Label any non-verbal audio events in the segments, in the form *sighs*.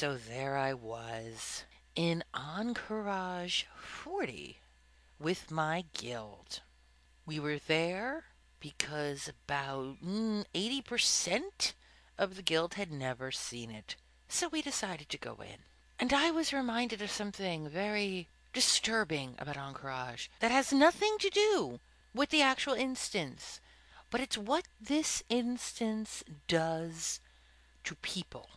So there I was in Ahn'Qiraj 40 with my guild. We were there because about mm, 80% of the guild had never seen it. So we decided to go in. And I was reminded of something very disturbing about Ahn'Qiraj that has nothing to do with the actual instance, but it's what this instance does to people,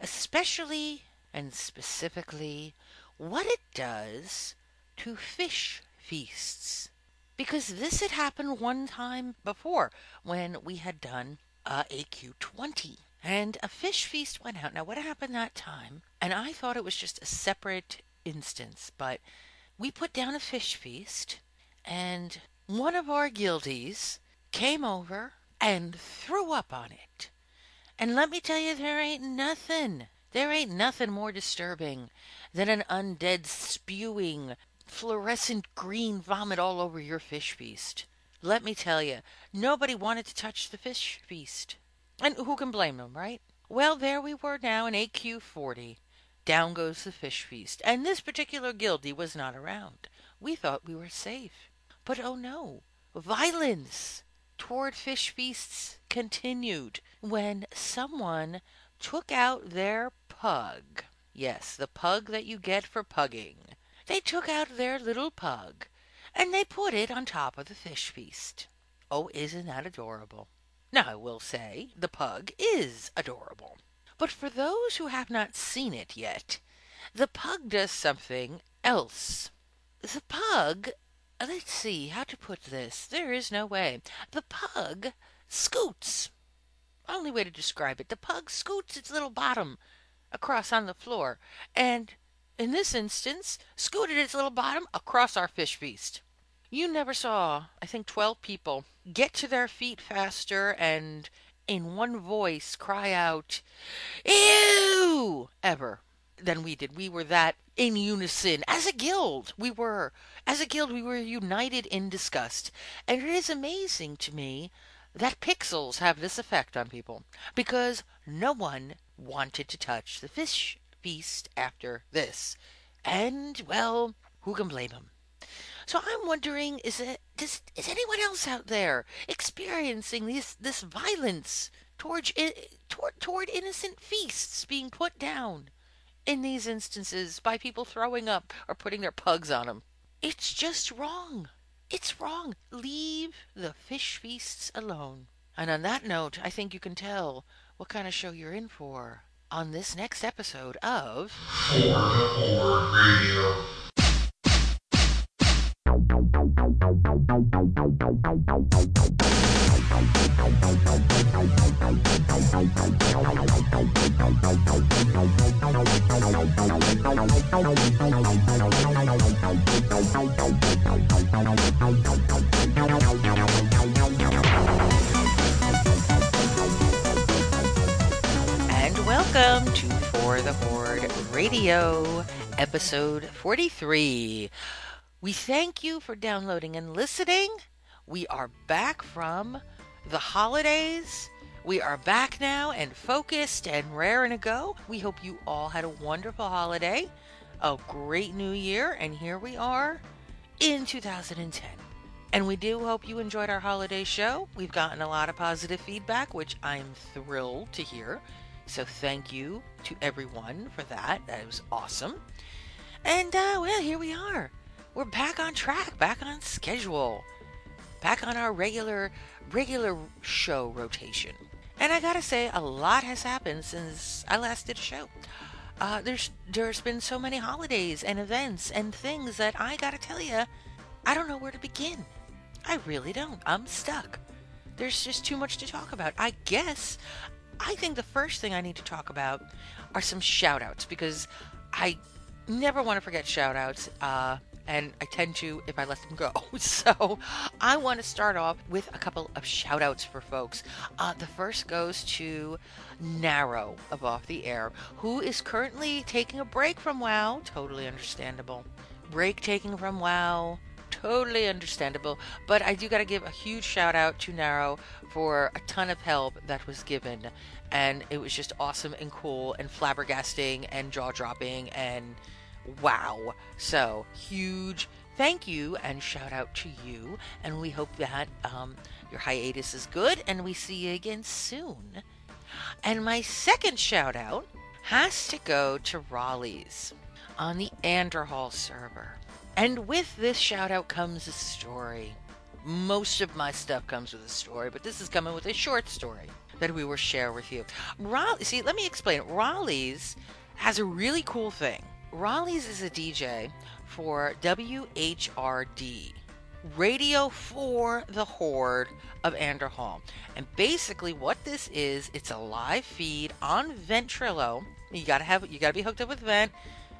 especially and specifically what it does to fish feasts. Because this had happened one time before when we had done uh, AQ20 and a fish feast went out. Now, what happened that time? And I thought it was just a separate instance, but we put down a fish feast, and one of our guildies came over and threw up on it. And let me tell you, there ain't nothing, there ain't nothing more disturbing than an undead spewing fluorescent green vomit all over your fish feast. Let me tell you, nobody wanted to touch the fish feast. And who can blame them, right? Well, there we were now in AQ 40. Down goes the fish feast, and this particular guildie was not around. We thought we were safe. But oh no, violence toward fish feasts continued when someone took out their pug. Yes, the pug that you get for pugging. They took out their little pug and they put it on top of the fish feast. Oh, isn't that adorable? Now, I will say, the pug is adorable. But for those who have not seen it yet, the pug does something else. The pug, Uh, let's see how to put this. There is no way. The pug scoots. Only way to describe it. The pug scoots its little bottom across on the floor, and in this instance, scooted its little bottom across our fish feast. You never saw, I think, 12 people get to their feet faster and in one voice cry out, Ew! ever than we did. We were that in unison. As a guild, we were. As a guild, we were united in disgust. And it is amazing to me that pixels have this effect on people because no one wanted to touch the fish feast after this. And, well, who can blame them? So I'm wondering, is it does, is anyone else out there experiencing this this violence toward, eh, toward toward innocent feasts being put down in these instances by people throwing up or putting their pugs on them? It's just wrong. It's wrong. Leave the fish feasts alone. And on that note, I think you can tell what kind of show you're in for on this next episode of For And welcome to For the Horde Radio, episode 43. We thank you for downloading and listening. We are back from the holidays. We are back now and focused and raring to go. We hope you all had a wonderful holiday, a great new year, and here we are in 2010. And we do hope you enjoyed our holiday show. We've gotten a lot of positive feedback, which I'm thrilled to hear. So thank you to everyone for that. That was awesome. And uh, well, here we are we're back on track, back on schedule, back on our regular regular show rotation. And I gotta say, a lot has happened since I last did a show. Uh, there's there's been so many holidays and events and things that I gotta tell you, I don't know where to begin. I really don't. I'm stuck. There's just too much to talk about. I guess I think the first thing I need to talk about are some shout outs because I never want to forget shout outs. Uh, and I tend to if I let them go. *laughs* So I want to start off with a couple of shout outs for folks. Uh, the first goes to Narrow of Off the Air, who is currently taking a break from WoW. Totally understandable. Break taking from WoW totally understandable. But I do got to give a huge shout out to Narrow for a ton of help that was given. And it was just awesome and cool and flabbergasting and jaw dropping and wow. So, huge thank you and shout out to you. And we hope that um, your hiatus is good and we see you again soon. And my second shout out has to go to Raleigh's on the Andorhal server. And with this shout out comes a story. Most of my stuff comes with a story, but this is coming with a short story that we will share with you. Raleigh, see, let me explain. Raleigh's has a really cool thing. Raleigh's is a DJ for WHRD, Radio for the Horde of Andorhal. And basically what this is, it's a live feed on Ventrilo. You gotta have you gotta be hooked up with Vent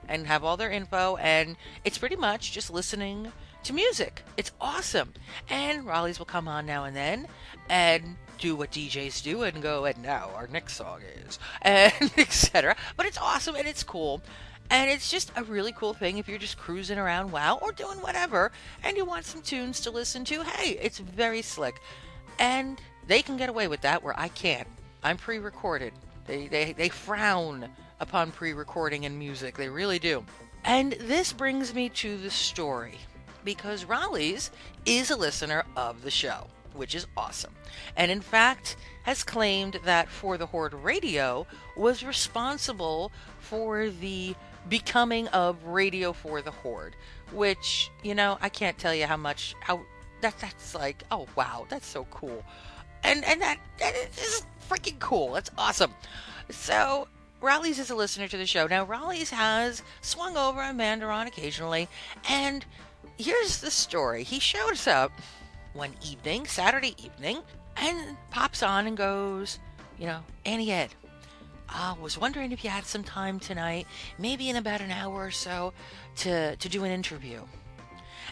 and have all their info and it's pretty much just listening to music. It's awesome. And Raleigh's will come on now and then and do what DJs do and go, and now our next song is, *laughs* and etc. But it's awesome and it's cool. And it's just a really cool thing if you're just cruising around WoW or doing whatever and you want some tunes to listen to. Hey, it's very slick. And they can get away with that where I can't. I'm pre recorded. They, they, they frown upon pre recording in music. They really do. And this brings me to the story because Raleigh's is a listener of the show, which is awesome. And in fact, has claimed that For the Horde Radio was responsible for the becoming of Radio for the Horde, which, you know, I can't tell you how much how that that's like, oh wow, that's so cool. And and that that is freaking cool. That's awesome. So Raleigh's is a listener to the show. Now Raleigh's has swung over on Mandaron occasionally, and here's the story. He shows up one evening, Saturday evening, and pops on and goes, you know, Auntie Ed, I was wondering if you had some time tonight, maybe in about an hour or so, to to do an interview.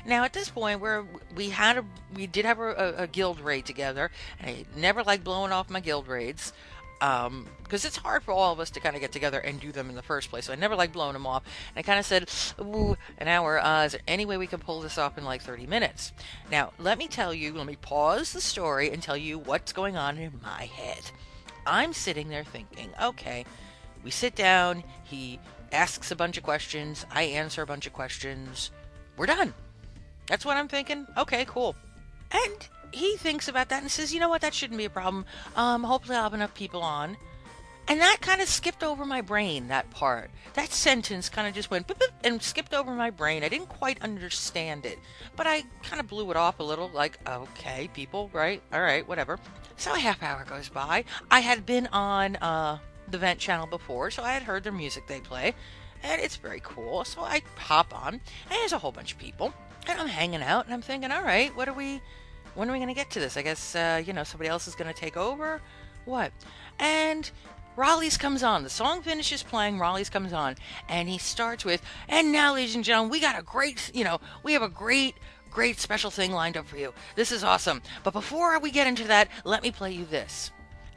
Now at this point, where we had a we did have a, a, guild raid together, and I never like blowing off my guild raids. Um, because it's hard for all of us to kind of get together and do them in the first place. So I never like blowing them off. And I kind of said, "Ooh, an hour. Uh, is there any way we can pull this off in like 30 minutes?" Now, let me tell you. Let me pause the story and tell you what's going on in my head. I'm sitting there thinking, okay, we sit down, he asks a bunch of questions, I answer a bunch of questions, we're done. That's what I'm thinking. Okay, cool. And he thinks about that and says, you know what, that shouldn't be a problem. Um, hopefully I'll have enough people on. And that kind of skipped over my brain, that part. That sentence kind of just went boop, boop, and skipped over my brain. I didn't quite understand it, but I kind of blew it off a little, like, okay, people, right? All right, whatever. So a half hour goes by. I had been on uh, the Vent channel before, so I had heard their music they play, and it's very cool. So I hop on, and there's a whole bunch of people, and I'm hanging out, and I'm thinking, all right, what are we? When are we going to get to this? I guess uh, you know somebody else is going to take over. What? And Raleigh's comes on. The song finishes playing. Raleigh's comes on, and he starts with, "And now, ladies and gentlemen, we got a great, you know, we have a great great special thing lined up for you. This is awesome. But before we get into that, let me play you this.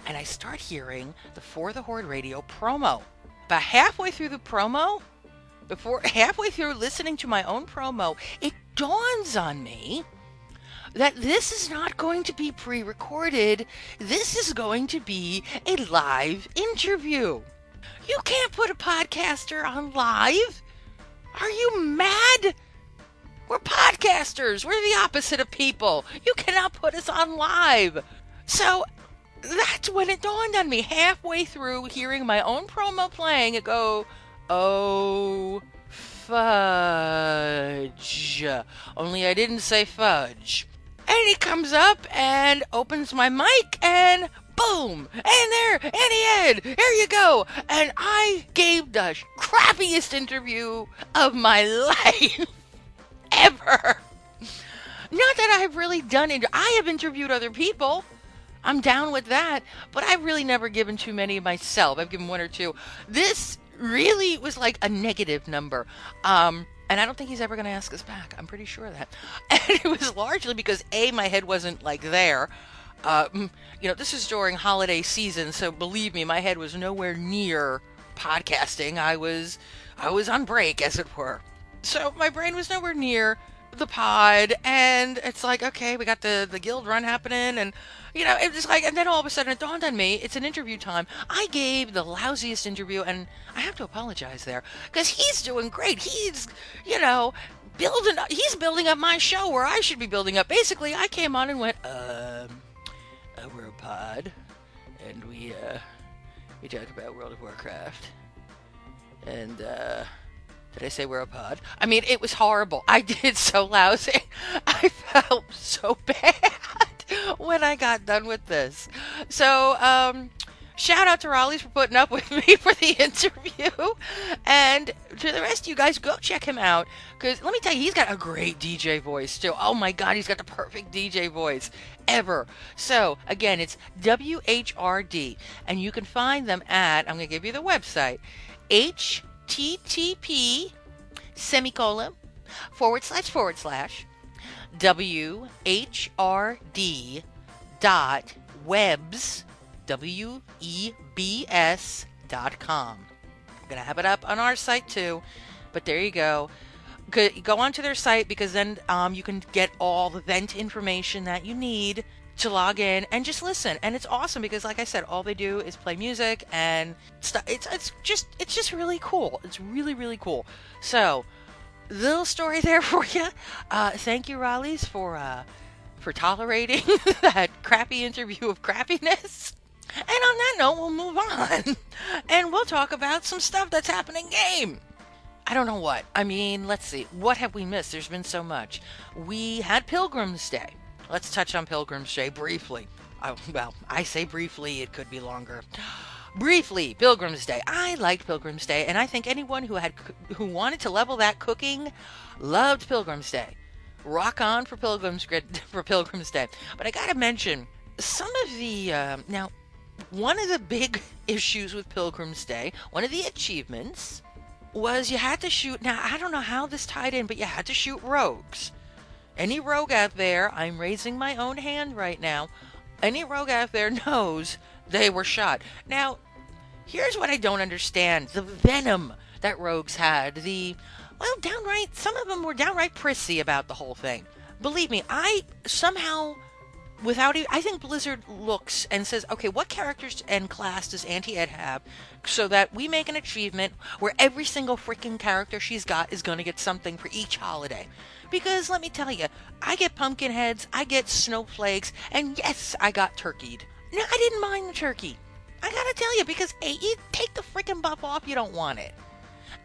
And I start hearing the For the Horde radio promo. But halfway through the promo, before *laughs* halfway through listening to my own promo, it dawns on me that this is not going to be pre recorded. This is going to be a live interview. You can't put a podcaster on live. Are you mad? We're podcasters. We're the opposite of people. You cannot put us on live. So that's when it dawned on me halfway through hearing my own promo playing. It go, oh, fudge. Only I didn't say fudge. And he comes up and opens my mic and boom! And there, Auntie Ed, here you go. And I gave the crappiest interview of my *laughs* life ever. Not that I've really done it. I have interviewed other people. I'm down with that, but I've really never given too many myself. I've given one or two. This really was like a negative number. Um, and I don't think he's ever going to ask us back. I'm pretty sure of that. *laughs* And it was largely because A, my head wasn't like there. Uh, you know, this is during holiday season, so believe me, my head was nowhere near podcasting. I was, I was on break, as it were. So my brain was nowhere near the pod and it's like okay we got the the guild run happening and you know it's like and then all of a sudden it dawned on me it's an interview time. I gave the lousiest interview and i have to apologize there because he's doing great. He's you know building up he's building up my show where i should be building up. Basically i came on and went um uh, we're a pod and we uh we talk about world of warcraft and uh did I say we're a pod? I mean, it was horrible. I *laughs* did so lousy. I felt so bad *laughs* when I got done with this. So, um, shout out to Raleigh's for putting up with *laughs* me for the interview. And to the rest of you guys, go check him out. Because let me tell you, he's got a great DJ voice, too. Oh my God, he's got the perfect DJ voice ever. So, again, it's WHRD. And you can find them at, I'm going to give you the website, H http semicolon forward slash forward slash whrd dot webs w e b s dot com. I'm gonna have it up on our site too, but there you go. Go onto their site because then um, you can get all the vent information that you need to log in and just listen. And it's awesome because, like I said, all they do is play music and stuff. It's it's just it's just really cool. It's really really cool. So, little story *laughs* there for you. Uh, thank you, Raleigh's, for uh, for tolerating *laughs* that crappy interview of crappiness. And on that note, we'll move on *laughs* and we'll talk about some stuff that's happening game. I don't know what. I mean, let's see. What have we missed? There's been so much. We had Pilgrim's Day. Let's touch on Pilgrim's Day briefly. Oh, well, I say briefly, it could be longer. *gasps* Briefly, Pilgrim's Day. I liked Pilgrim's Day, and I think anyone who had who wanted to level that cooking loved Pilgrim's Day. Rock on for Pilgrim's *laughs* for Pilgrim's Day. But I gotta mention some of the uh, now. One of the big *laughs* issues with Pilgrim's Day, one of the achievements, was you had to shoot. Now I don't know how this tied in, but you had to shoot rogues. Any rogue out there, I'm raising my own hand right now. Any rogue out there *laughs* knows they were shot. Now, here's what I don't understand the venom that rogues had. The, well, downright, some of them were downright prissy about the whole thing. Believe me, I somehow without even, I think Blizzard looks and says, okay, what characters and class does Auntie Ed have so that we make an achievement where every single freaking character she's got is going to get something for each holiday. Because let me tell you, I get pumpkin heads, I get snowflakes, and yes, I got turkeyed. No, I didn't mind the turkey. I gotta tell you, because hey, you take the freaking buff off, you don't want it.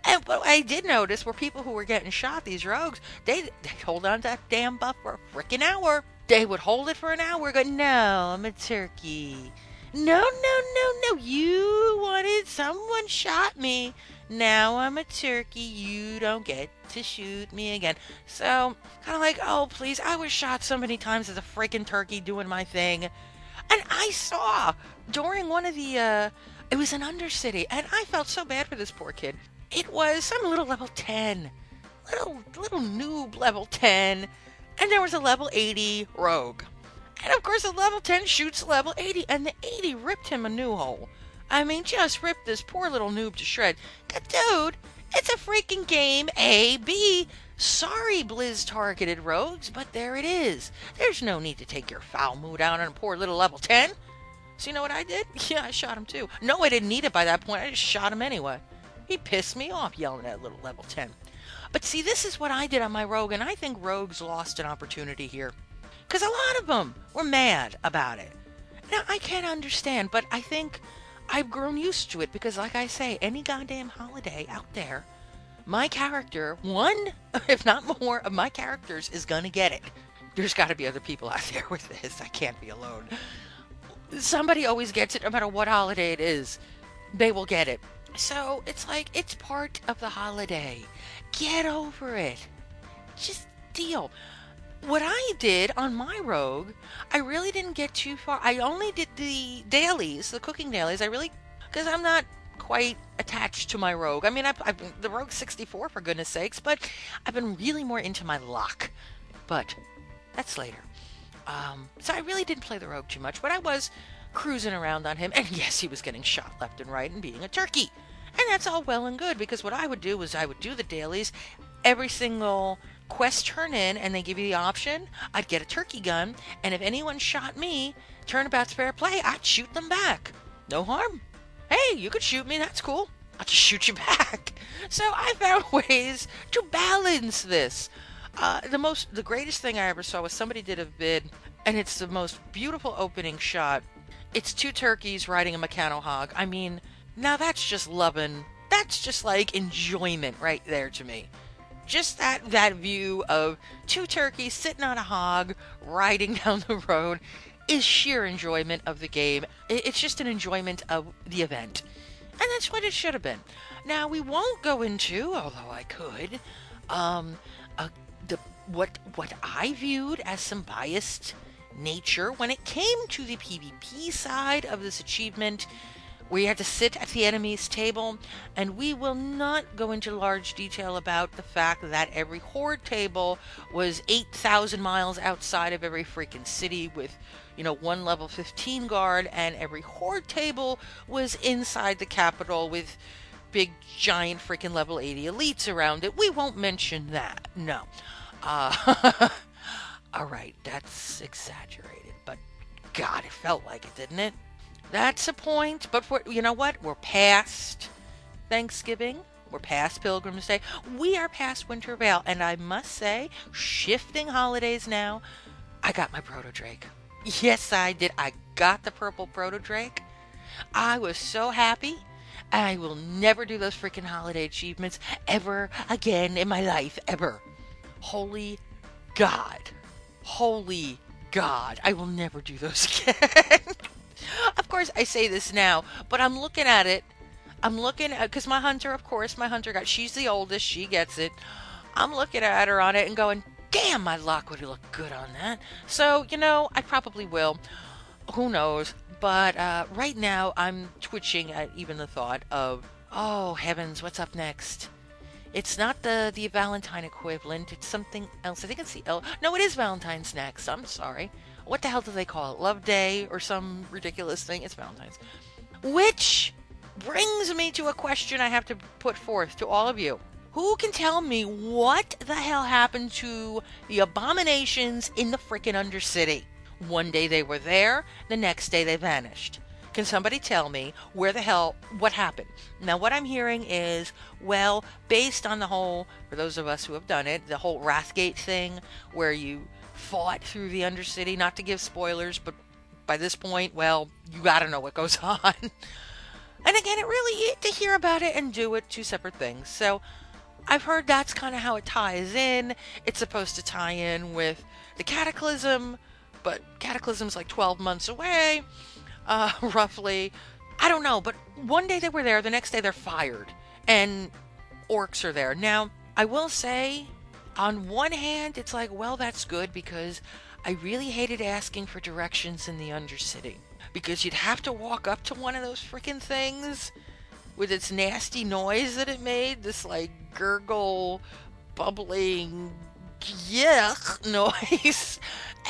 And but I did notice were people who were getting shot, these rogues, they they hold on to that damn buff for a freaking hour. They would hold it for an hour, go, no, I'm a turkey. No, no, no, no, you wanted someone shot me. Now I'm a turkey. You don't get to shoot me again. So, kind of like, oh, please, I was shot so many times as a freaking turkey doing my thing. And I saw during one of the, uh, it was an Undercity, and I felt so bad for this poor kid. It was some little level 10, little, little noob level 10, and there was a level 80 rogue. And of course, a level 10 shoots level 80, and the 80 ripped him a new hole. I mean, just ripped this poor little noob to shred. Dude, it's a freaking game A, B. Sorry, Blizz targeted rogues, but there it is. There's no need to take your foul mood out on a poor little level 10. So you know what I did? *laughs* Yeah, I shot him too. No, I didn't need it by that point. I just shot him anyway. He pissed me off yelling at little level 10. But see, this is what I did on my rogue, and I think rogues lost an opportunity here. Because a lot of them were mad about it. Now, I can't understand, but I think I've grown used to it because, like I say, any goddamn holiday out there, my character, one, *laughs* if not more, of my characters is gonna get it. There's got to be other people out *laughs* there with this. I can't be alone. Somebody always gets it, no matter what holiday it is. They will get it. So it's like, it's part of the holiday. Get over it. Just deal what I did on my rogue, I really didn't get too far. I only did the dailies, the cooking dailies. I really, because I'm not quite attached to my rogue. I mean, I've, I've the rogue 64 for goodness sakes, but I've been really more into my lock. But that's later. Um, so I really didn't play the rogue too much, but I was cruising around on him, and yes, he was getting shot left and right and being a turkey. And that's all well and good because what I would do was I would do the dailies every single quest turn in and they give you the option, I'd get a turkey gun, and if anyone shot me, turnabout's fair play, I'd shoot them back. No harm. Hey, you could shoot me, that's cool. I'll just shoot you *laughs* back. So I found *laughs* ways to balance this. Uh, the most, the greatest thing I ever saw was somebody did a vid, and it's the most beautiful opening shot. It's two turkeys riding a Mechano-hog. I mean, now that's just loving. That's just like enjoyment right there to me. Just that that view of two turkeys sitting on a hog riding *laughs* down the road is sheer enjoyment of the game. It's just an enjoyment of the event. And that's what it should have been. Now we won't go into, although I could, um, uh, the what what I viewed as some biased nature when it came to the PvP side of this achievement. We had to sit at the enemy's table, and we will not go into large detail about the fact that every horde table was 8,000 miles outside of every freaking city with, you know, one level 15 guard, and every horde table was inside the capital with big, giant freaking level 80 elites around it. We won't mention that, no. Uh, *laughs* all right, that's exaggerated, but God, it felt like it, didn't it? That's a point, but for, you know what? We're past Thanksgiving. We're past Pilgrim's Day. We are past Winter and I must say, shifting holidays now, I got my Proto Drake. Yes, I did. I got the purple Proto Drake. I was so happy. I will never do those freaking holiday achievements ever again in my life, ever. Holy God. Holy God. I will never do those *laughs* again. Of course, I say this now, but I'm looking at it. I'm looking at because my hunter, of course, my hunter got. She's the oldest. She gets it. I'm looking at her on it and going, "Damn, my luck would look good on that." So you know, I probably will. Who knows? But uh, right now, I'm twitching at even the thought of, "Oh heavens, what's up next?" It's not the the Valentine equivalent. It's something else. I think it's the L. No, it is Valentine's next. I'm sorry what the hell do they call it? Love Day or some ridiculous thing? It's Valentine's. Which brings me to a question I have to put forth to all of you. Who can tell me what the hell happened to the abominations in the freaking Undercity? One day they were there, the next day they vanished. Can somebody tell me where the hell, what happened? Now, what I'm hearing is, well, based on the whole, for those of us who have done it, the whole Wrathgate thing, where you fought through the Undercity. Not to give spoilers, but by this point, well, you gotta know what goes *laughs* on. and again, it really to hear about it and do it two separate things. So I've heard that's kind of how it ties in. It's supposed to tie in with the Cataclysm, but Cataclysm's like 12 months away, *laughs* uh, roughly. I don't know, but one day they were there, the next day they're fired, and orcs are there. Now, I will say on one hand, it's like, well, that's good because I really hated asking for directions in the Undercity. Because you'd have to walk up to one of those freaking things with its nasty noise that it made this like gurgle, bubbling, yuck *laughs* noise.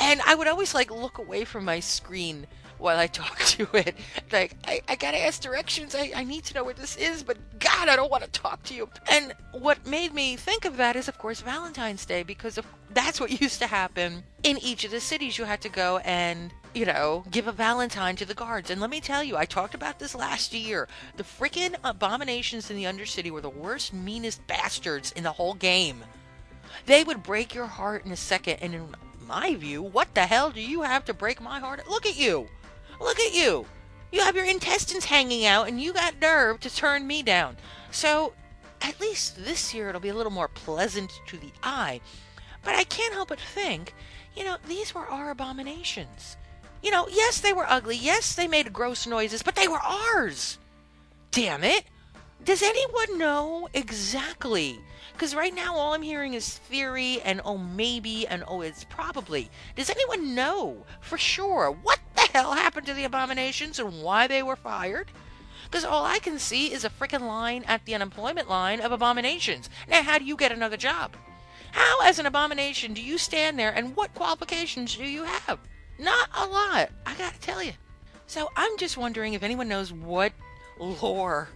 And I would always like look away from my screen while I talk *laughs* to it. Like, I, I gotta ask directions. I, I need to know where this is, but God, I don't want to talk to you. And what made me think of that is, of course, Valentine's Day, because of, that's what *laughs* used to happen in each of the cities. You had to go and you know, give a Valentine to the guards. And let me tell you, I talked about this last year. The freaking abominations in the Undercity were the worst, meanest bastards in the whole game. They would break your heart in a second. And in my view, what the hell do you have to break my heart? Look at you. Look at you. You have your intestines hanging out and you got nerve to turn me down. So, at least this year it'll be a little more pleasant to the eye. But I can't help but think, you know, these were our abominations. You know, yes, they were ugly. Yes, they made gross noises, but they were ours. Damn it. Does anyone know exactly? Because right now all I'm hearing is theory and oh, maybe and oh, it's probably. Does anyone know for sure what the hell happened to the abominations and why they were fired? Because all I can see is a freaking line at the unemployment line of abominations. Now, how do you get another job? How, as an abomination, do you stand there and what qualifications do you have? Not a lot, I gotta tell you. So I'm just wondering if anyone knows what lore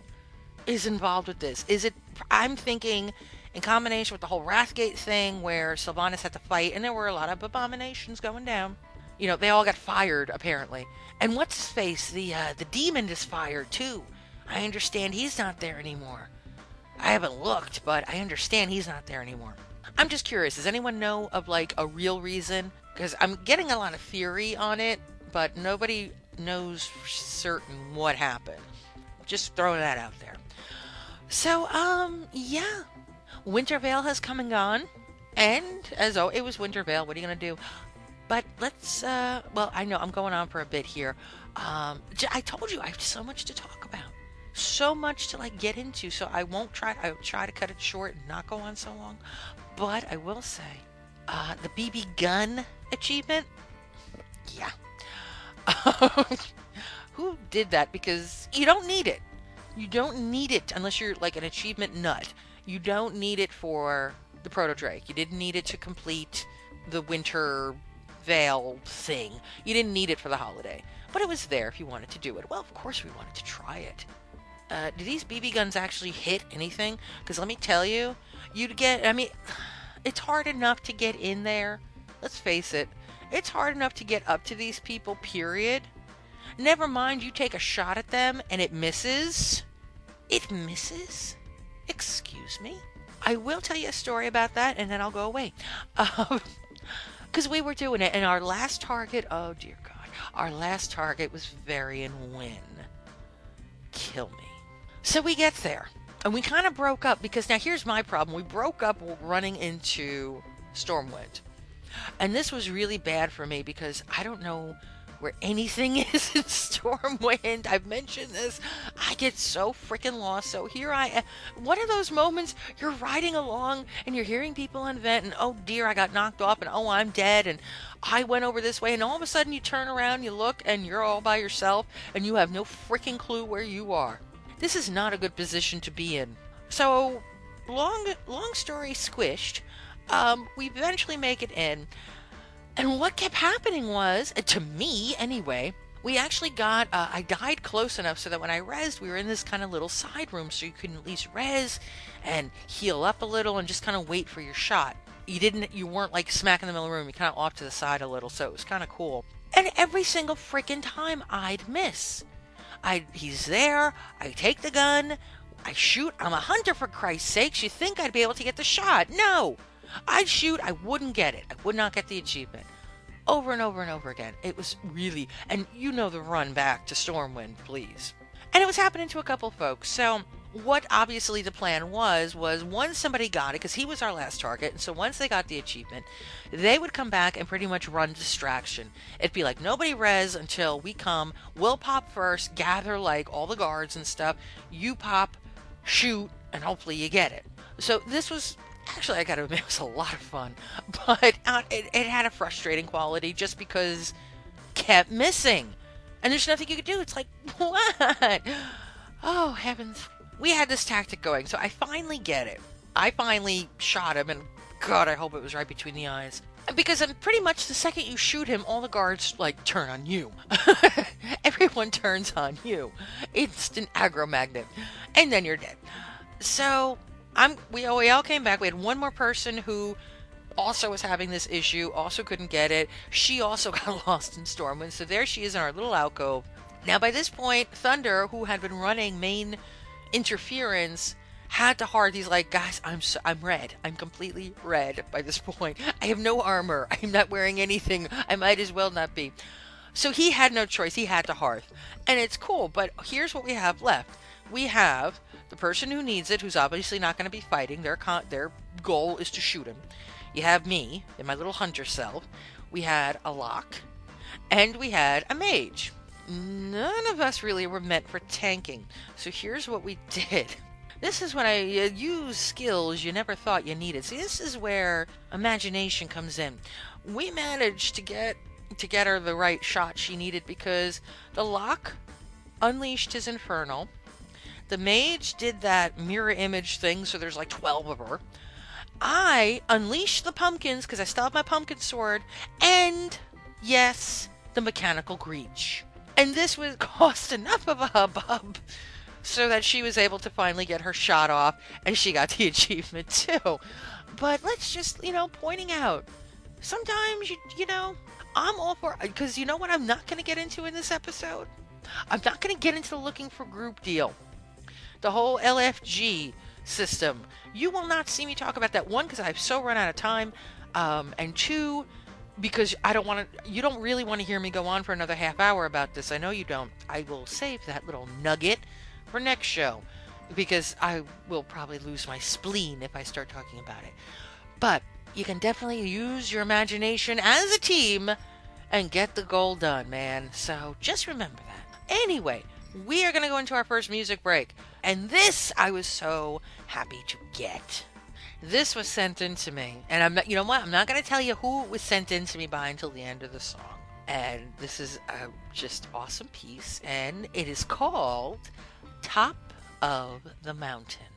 is involved with this? Is it, I'm thinking, in combination with the whole Wrathgate thing where Sylvanas had to fight, and there were a lot of abominations going down. You know, they all got fired, apparently. And what's his face? The, uh, the demon is fired, too. I understand he's not there anymore. I haven't looked, but I understand he's not there anymore. I'm just curious. Does anyone know of like a real reason? Because I'm getting a lot of theory on it, but nobody knows for certain what happened. Just throwing that out there. So, um, yeah. Winter Veil has come and gone. And as oh, it was Winter Veil. What are you gonna do? But let's. uh Well, I know I'm going on for a bit here. Um, I told you I have so much to talk about. So much to like get into. So i won't try i try to cut it short and not go on so long. But i will say uh the bb gun achievement? Yeah. *laughs* Who did that? Because you don't need it. You don't need it unless you're like an achievement nut. You don't need it for the proto drake you didn't need it to complete the winter veil thing you didn't need it for the holiday but it was there if you wanted to do it well of course we wanted to try it uh, do these BB guns actually hit anything? Because let me tell you, you'd get, I mean, *sighs* it's hard enough to get in there. Let's face it, it's hard enough to get up to these people, period. Never mind, you take a shot at them and it misses. It misses? Excuse me? I will tell you a story about that and then I'll go away. *laughs* Because we were doing it and our last target, oh dear God, our last target was Varian Wrynn. Kill me. So we get there. And we kind of broke up because now here's my problem. We broke up running into Stormwind. And this was really bad for me because I don't know where anything *laughs* is in Stormwind. I've mentioned this. I get so freaking lost. So here I am. One of those moments you're riding along and you're hearing people on vent and oh dear, I got knocked off and oh, I'm dead and I went over this way and all of a sudden you turn around, you look and you're all by yourself and you have no freaking clue where you are. This is not a good position to be in. So, long long story squished, um, we eventually make it in. And what kept happening was, to me anyway, we actually got, uh, I died close enough so that when I rezzed, we were in this kind of little side room so you can at least res and heal up a little and just kind of wait for your shot. You didn't, you weren't like smack in the middle of the room, you kind of off to the side a little, so it was kind of cool. And every single freaking time I'd miss. I he's there. I take the gun. I shoot. I'm a hunter for Christ's sakes. You think I'd be able to get the shot? No. I'd shoot. I wouldn't get it. I would not get the achievement. Over and over and over again. It was really, and you know the run back to Stormwind, please. And it was happening to a couple folks. So what obviously the plan was was once somebody got it because he was our last target and so once they got the achievement they would come back and pretty much run distraction it'd be like nobody res until we come we'll pop first gather like all the guards and stuff you pop shoot and hopefully you get it so this was actually i gotta admit it was a lot of fun *laughs* but uh, it, it had a frustrating quality just because kept missing and there's nothing you could do it's like *laughs* what oh heavens we had this tactic going, so I finally get it. I finally shot him, and God, I hope it was right between the eyes. Because I'm pretty much the second you shoot him, all the guards like turn on you. *laughs* Everyone turns on you. Instant aggro magnet, and then you're dead. So I'm we oh, we all came back. We had one more person who also was having this issue, also couldn't get it. She also *laughs* got lost in Stormwind, so there she is in our little alcove. Now by this point, Thunder, who had been running main interference had to hard he's like guys i'm so, i'm red. I'm completely red by this *laughs* point. I have no armor. I'm not wearing anything. I might as well not be. So he had no choice. He had to hearth and it's cool but here's what we have left. We have the person who needs it who's obviously not going to be fighting their con- their goal is to shoot him you have me in my little hunter self we had a lock and we had a mage none of us really were meant for tanking. So here's what we *laughs* did. This is when I uh, use skills you never thought you needed. See, this is where imagination comes in. We managed to get to get her the right shot she needed because the lock unleashed his infernal. The mage did that mirror image thing, so there's like 12 of her. I unleashed the pumpkins because I still have my pumpkin sword, and yes, the mechanical Greench. And this would *laughs* cost enough of a hubbub so that she was able to finally get her shot off and she got *laughs* the achievement too. But let's just, you know, pointing out sometimes you you know, I'm all for because you know what I'm not going to get into in this episode? I'm not going to get into the looking for group deal. The whole LFG system. You will not see me talk about that one because I've so run out of time, um, and two because I don't want to. You don't really want to hear me go on for another half hour about this. I know you don't. I will save that little nugget for next show because I will probably lose my spleen if I start talking about it. But you can definitely use your imagination as a team and get the goal done, man. So just remember that. Anyway, we are going to go into our first music break. And this I was so happy to get. This was sent in to me. And I'm not, you know what? I'm not going to tell you who it was sent in to me by until the end of the song. And this is a just awesome piece. And it is called Top of the Mountain.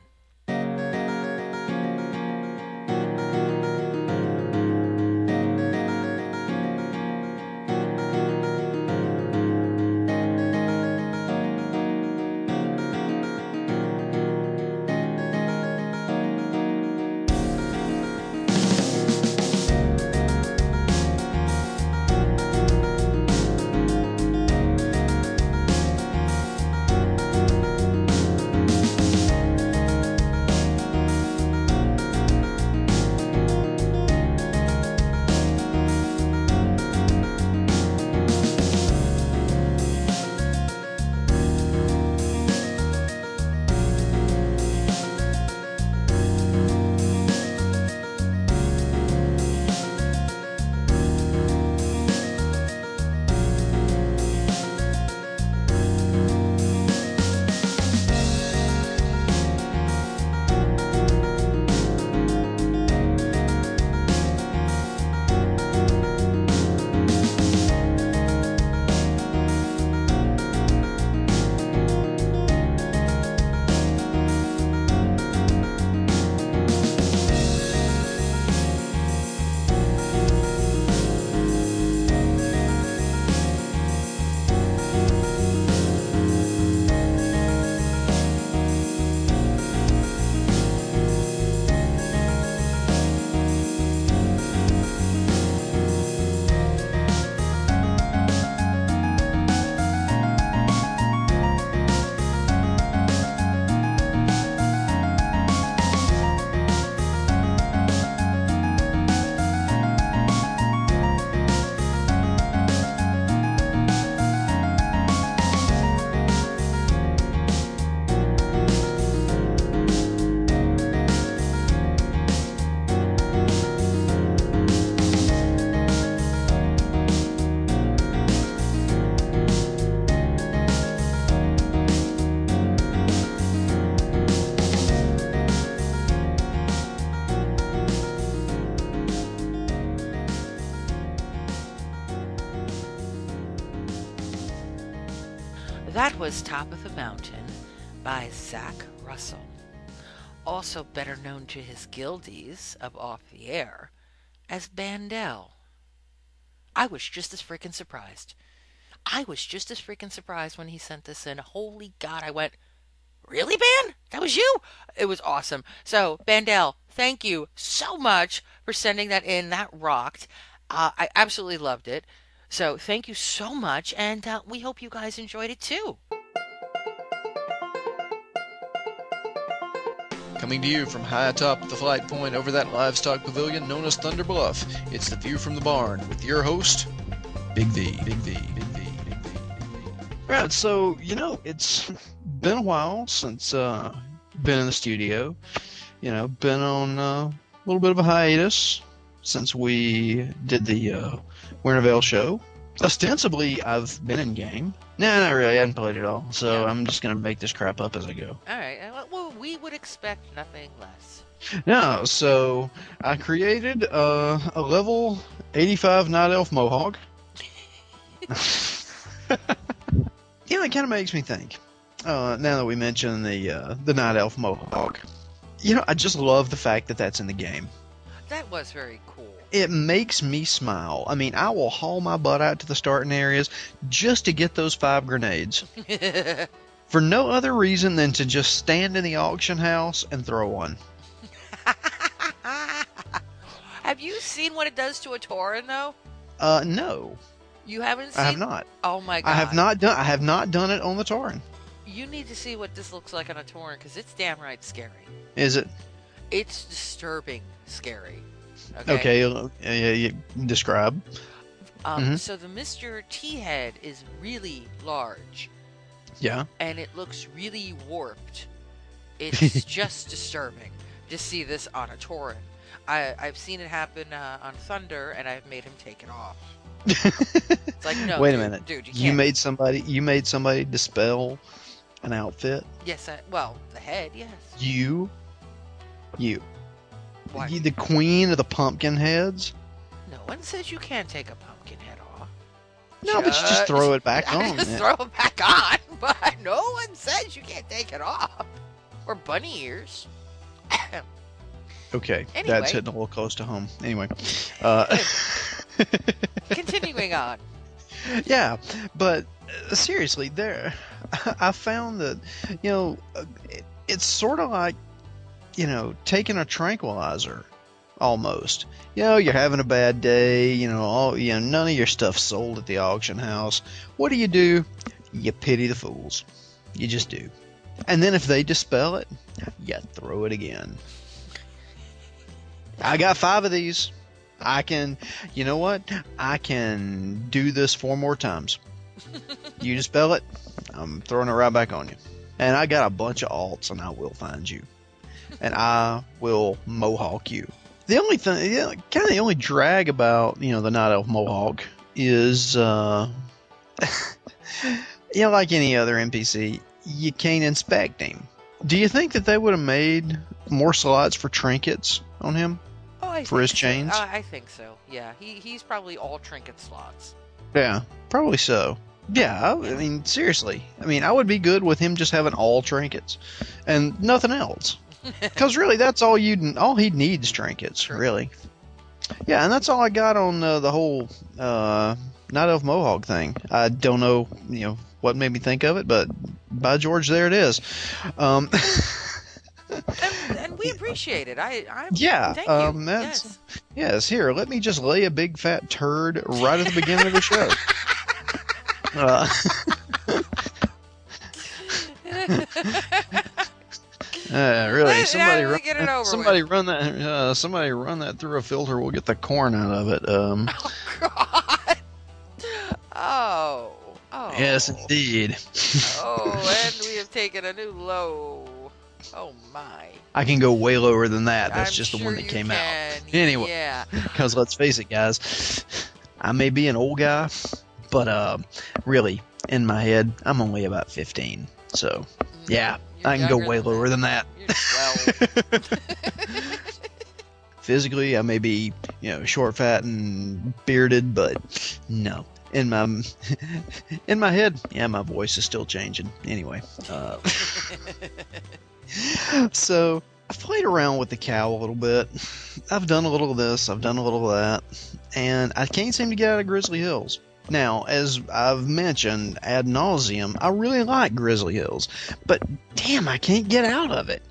Was Top of the Mountain by Zach Russell, also better known to his guildies of Off the Air as Bandel. I was just as freaking surprised. I was just as freaking surprised when he sent this in. Holy God, I went, Really, Ban? That was you? It was awesome. So, Bandel, thank you so much for sending that in. That rocked. Uh, I absolutely loved it. So thank you so much, and uh, we hope you guys enjoyed it too. Coming to you from high atop the flight point over that livestock pavilion known as Thunder Bluff, it's the View from the Barn with your host, Big V. Big V. Big V. Big V. Big V. Right, so you know it's *laughs* been a while since uh, been in the studio. You know, been on uh, a little bit of a hiatus since we did the uh, Winter Veil show. Ostensibly, I've been in game. No, not really. I haven't played it all, so Yeah. I'm just gonna make this crap up as I go. All right. Well, we would expect nothing less. No, so I created uh, a level 85 Night Elf Mohawk. *laughs* you know, it kind of makes me think. Uh, now that we mention the uh, the Night Elf Mohawk, you know, I just love the fact that that's in the game. That was very cool. It makes me smile. I mean, I will haul my butt out to the starting areas just to get those five grenades. *laughs* for no other reason than to just stand in the auction house and throw one. *laughs* have you seen what it does to a Tauren though? Uh, no, You haven't seen I have not. Oh my god. I have not done. I have not done it on the Tauren. You need to see what this looks like on a Tauren because it's damn right scary. Is it It's disturbing scary. okay? uh, yeah, yeah, describe. Um, Mhm. So the Mr. T head is really large Yeah. and it looks really warped. It's *laughs* just disturbing to see this on a Tauren. I, I've seen it happen uh, on Thunder and I've made him take it off. *laughs* It's like, no. Wait a minute. Dude, you, You made somebody. You made somebody dispel an outfit. Yes, I, well, the head, yes. You. You. Why? You, the queen of the pumpkin heads. No one says you can't take a pumpkin head. No, but you just throw it back *laughs* I on. just yeah. throw it back on, *laughs* but no one says you can't take it off. Or bunny ears. Okay, *coughs* Anyway. that's hitting a little close to home. Anyway, uh, *laughs* Continuing on. yeah, but uh, seriously, there, I found that you know, uh, it, it's sort of like you know taking a tranquilizer, almost. You know, you're having a bad day. You know, all you know, none of your stuff sold at the auction house. What do you do? You pity the fools. You just do. And then if they dispel it, you throw it again. I got five of these. I can, you know what? I can do this four more times. you dispel it, I'm throwing it right back on you. And I got a bunch of alts, and I will find you. And I will mohawk you. The only thing, yeah, kind of the only drag about, you know, the Night Elf Mohawk is, uh, *laughs* you know, like any other NPC, you can't inspect him. Do you think that they would have made more slots for trinkets on him? Oh, I For his so. chains? Uh, I think so. Yeah, he he's probably all trinket slots. Yeah, probably so. Yeah, I, I mean, seriously. I mean, I would be good with him just having all trinkets and nothing else. *laughs* Because really, that's all you all he needs trinkets. True. Really. Yeah, and that's all I got on uh, the whole uh, Night Elf Mohawk thing. I don't know, you know, what made me think of it, but by George, there it is. Um, *laughs* and, and we appreciate it. I, I Yeah, Thank um, Yes. Yes, here, let me just lay a big fat turd right at the beginning of the show. *laughs* Uh, uh, really, somebody run get it that, over somebody run that uh, somebody run that through a filter. We'll get the corn out of it. Um, *laughs* God. Oh. Oh. Yes, indeed. Oh, *laughs* and we have taken a new low. Oh my. I can go way lower than that. That's I'm just the one that came out. *laughs* Anyway. Yeah. Because let's face it, guys, I may be an old guy, but uh, really, in my head, I'm only about 15. So Yeah, I can go way than lower than that. *laughs* *laughs* Physically, I may be, you know, short, fat, and bearded, but no. In my *laughs* in my head, yeah, my voice is still changing. Anyway, uh, so I've played around with the cow a little bit. I've done a little of this, I've done a little of that, and I can't seem to get out of Grizzly Hills. Now, as I've mentioned ad nauseum, I really like Grizzly Hills, but damn, I can't get out of it.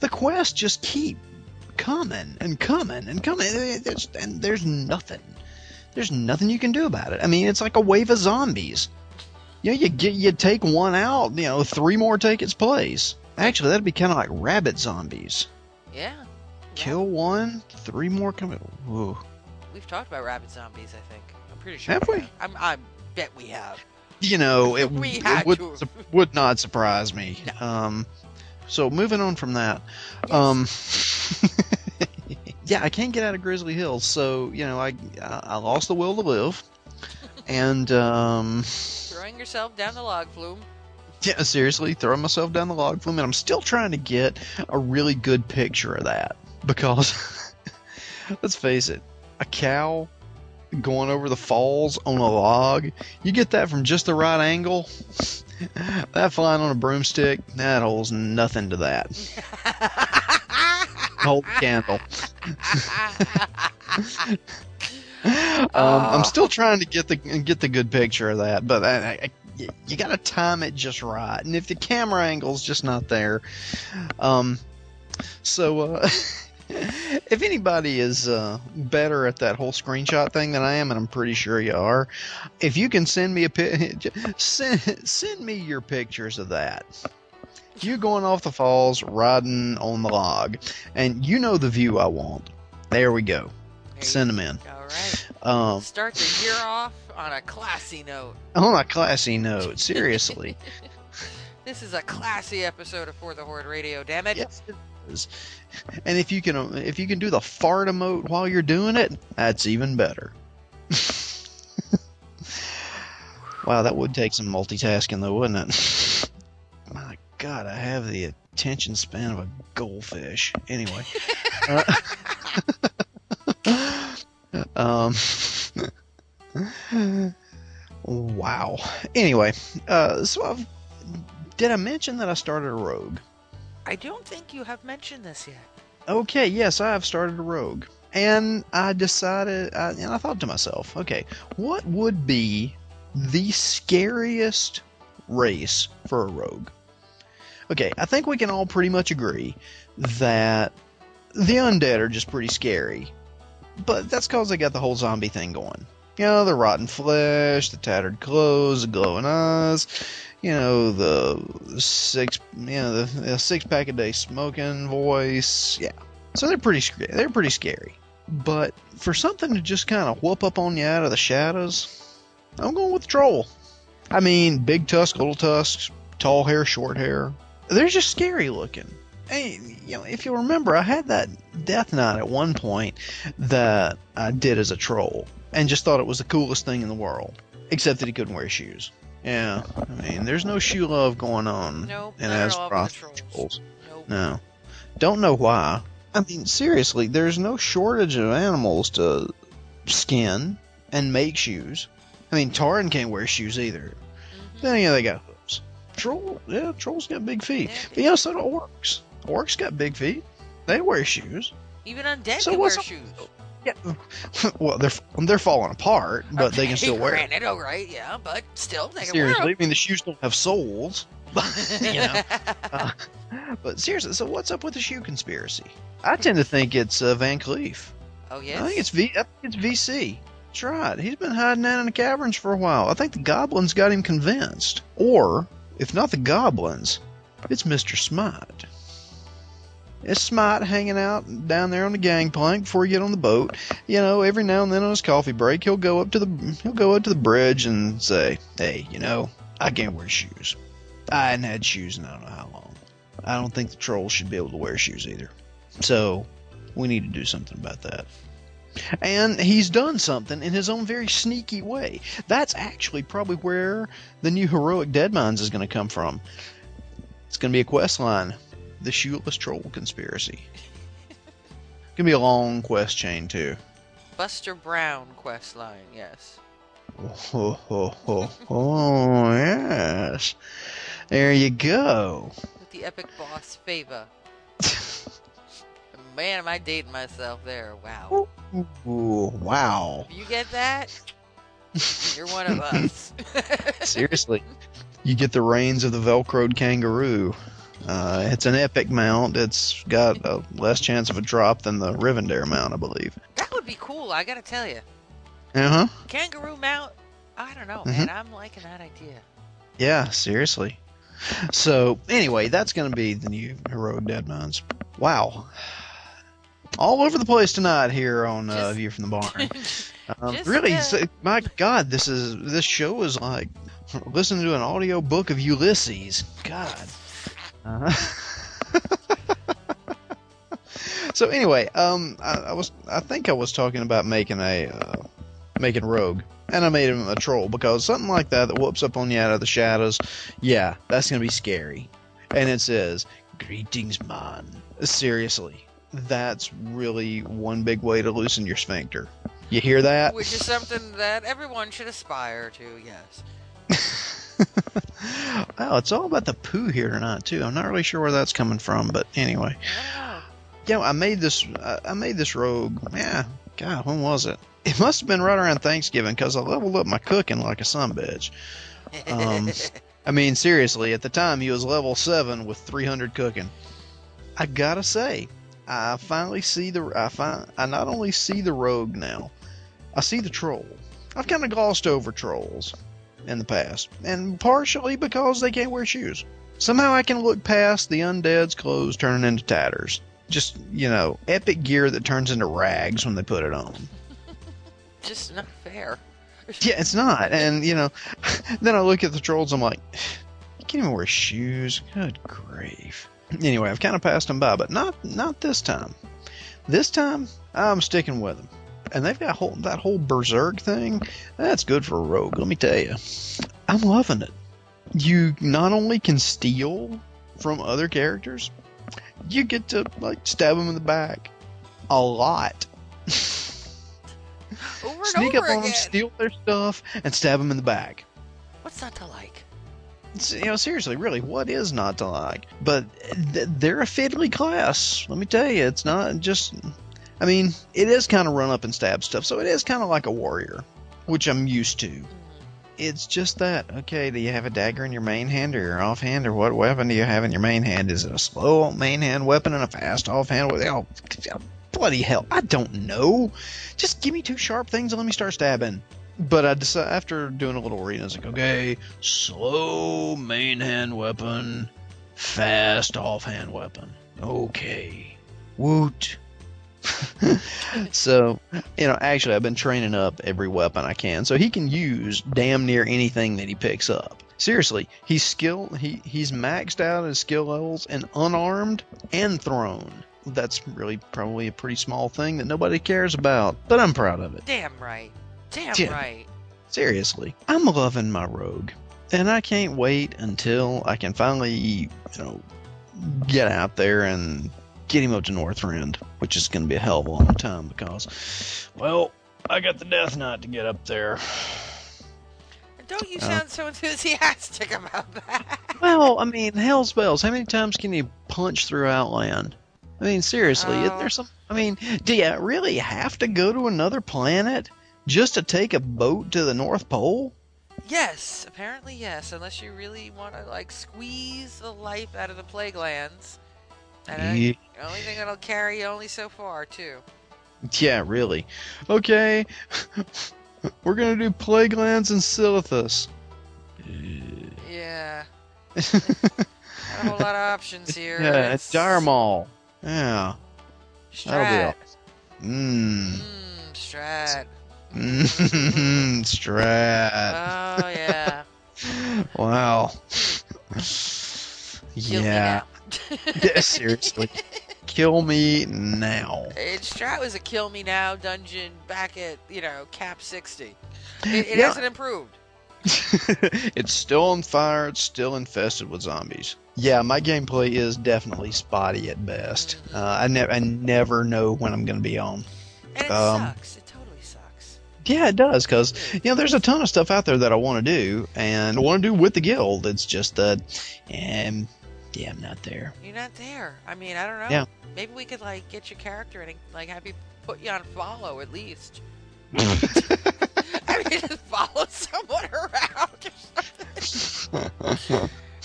The quests just keep coming and coming and coming, there's, and there's nothing. There's nothing you can do about it. I mean, it's like a wave of zombies. You know, you get you take one out, you know, three more take its place. Actually, that'd be kind of like rabbit zombies. yeah. Kill one, three more come. Ooh. We've talked about rabbit zombies, I think. Pretty sure. Have we? I'm, I bet we have. You know, it, *laughs* We it would to. *laughs* would not surprise me. Um, so moving on from that, Yes. um, *laughs* yeah, I can't get out of Grizzly Hills, so you know, I I lost the will to live, and um, Throwing yourself down the log flume. yeah, seriously, throwing myself down the log flume, and I'm still trying to get a really good picture of that because, let's face it, a cow going over the falls on a log, you get that from just the right angle. *laughs* That flying on a broomstick, that holds nothing to that. *laughs* Hold the candle. *laughs* Um, I'm still trying to get the get the good picture of that, but I, I, you, you got to time it just right, and if the camera angle's just not there, um, so uh, if anybody is uh, better at that whole screenshot thing than I am, and I'm pretty sure you are, if you can send me a pic, *laughs* send send me your pictures of that. You going off the falls, riding on the log, and you know the view I want. There we go. There Send them in. All right. Um, Start the year off on a classy note. on a classy note, seriously. *laughs* This is a classy episode of For the Horde Radio. Damn it! yes, it is. And if you can, if you can do the fart emote while you're doing it, that's even better. *laughs* wow, that would take some multitasking, though, wouldn't it? *laughs* My God, I have the attention span of a goldfish. Anyway. Uh, *laughs* um. wow. Anyway, uh, so I've, did I mention that I started a rogue? I don't think you have mentioned this yet. Okay, yes, I have started a rogue. And I decided, and I thought to myself, okay, what would be the scariest race for a rogue? Okay, I think we can all pretty much agree that the undead are just pretty scary. But that's because they got the whole zombie thing going. You know, the rotten flesh, the tattered clothes, the glowing eyes, you know, the six, you know, the, the six pack a day smoking voice. Yeah. So they're pretty they're pretty scary. But for something to just kind of whoop up on you out of the shadows, I'm going with troll. I mean, big tusk, little tusks, tall hair, short hair. They're just scary looking. Hey, you know, if you remember, I had that death knight at one point that I did as a troll, and just thought it was the coolest thing in the world. Except that he couldn't wear shoes. Yeah, I mean, there's no shoe love going on Nope, in not at Azeroth for the trolls. trolls. Nope. No. Don't know why. I mean, seriously, there's no shortage of animals to skin and make shoes. I mean, Tauren can't wear shoes either. Mhm. Then yeah, they got hooves. Troll, yeah, trolls got big feet. Yeah. But yeah, so do orcs. Orcs got big feet. They wear shoes. Even undead So can wear what's up- shoes. Yeah. well, they're they're falling apart, but they can still wear. them. Granted, all right, yeah, but still, they can Seriously, I mean, the shoes don't have soles. But, *laughs* *laughs* you know. Uh, but seriously, so what's up with the shoe conspiracy? I tend to think it's uh, VanCleef. oh yeah. I think it's V. I think it's VC. That's right. He's been hiding out in the caverns for a while. I think the goblins got him convinced. Or, if not the goblins, it's Mister Smite. It's Smite hanging out down there on the gangplank before you get on the boat. You know, every now and then on his coffee break, he'll go up to the he'll go up to the bridge and say, "Hey, you know, I can't wear shoes. I hadn't had shoes in I don't know how long. I don't think the trolls should be able to wear shoes either. So, we need to do something about that." And he's done something in his own very sneaky way. That's actually probably where the new heroic Deadmines is going to come from. It's going to be a quest line The Shoeless Troll Conspiracy. Gonna be a long quest chain, too. Buster Brown quest line, yes. Oh, oh, oh, oh, yes. There you go. With the epic boss Fava. *laughs* Man, am I dating myself there? Wow. Ooh, wow. You get that? You're one of *laughs* us. *laughs* Seriously. You get the reins of the Velcroed kangaroo. Uh, it's an epic mount. It's got a less chance of a drop than the Rivendare mount, I believe. that would be cool, I gotta tell you. Uh huh. Kangaroo mount? I don't know, Mhm. man. I'm liking that idea. Yeah, seriously. So, anyway, that's to be the new Heroic Deadmines. Wow. All over the place tonight here on uh, Just- View from the Barn. *laughs* Um, really, uh, my God, this is this show is like listening to an audio book of Ulysses. God. Uh-huh. *laughs* so anyway, um, I, I was I think I was talking about making a uh, making rogue, and I made him a troll because something like that that whoops up on you out of the shadows, yeah, that's gonna be scary. And it says, "Greetings, man." Seriously, that's really one big way to loosen your sphincter. You hear that? Which is something that everyone should aspire to, yes. *laughs* *laughs* wow, it's all about the poo here tonight too. I'm not really sure where that's coming from, but anyway. I don't. You know, I made this. I I made this rogue. Yeah, God, when was it? It must have been right around Thanksgiving because I leveled up my cooking like a son bitch. Um, *laughs* I mean, seriously, at the time he was level seven with 300 cooking. I gotta say, I finally see the. I find I not only see the rogue now, I see the troll. I've kind of glossed over trolls in the past, and partially because they can't wear shoes. Somehow I can look past the undead's clothes turning into tatters. Just, you know, epic gear that turns into rags when they put it on. *laughs* Just not fair. *laughs* Yeah, it's not. And, you know, *laughs* then I look at the trolls, I'm like, you can't even wear shoes. Good grief. Anyway, I've kind of passed them by, but not not this time. This time, I'm sticking with them. And they've got whole, that whole berserk thing. That's good for a rogue, let me tell you. I'm loving it. You not only can steal from other characters, you get to like stab them in the back a lot. *laughs* Sneak up on again. them, steal their stuff, and stab them in the back. What's not to like? You know, seriously, really, what is not to like? But th- they're a fiddly class. Let me tell you, it's not just. I mean, it is kind of run up and stab stuff, so it is kind of like a warrior, which I'm used to. Mhm. It's just that. Okay, do you have a dagger in your main hand or your offhand, or what weapon do you have in your main hand? Is it a slow main hand weapon and a fast offhand? Oh, bloody hell, I don't know. Just give me two sharp things and let me start stabbing. But I decided after doing a little reading, I was like, okay, slow main hand weapon, fast offhand weapon. Okay, woot. *laughs* so, you know, actually, I've been training up every weapon I can, so he can use damn near anything that he picks up. Seriously, he's skill he he's maxed out his skill levels and unarmed and thrown. That's really probably a pretty small thing that nobody cares about, but I'm proud of it. Damn right. Damn Yeah. right. Seriously, I'm loving my rogue, and I can't wait until I can finally, you know, get out there and get him up to Northrend, which is going to be a hell of a long time because, well, I got the Death Knight to get up there. Don't you Uh. sound so enthusiastic about that? Well, I mean, hell's bells. How many times can you punch through Outland? I mean, seriously, Oh. isn't there some? I mean, do you really have to go to another planet just to take a boat to the North Pole? Yes, apparently yes. Unless you really want to like squeeze the life out of the plague lands. And Yeah. the only thing that'll carry you only so far too. Yeah, really. Okay, *laughs* we're gonna do Plaguelands and Silithus. Yeah, *laughs* not a whole lot of options here. yeah, it's Dire Maul. Yeah. Strat. Mmm. Mmm, Strat. Mmm. *laughs* Strat. Oh yeah. Wow. Yeah. *laughs* yeah. Seriously. Kill me now. And Strat was a kill me now dungeon back at you know cap sixty. It, it Yeah. hasn't improved. *laughs* it's still on fire. It's still infested with zombies. Yeah, my gameplay is definitely spotty at best. Uh, I, ne- I never know when I'm going to be on. And it Um, sucks. It totally sucks. Yeah, it does because you know there's a ton of stuff out there that I want to do and I want to do with the guild. It's just that, um, yeah, I'm not there. You're not there. I mean, I don't know. Yeah. Maybe we could like get your character and like have you put you on follow at least. *laughs* I mean, just follow someone around.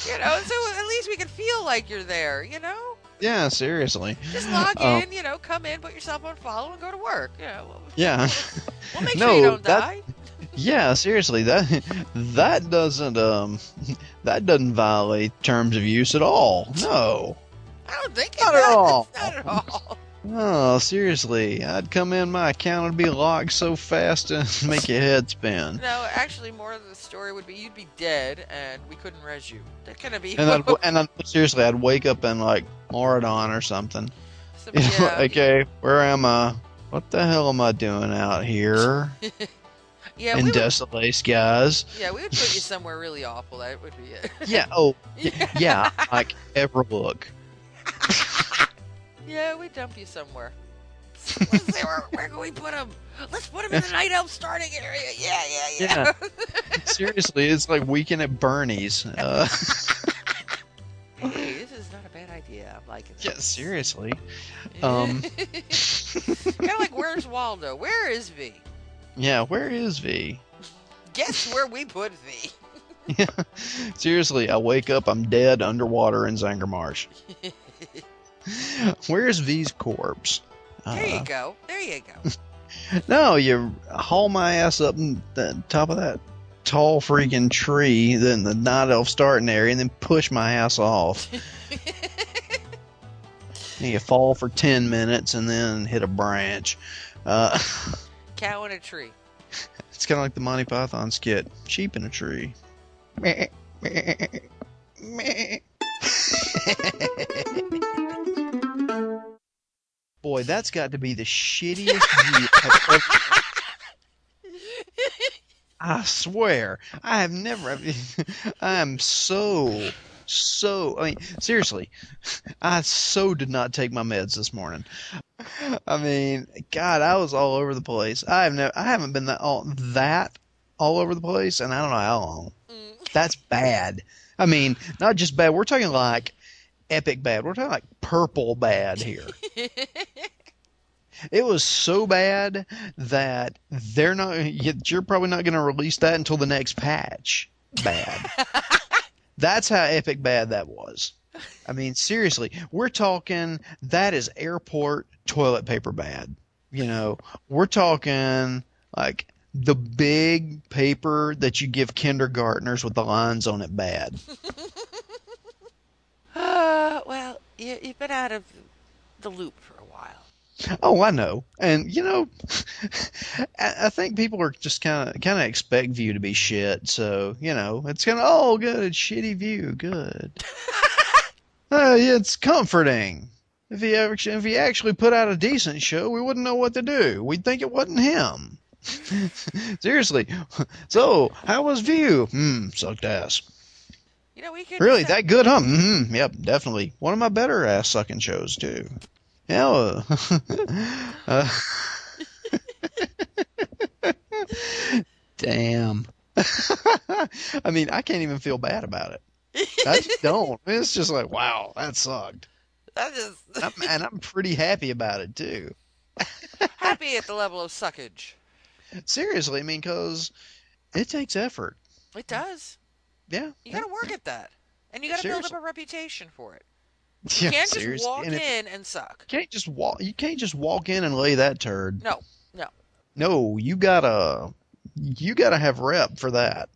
You know, so at least we can feel like you're there. You know, yeah, seriously. just log Um, in. You know, come in, put yourself on follow, and go to work. You know, we'll, Yeah, we'll make *laughs* No, sure you don't that- die. Yeah, seriously. That *laughs* that doesn't um *laughs* that doesn't violate terms of use at all. No. I don't think it Not at *laughs* all. Not at all. Oh, seriously. I'd come in, my account would be locked so fast and make your head spin. No, actually, more of the story would be you'd be dead and we couldn't res you. That kind of be. And I'd, and I'd, seriously, I'd wake up in like Moradon or something. some, yeah, okay, where am I? What the hell am I doing out here yeah, we would, desolate skies? yeah, we would put you *laughs* somewhere really awful. That would be it. Yeah. Oh, *laughs* yeah, yeah. like Everlook. *laughs* yeah, we dump you somewhere. Let's where, where can we put him? Let's put him in the night elf starting area. Yeah, yeah, yeah. yeah. Seriously, it's like weekend at Bernie's. Uh, hey, this is not a bad idea. I'm liking yeah, seriously. Um, kind of like where's Waldo? Where is V? Yeah, where is V? Guess where we put V? yeah. *laughs* Seriously, I wake up, I'm dead underwater in Zangarmarsh. *laughs* Where's V's corpse? There you Uh, go. There you go. *laughs* no, you haul my ass up the top of that tall freaking tree, then the night elf starting area, and then push my ass off. And you fall for 10 minutes and then hit a branch. Uh, Cow in a tree. it's kind of like the Monty Python skit Sheep in a tree. Meh, meh, meh. Boy, that's got to be the shittiest view I've ever. I swear, I have never. *laughs* I am so, so. I mean, seriously, *laughs* I so did not take my meds this morning. I mean, God, I was all over the place. I have never, I haven't been that all that all over the place, and I don't know how long. Mm. That's bad. I mean, not just bad. We're talking like epic bad. We're talking like purple bad here. *laughs* It was so bad that they're not. You're probably not going to release that until the next patch. Bad. *laughs* That's how epic bad that was. I mean, seriously, we're talking that is airport toilet paper bad. You know, we're talking like the big paper that you give kindergartners with the lines on it bad. *laughs* Uh, well, you, you've been out of the loop. Oh, I know, and you know, *laughs* I, think people are just kind of kind of expect View to be shit. So you know, it's kind of oh, good, it's shitty View, good. *laughs* uh, yeah, it's comforting. If he ever, if he actually put out a decent show, we wouldn't know what to do. We'd think it wasn't him. *laughs* Seriously. So, how was View? Hmm, sucked ass. You know, we could Really, just- that good, huh? hmm Yep, definitely. One of my better ass sucking shows too. Uh, *laughs* damn. *laughs* I mean, I can't even feel bad about it. I just *laughs* don't. It's just like, wow, that sucked. that is I'm, and I'm pretty happy about it too. happy at the level of suckage. Seriously, I mean, because it takes effort. It does. Yeah. You got to work at that, and you got to build up a reputation for it. *laughs* yeah, You can't just walk And in and suck. You can't just walk. You can't just walk in and lay that turd. No, no. No, you gotta, you gotta have rep for that.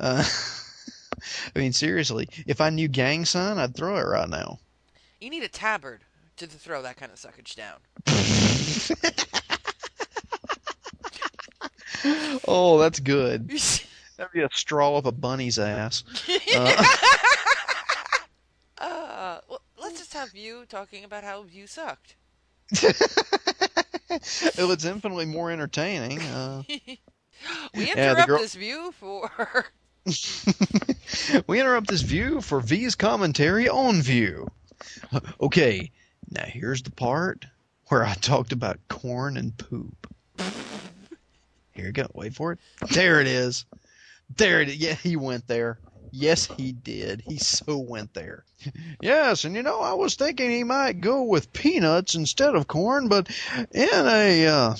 Uh, *laughs* I mean, seriously, if I knew gang sign, I'd throw it right now. You need a tabard to throw that kind of suckage down. *laughs* oh, that's good. That'd be a straw up a bunny's ass. Uh, well, let's just have you talking about how you sucked. *laughs* well, it's infinitely more entertaining. Uh, *laughs* We Yeah, interrupt girl- this view for *laughs* we interrupt this view for V's commentary on View. Okay, now here's the part where I talked about corn and poop. Here you go. Wait for it. There it is. There it is. Yeah, he went there. Yes, he did. He so went there. Yes, and you know, I was thinking he might go with peanuts instead of corn, but in a uh,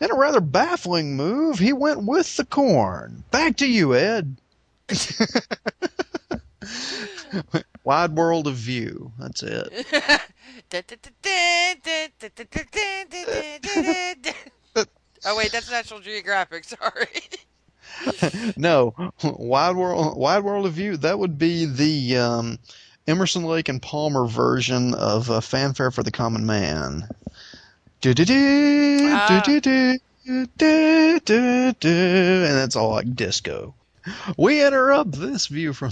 in a rather baffling move, he went with the corn. Back to you, Ed. *laughs* Wide world of view. That's it. *laughs* oh wait, that's National Geographic. *laughs* Sorry. *laughs* no, wide world, wide world of view. That would be the um, Emerson Lake and Palmer version of uh, Fanfare for the Common Man. Do-do-do, Ah. do-do-do, do-do-do, and that's all like disco. We interrupt this view from.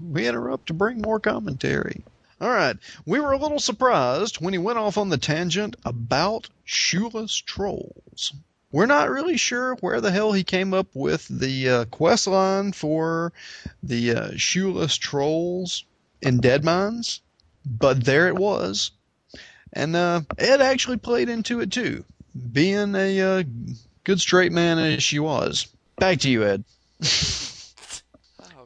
*laughs* we interrupt to bring more commentary. All right, we were a little surprised when he went off on the tangent about shoeless trolls. We're not really sure where the hell he came up with the uh, quest line for the uh, shoeless trolls in Deadmines, but there it was. And uh, Ed actually played into it too, being a uh, good straight man as she was. Back to you, Ed. Oh,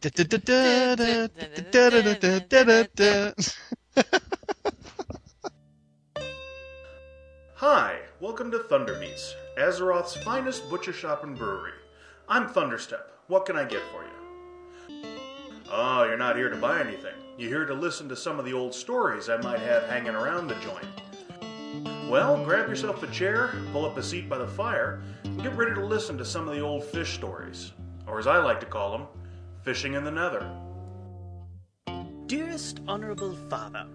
Hi, welcome to Thunder Meats, Azeroth's finest butcher shop and brewery. I'm Thunderstep. What can I get for you? Oh, you're not here to buy anything. You're here to listen to some of the old stories I might have hanging around the joint. Well, grab yourself a chair, pull up a seat by the fire, and get ready to listen to some of the old fish stories. Or as I like to call them, fishing in the nether. Dearest Honorable Father,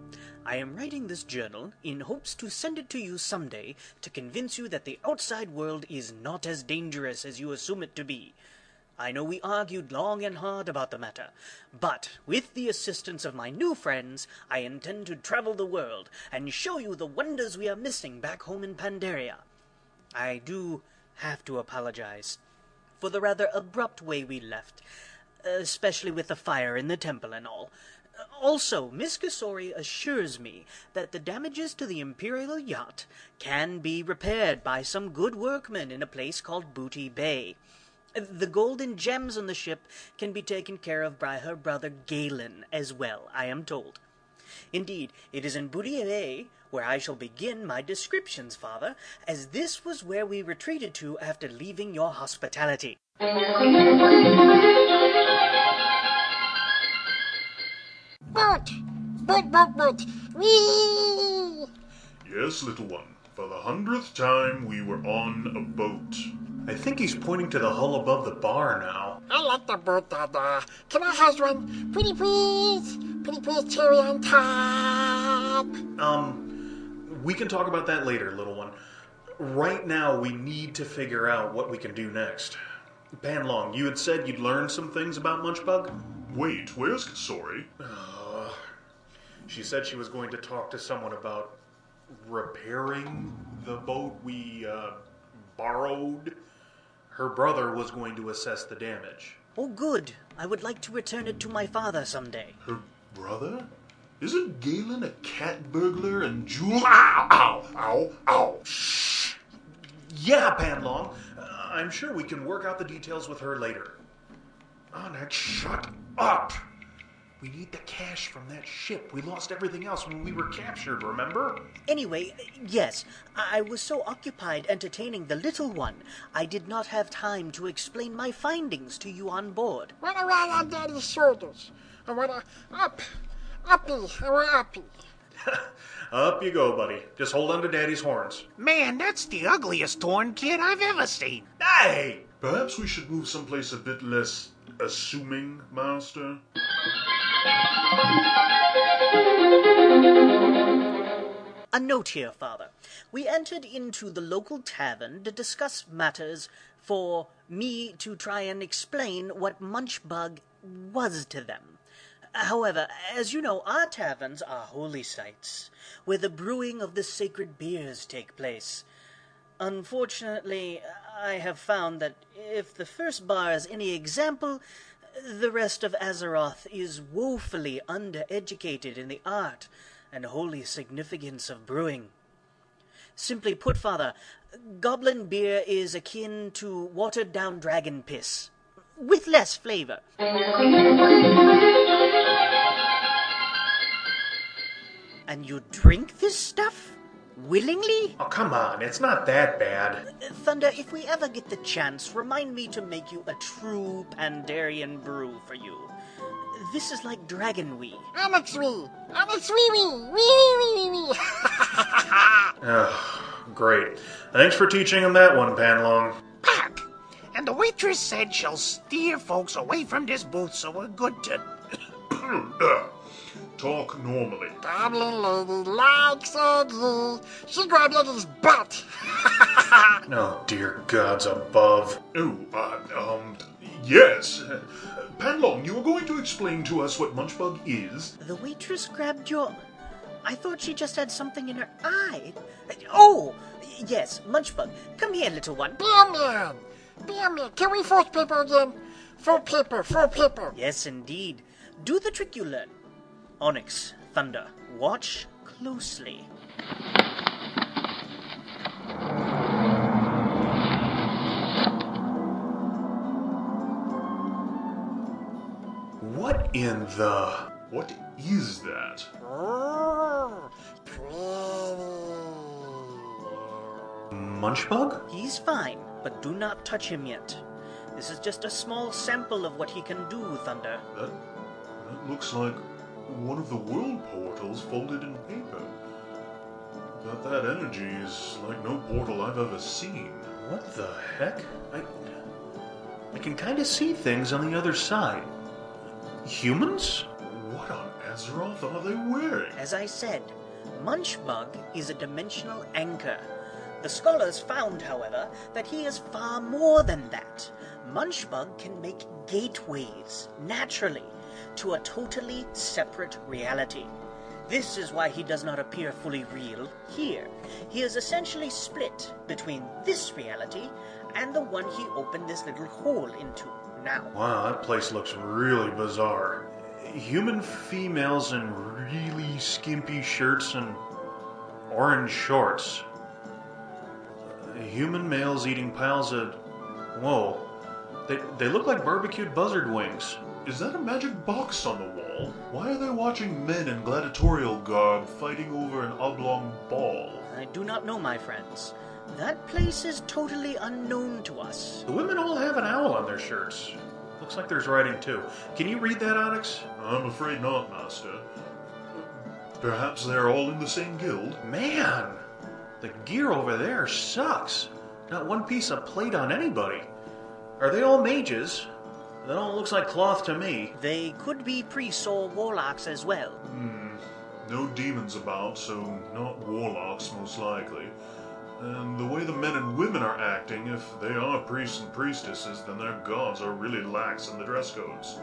I am writing this journal in hopes to send it to you someday to convince you that the outside world is not as dangerous as you assume it to be. I know we argued long and hard about the matter, but with the assistance of my new friends, I intend to travel the world and show you the wonders we are missing back home in Pandaria. I do have to apologize for the rather abrupt way we left, especially with the fire in the temple and all. Also, Miss Kasori assures me that the damages to the Imperial yacht can be repaired by some good workmen in a place called Booty Bay. The gold and gems on the ship can be taken care of by her brother Galen as well, I am told. Indeed, it is in Booty Bay where I shall begin my descriptions, father, as this was where we retreated to after leaving your hospitality. *laughs* Boat! Boat, boat, boat! Whee! Yes, little one. For the hundredth time, we were on a boat. I think he's pointing to the hull above the bar now. I like the boat, Dada. Can I have one? Pretty please! Pretty please, cherry on top! Um, we can talk about that later, little one. Right now, we need to figure out what we can do next. Panlong, you had said you'd learned some things about Munchbug? Wait, where's Kasori? She said she was going to talk to someone about repairing the boat we uh, borrowed. Her brother was going to assess the damage. Oh, good. I would like to return it to my father someday. Her brother? Isn't Galen a cat burglar and Jewel? Ow, ow, ow, ow. Shh. Yeah, Panlong. Uh, I'm sure we can work out the details with her later. Onyx, shut up! We need the cash from that ship. We lost everything else when we were captured, remember? Anyway, yes, I was so occupied entertaining the little one, I did not have time to explain my findings to you on board. Wanna ride on Daddy's shoulders? I wanna up, uppy, I want uppy. *laughs* Up you go, buddy. Just hold on to Daddy's horns. Man, that's the ugliest Tauren kid I've ever seen. Hey! Perhaps we should move someplace a bit less assuming, Master. A note here, father. We entered into the local tavern to discuss matters for me to try and explain what Munchbug was to them. However, as you know, our taverns are holy sites, where the brewing of the sacred beers take place. Unfortunately, I have found that if the first bar is any example, the rest of Azeroth is woefully undereducated in the art and holy significance of brewing. Simply put, Father, goblin beer is akin to watered down dragon piss, with less flavor. And you drink this stuff? Willingly? Oh, come on. It's not that bad. Uh, uh, Thunder, if we ever get the chance, remind me to make you a true Pandaren brew for you. This is like dragon wee. Onyx wee! Onyx wee wee! Wee wee wee wee wee! *laughs* Ugh, great. Thanks for teaching him that one, Panlong. Pack. And the waitress said she'll steer folks away from this booth, so we're good to. *coughs* *coughs* Talk normally. Goblin lady likes Eggy. She grabbed Eggy's butt. *laughs* Oh, dear gods above. Oh, uh, um, yes. Panlong, you were going to explain to us what Munchbug is? The waitress grabbed your. I thought she just had something in her eye. Oh, yes, Munchbug. Come here, little one. Beer man! Beer man, can we force paper again? Full paper, full paper. Yes, indeed. Do the trick you learn. Onyx, Thunder, watch closely. What in the. What is that? Munchbug? He's fine, but do not touch him yet. This is just a small sample of what he can do, Thunder. That It looks like one of the world portals folded in paper. But that energy is like no portal I've ever seen. What the heck? I, I can kind of see things on the other side. Humans? What on Azeroth are they wearing? As I said, Munchbug is a dimensional anchor. The scholars found, however, that he is far more than that. Munchbug can make gateways, naturally, to a totally separate reality. This is why he does not appear fully real here. He is essentially split between this reality and the one he opened this little hole into now. Wow, that place looks really bizarre. Human females in really skimpy shirts and orange shorts. Human males eating piles of. Whoa. They, they look like barbecued buzzard wings. Is that a magic box on the wall? Why are they watching men in gladiatorial garb fighting over an oblong ball? I do not know, my friends. That place is totally unknown to us. The women all have an owl on their shirts. Looks like there's writing too. Can you read that, Onyx? I'm afraid not, Master. Perhaps they're all in the same guild? Man, the gear over there sucks. Not one piece of plate on anybody. Are they all mages? That all looks like cloth to me. They could be priests or warlocks as well. Hmm. No demons about, so not warlocks, most likely. And the way the men and women are acting, if they are priests and priestesses, then their gods are really lax in the dress codes.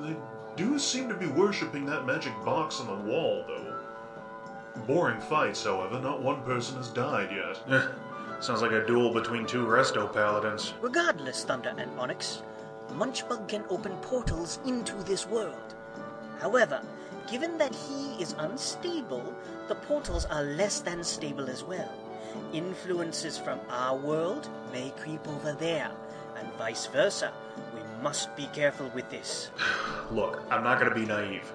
They do seem to be worshipping that magic box on the wall, though. Boring fights, however, not one person has died yet. *laughs* Sounds like a duel between two resto paladins. Regardless, Thunder and Onyx, Munchbug can open portals into this world. However, given that he is unstable, the portals are less than stable as well. Influences from our world may creep over there, and vice versa. We must be careful with this. *sighs* Look, I'm not going to be naive.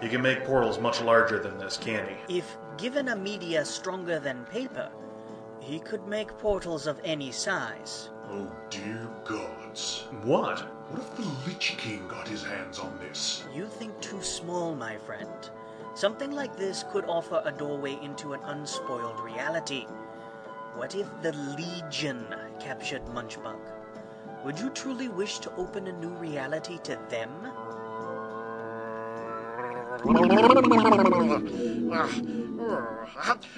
He can make portals much larger than this, can he? If given a media stronger than paper, he could make portals of any size. Oh dear gods. What? What if the Lich King got his hands on this? You think too small, my friend. Something like this could offer a doorway into an unspoiled reality. What if the Legion captured Munchbug? Would you truly wish to open a new reality to them? *laughs* Ah,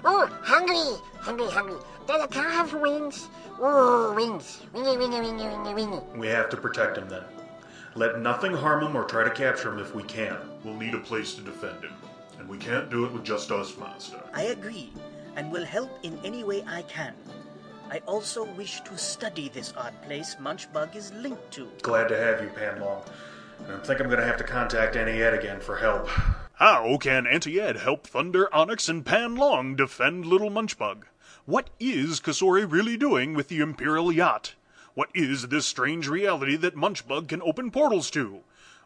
Oh, hungry, hungry, hungry. Does a cow have wings? Oh, wings. Wingy, wingy, wingy, wingy, wingy. We have to protect him then. Let nothing harm him or try to capture him if we can. We'll need a place to defend him. And we can't do it with just us, Master. I agree, and will help in any way I can. I also wish to study this odd place Munchbug is linked to. Glad to have you, Panlong. And I think I'm going to have to contact Auntie Ed again for help. How can Auntie Ed help Thunder, Onyx, and Panlong defend Little Munchbug? What is Kasori really doing with the Imperial yacht? What is this strange reality that Munchbug can open portals to?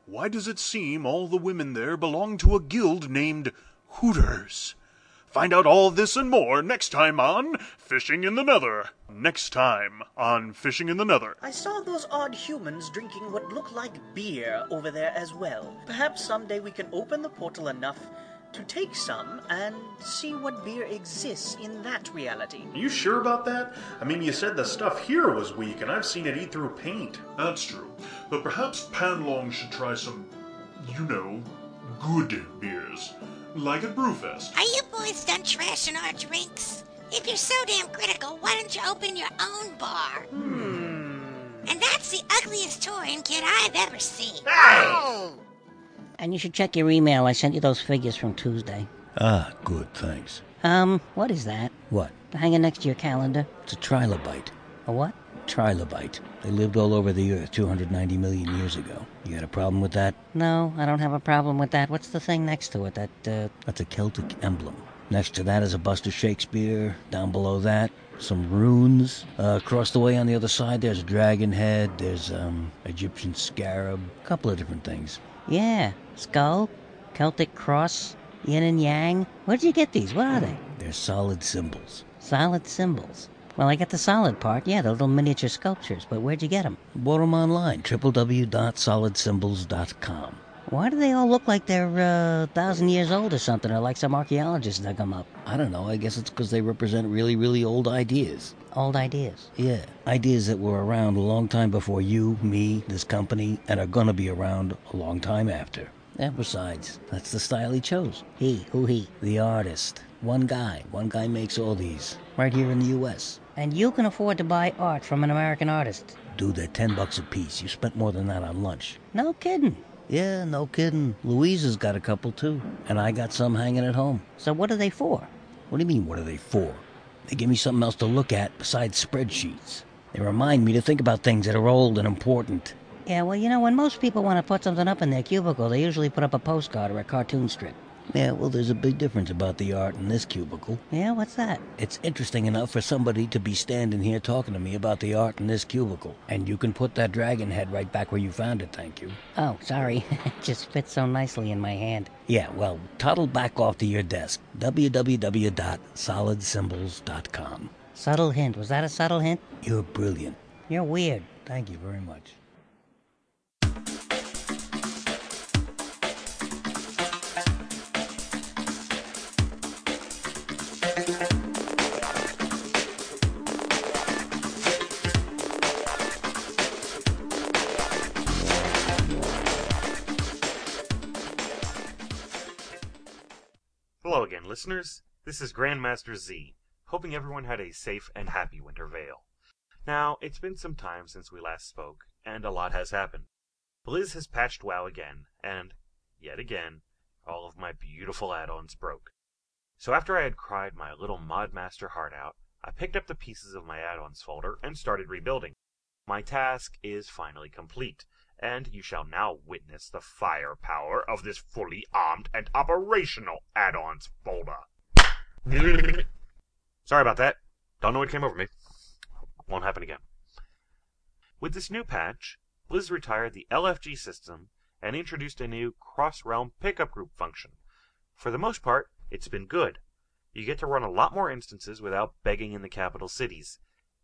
Why does it seem all the women there belong to a guild named Hooters? Find out all this and more next time on Fishing in the Nether. Next time on Fishing in the Nether. I saw those odd humans drinking what looked like beer over there as well. Perhaps someday we can open the portal enough to take some and see what beer exists in that reality. Are you sure about that? I mean, you said the stuff here was weak, and I've seen it eat through paint. That's true. But perhaps Panlong should try some, you know, good beers. Like at Brewfest. Are you boys done trashing our drinks? If you're so damn critical, why don't you open your own bar? Hmm. And that's the ugliest Tauren kid I've ever seen. Hey! And you should check your email. I sent you those figures from Tuesday. Ah, good, thanks. Um, what is that? What? Hanging next to your calendar? It's a trilobite. A what? Trilobite. They lived all over the Earth 290 million years ago. You got a problem with that? No, I don't have a problem with that. What's the thing next to it? That, uh. That's a Celtic emblem. Next to that is a bust of Shakespeare. Down below that, some runes. Uh, across the way on the other side, there's a dragon head. There's, um, Egyptian scarab. A couple of different things. Yeah. Skull? Celtic cross? Yin and yang? Where'd you get these? What are they? They're solid symbols. Solid symbols. Well, I get the solid part. Yeah, the little miniature sculptures. But where'd you get them? Bought them online. www.solidsymbols.com. Why do they all look like they're uh, thousand years old or something, or like some archaeologist dug them up? I don't know. I guess it's because they represent really, really old ideas. Old ideas. Yeah, ideas that were around a long time before you, me, this company, and are gonna be around a long time after. And besides, that's the style he chose. He, who he? The artist. One guy. One guy makes all these. Right here in the U.S. And you can afford to buy art from an American artist. Dude, they're ten bucks a piece. You spent more than that on lunch. No kidding. Yeah, no kidding. Louisa's got a couple too. And I got some hanging at home. So what are they for? What do you mean, what are they for? They give me something else to look at besides spreadsheets. They remind me to think about things that are old and important. Yeah, well, you know, when most people want to put something up in their cubicle, they usually put up a postcard or a cartoon strip. Yeah, well, there's a big difference about the art in this cubicle. Yeah, what's that? It's interesting enough for somebody to be standing here talking to me about the art in this cubicle. And you can put that dragon head right back where you found it, thank you. Oh, sorry. *laughs* it just fits so nicely in my hand. Yeah, well, toddle back off to your desk. www.solidsymbols.com. Subtle hint. Was that a subtle hint? You're brilliant. You're weird. Thank you very much. Listeners. This is Grandmaster Z, hoping everyone had a safe and happy winter veil. Now, it's been some time since we last spoke, and a lot has happened. Blizz has patched WoW again, and, yet again, all of my beautiful add-ons broke. So after I had cried my little Modmaster heart out, I picked up the pieces of my add-ons folder and started rebuilding. My task is finally complete, and you shall now witness the firepower of this fully armed and operational add-ons folder. Sorry about that. Don't know what came over me. Won't happen again. With this new patch, Blizz retired the LFG system and introduced a new cross-realm pickup group function. For the most part, it's been good. You get to run a lot more instances without begging in the capital cities.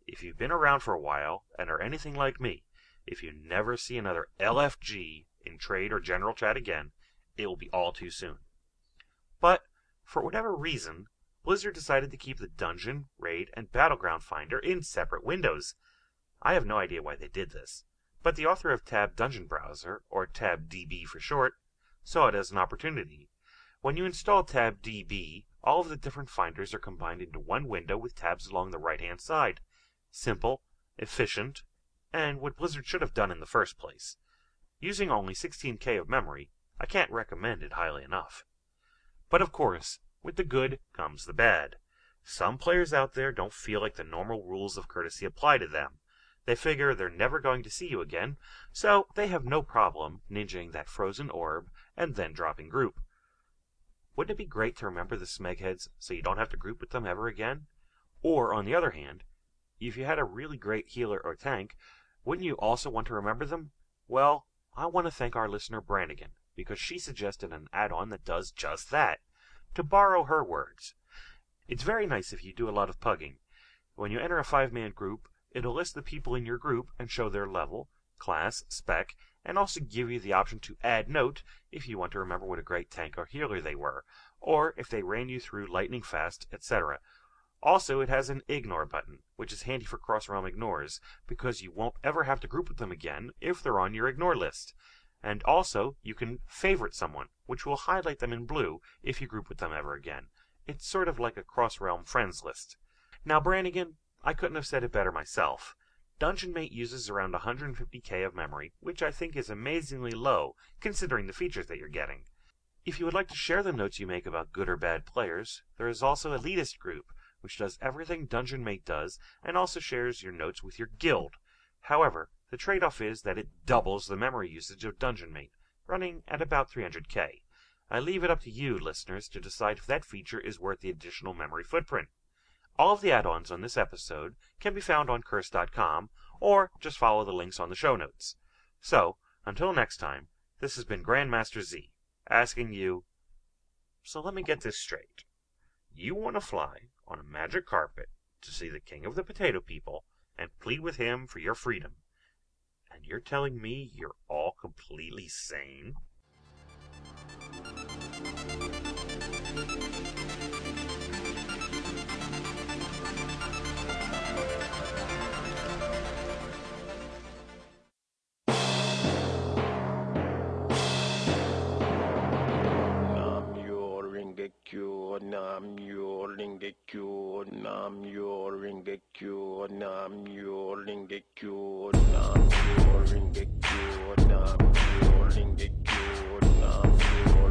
If you've been around for a while and are anything like me, if you never see another LFG in trade or general chat again, it will be all too soon. But, for whatever reason, Blizzard decided to keep the Dungeon, Raid, and Battleground Finder in separate windows. I have no idea why they did this, but the author of Tab Dungeon Browser, or Tab DB for short, saw it as an opportunity. When you install Tab DB, all of the different finders are combined into one window with tabs along the right-hand side. Simple, efficient, and what Blizzard should have done in the first place. Using only 16k of memory, I can't recommend it highly enough. But of course, with the good comes the bad. Some players out there don't feel like the normal rules of courtesy apply to them. They figure they're never going to see you again, so they have no problem ninjaing that frozen orb and then dropping group. Wouldn't it be great to remember the smegheads so you don't have to group with them ever again? Or, on the other hand, if you had a really great healer or tank, wouldn't you also want to remember them? Well, I want to thank our listener Brannigan, because she suggested an add-on that does just that. To borrow her words, it's very nice if you do a lot of pugging. When you enter a five-man group, it'll list the people in your group and show their level, class, spec, and also give you the option to add note if you want to remember what a great tank or healer they were, or if they ran you through lightning fast, etc. Also, it has an ignore button, which is handy for cross-realm ignores, because you won't ever have to group with them again if they're on your ignore list. And also, you can favorite someone, which will highlight them in blue if you group with them ever again. It's sort of like a cross-realm friends list. Now, Brannigan, I couldn't have said it better myself. Dungeon Mate uses around 150k of memory, which I think is amazingly low, considering the features that you're getting. If you would like to share the notes you make about good or bad players, there is also Elitist Group, which does everything Dungeon Mate does and also shares your notes with your guild. However, the trade-off is that it doubles the memory usage of Dungeon Mate, running at about 300k. I leave it up to you, listeners, to decide if that feature is worth the additional memory footprint. All of the add-ons on this episode can be found on curse.com, or just follow the links on the show notes. So, until next time, this has been Grandmaster Z, asking you, so let me get this straight. You want to fly on a magic carpet to see the king of the potato people and plead with him for your freedom. And you're telling me you're all completely sane? Namyo Ringekyo, Namyo Ringekyo, Namyo Ringekyo, Namyo Ringekyo, Namyo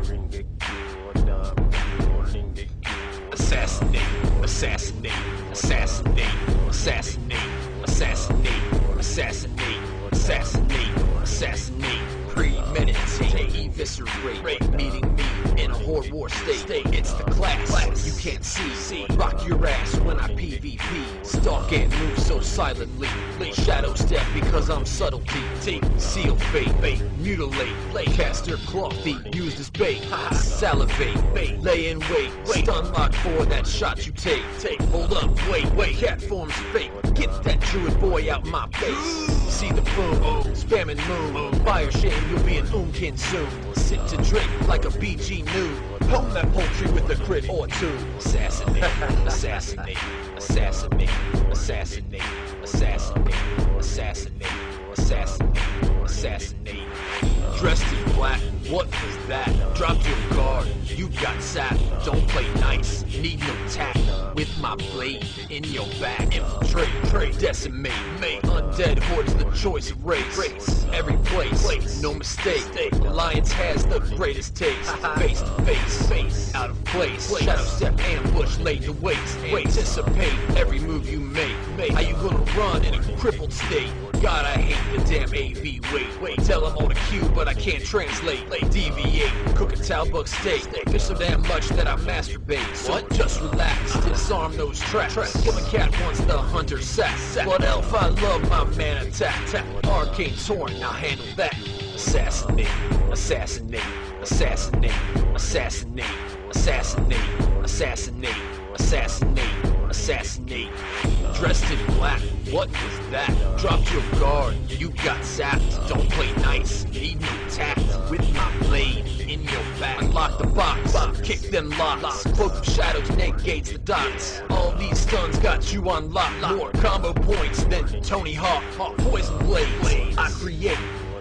Ringekyo, Namyo Ringekyo. Assassinate, assassinate, assassinate, assassinate, assassinate, assassinate, assassinate, assassinate, premeditate, eviscerate, meeting me a horde war state. It's the class you can't see. See Rock your ass when I PvP. Stalk and move so silently. Shadow step because I'm subtlety. Seal fate, bait, mutilate, cast your claw feet, used as bait. Salivate, bait, lay in wait, stun lock for that shot you take. Take, hold up, wait, wait, cat forms fake. Get that druid boy out my face. See the boom, spamming moon. Fire shame, you'll be an oomkin soon. Sit to drink like a BG noob. Home that poultry with a crit or two. Assassinate, assassinate, assassinate, assassinate, assassinate, assassinate, assassinate, assassinate. Dressed in black, what was that? Drop your guard, you got sapped. Don't play nice, need no tact. With my blade in your back, infiltrate, trade, decimate, make undead hordes the choice of race. race. Every place, no mistake. Alliance has the greatest taste. Face to face, face out of place. Shadow step, ambush, laid to waste. Anticipate every move you make. How you gonna run in a crippled state? God, I hate the damn AV. Wait, wait, tell I'm on a cue, but I can't translate. Deviate, cook a Talbuk steak. Fish so damn much that I masturbate. So just relax, disarm those traps. Kill a cat once the hunter sack. Blood elf, I love my man attack. Arcane torrent, I'll handle that. Assassinate, assassinate, assassinate, assassinate, assassinate, assassinate, assassinate, assassinate. Dressed in black, what was that? Drop your guard, you got zapped. Don't play nice, need no tact. With my blade in your back, unlock the box, kick them locks. Cloak of shadows negates the dots. All these stuns got you on lock. More combo points than Tony Hawk. Poison blades, I create.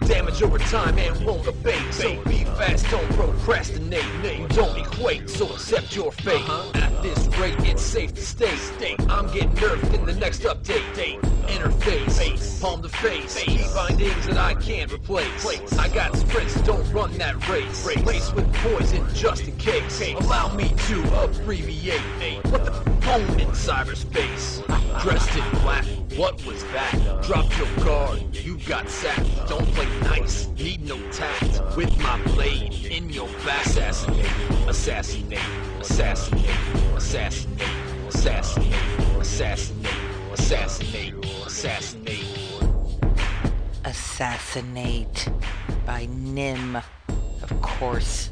Damage over time and won't abate. So be fast, don't procrastinate. You don't equate, so accept your fate. At this rate, it's safe to stay. I'm getting nerfed in the next update. Interface, palm to face. Key bindings that I can't replace. I got sprints, don't run that race. Lace with poison just in case. Allow me to abbreviate. What the phone in cyberspace? Dressed in black, what was that? Drop your guard, you got sacked. Don't play nice, need no tact. With my blade in your back. Assassinate, assassinate, assassinate, assassinate, assassinate, assassinate, assassinate, assassinate. Assassinate by Nim, of course.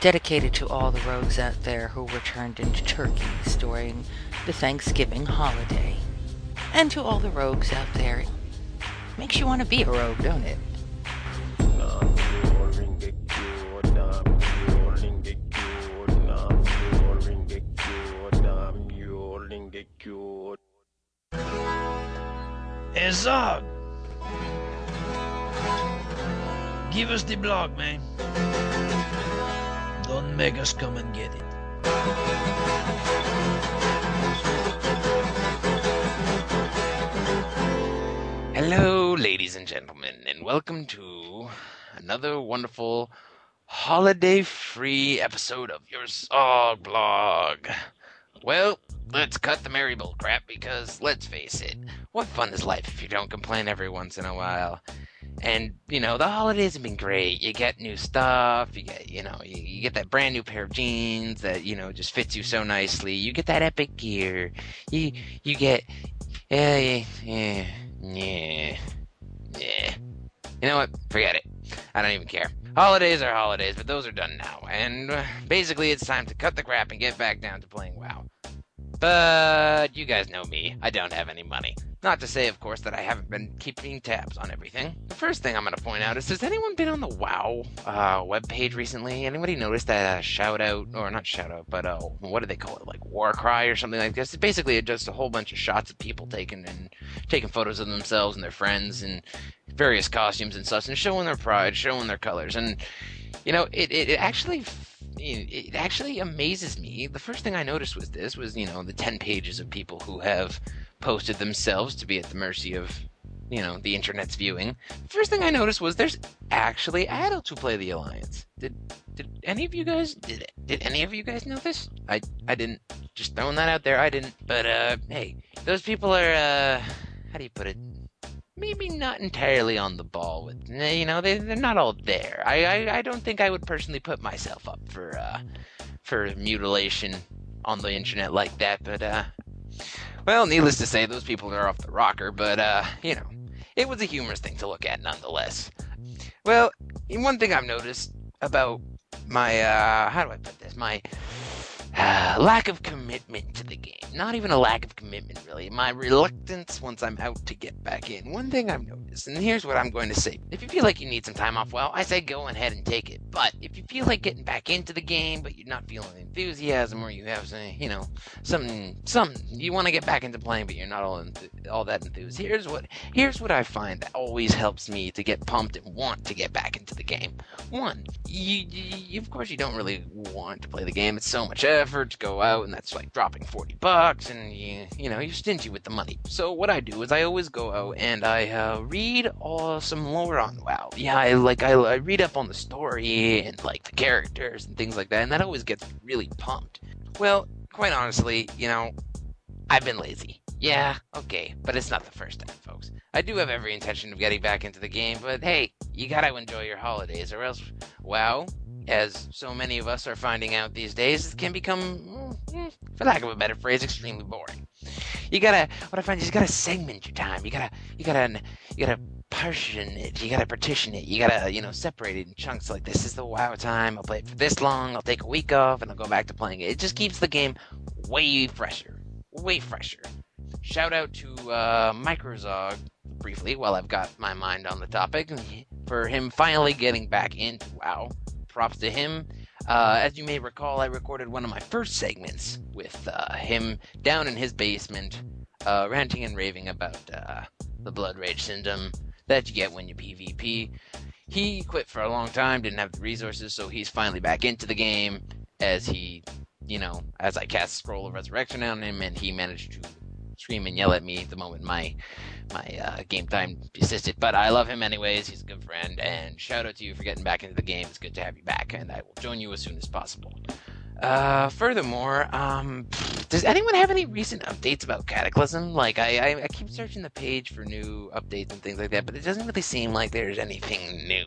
Dedicated to all the rogues out there who were turned into turkeys during the Thanksgiving holiday. And to all the rogues out there. Makes you want to be a rogue, don't it? Hey, Zog! Give us the blog, man. Don't make us come and get it. Hello, ladies and gentlemen, and welcome to another wonderful holiday free episode of your Zog blog. Well, let's cut the merry bull crap because let's face it, what fun is life if you don't complain every once in a while? And, you know, the holidays have been great. You get new stuff, you get, you know, you, you get that brand new pair of jeans that, you know, just fits you so nicely. You get that epic gear. You, you get, yeah, yeah, yeah, yeah. You know what? Forget it. I don't even care. Holidays are holidays, but those are done now. And uh, basically, it's time to cut the crap and get back down to playing WoW. But you guys know me. I don't have any money. Not to say, of course, that I haven't been keeping tabs on everything. The first thing I'm going to point out is: Has anyone been on the WoW uh, webpage recently? Anybody noticed that uh, shout out, or not shout out, but uh, what do they call it, like war cry or something like this? It's basically just a whole bunch of shots of people taking and taking photos of themselves and their friends and various costumes and such, and showing their pride, showing their colors, and you know, it it, it actually it actually amazes me. The first thing I noticed was this was, you know, the 10 pages of people who have posted themselves to be at the mercy of, you know, the internet's viewing. First thing I noticed was there's actually adults who play the Alliance. Did did any of you guys did did any of you guys know this? I I didn't. Just throwing that out there. I didn't. But uh, hey, those people are uh, how do you put it? maybe not entirely on the ball with you know they they're not all there. I, I I don't think I would personally put myself up for uh for mutilation on the internet like that, but uh well, needless to say those people are off the rocker, but uh you know, it was a humorous thing to look at nonetheless. Well, one thing I've noticed about my uh how do I put this? My *sighs* lack of commitment to the game. Not even a lack of commitment, really. My reluctance once I'm out to get back in. One thing I've noticed, and here's what I'm going to say. If you feel like you need some time off, well, I say go ahead and take it. But if you feel like getting back into the game, but you're not feeling enthusiasm, or you have some, you know, some, some, you want to get back into playing, but you're not all enth- all that enthused. Here's what, here's what I find that always helps me to get pumped and want to get back into the game. One, you, you of course, you don't really want to play the game. It's so much effort to go out, and that's like dropping 40 bucks, and you, you know, you're stingy with the money. So what I do is I always go out and I uh, read all some lore on WoW. Yeah, I like I, I read up on the story and like the characters and things like that, and that always gets really pumped. Well, quite honestly, you know, I've been lazy. Yeah, okay, but it's not the first time, folks. I do have every intention of getting back into the game, but hey, you gotta enjoy your holidays, or else, WoW, as so many of us are finding out these days, it can become, mm, for lack of a better phrase, extremely boring. You gotta, what I find is you gotta segment your time. You gotta, you gotta, you gotta partition it. You gotta partition it. You gotta, you know, separate it in chunks. Like this is the WoW time. I'll play it for this long. I'll take a week off and I'll go back to playing it. It just keeps the game way fresher, way fresher. Shout out to uh, Microzog briefly while I've got my mind on the topic for him finally getting back into WoW. Props to him. Uh, as you may recall, I recorded one of my first segments with uh, him down in his basement, uh, ranting and raving about uh, the blood rage syndrome that you get when you PvP. He quit for a long time, didn't have the resources, so he's finally back into the game. As he, you know, as I cast Scroll of Resurrection on him, and he managed to scream and yell at me the moment my my uh, game time desisted. But I love him anyways. He's a good friend, and shout out to you for getting back into the game. It's good to have you back, and I will join you as soon as possible. Uh, furthermore, um, does anyone have any recent updates about Cataclysm? Like, I, I, I keep searching the page for new updates and things like that, but it doesn't really seem like there's anything new.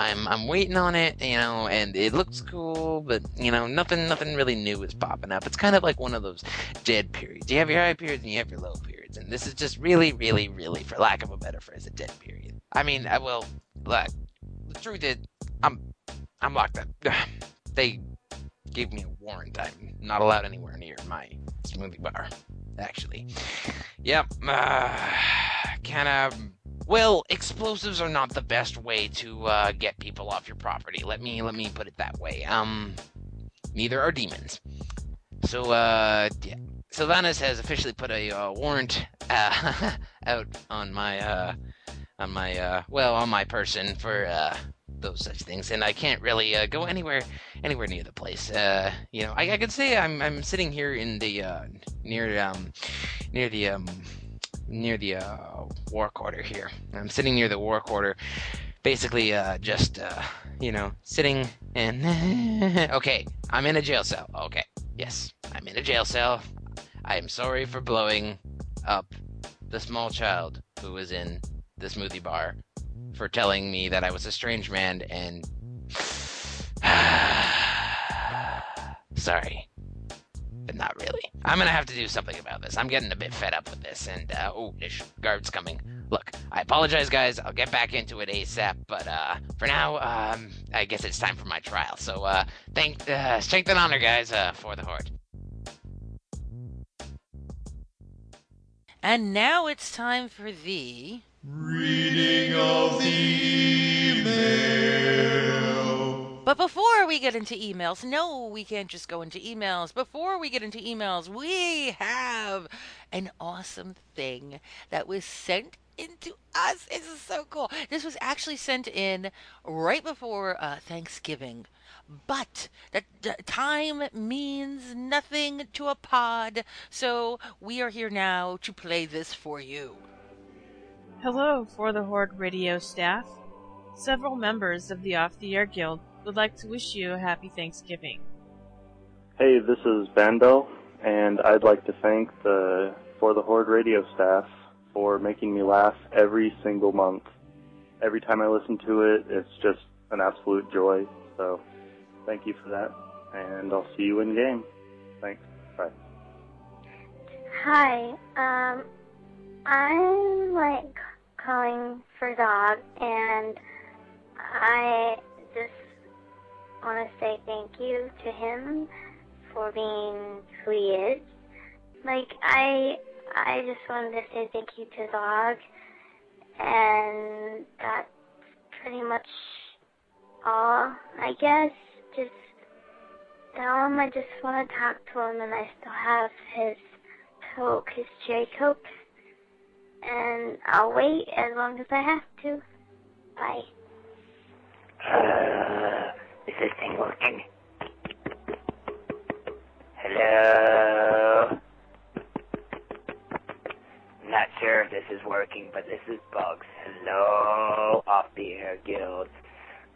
I'm I'm waiting on it, you know, and it looks cool, but you know, nothing nothing really new is popping up. It's kind of like one of those dead periods. You have your high periods and you have your low periods, and this is just really, really, really, for lack of a better phrase, a dead period. I mean, I will look. The truth is, I'm I'm locked up. *sighs* They gave me a warrant. I'm not allowed anywhere near my smoothie bar. Actually, yep. Uh, kind of well, explosives are not the best way to uh, get people off your property. Let me let me put it that way. Um, neither are demons. So, uh, yeah. Sylvanas has officially put a uh, warrant uh, *laughs* out on my uh, on my uh, well on my person for uh, those such things, and I can't really uh, go anywhere anywhere near the place. Uh, you know, I, I could say I'm I'm sitting here in the uh, near um near the um near the uh, war quarter here. I'm sitting near the war quarter, basically uh, just uh, you know sitting and *laughs* okay, I'm in a jail cell. Okay, yes, I'm in a jail cell. I am sorry for blowing up the small child who was in the smoothie bar for telling me that I was a strange man and *sighs* *sighs* sorry but not really. I'm gonna have to do something about this. I'm getting a bit fed up with this, and uh, oh, this guard's coming. Look, I apologize, guys. I'll get back into it ASAP, but uh, for now, um, I guess it's time for my trial. So, uh, thank, uh, strength and honor, guys, uh, for the horde. And now it's time for the reading of the email. But before we get into emails, no, we can't just go into emails. Before we get into emails, we have an awesome thing that was sent into us. This is so cool. This was actually sent in right before uh, Thanksgiving. But that time means nothing to a pod, so we are here now to play this for you. Hello, For the Horde radio staff. Several members of the Off the Air Guild would like to wish you a happy Thanksgiving. Hey, this is Bando, and I'd like to thank the For the Horde radio staff for making me laugh every single month. Every time I listen to it, it's just an absolute joy. So, thank you for that, and I'll see you in game. Thanks. Bye. Hi, um, I'm like calling for Dog, and I just want to say thank you to him for being who he is. Like I, I just wanted to say thank you to Dog, and that's pretty much all. I guess just tell him I just want to talk to him, and I still have his Coke, his cherry Coke, and I'll wait as long as I have to. Bye. *laughs* Is this thing working? Hello? Not sure if this is working, but this is Bugs. Hello, Off the Air Guild.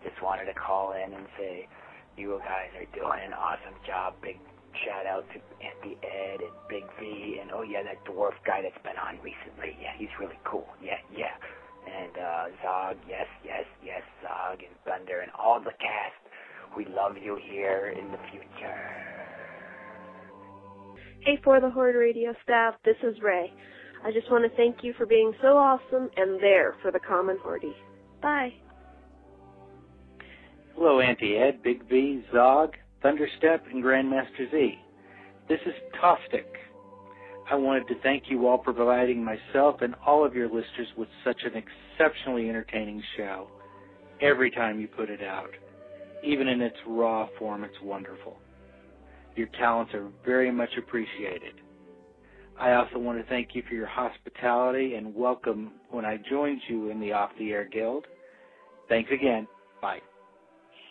Just wanted to call in and say you guys are doing an awesome job. Big shout out to Auntie Ed and Big V and oh yeah, that dwarf guy that's been on recently. Yeah, he's really cool. Yeah, yeah. And uh Zog, yes, yes, yes, Zog and Thunder and all the cast. We love you here in the future. Hey, for the Horde Radio staff, this is Ray. I just want to thank you for being so awesome and there for the common Horde. Bye. Hello, Auntie Ed, Big V, Zog, Thunderstep, and Grandmaster Z. This is Tostic. I wanted to thank you all for providing myself and all of your listeners with such an exceptionally entertaining show. Every time you put it out, even in its raw form, it's wonderful. Your talents are very much appreciated. I also want to thank you for your hospitality and welcome when I joined you in the Off the Air Guild. Thanks again. Bye.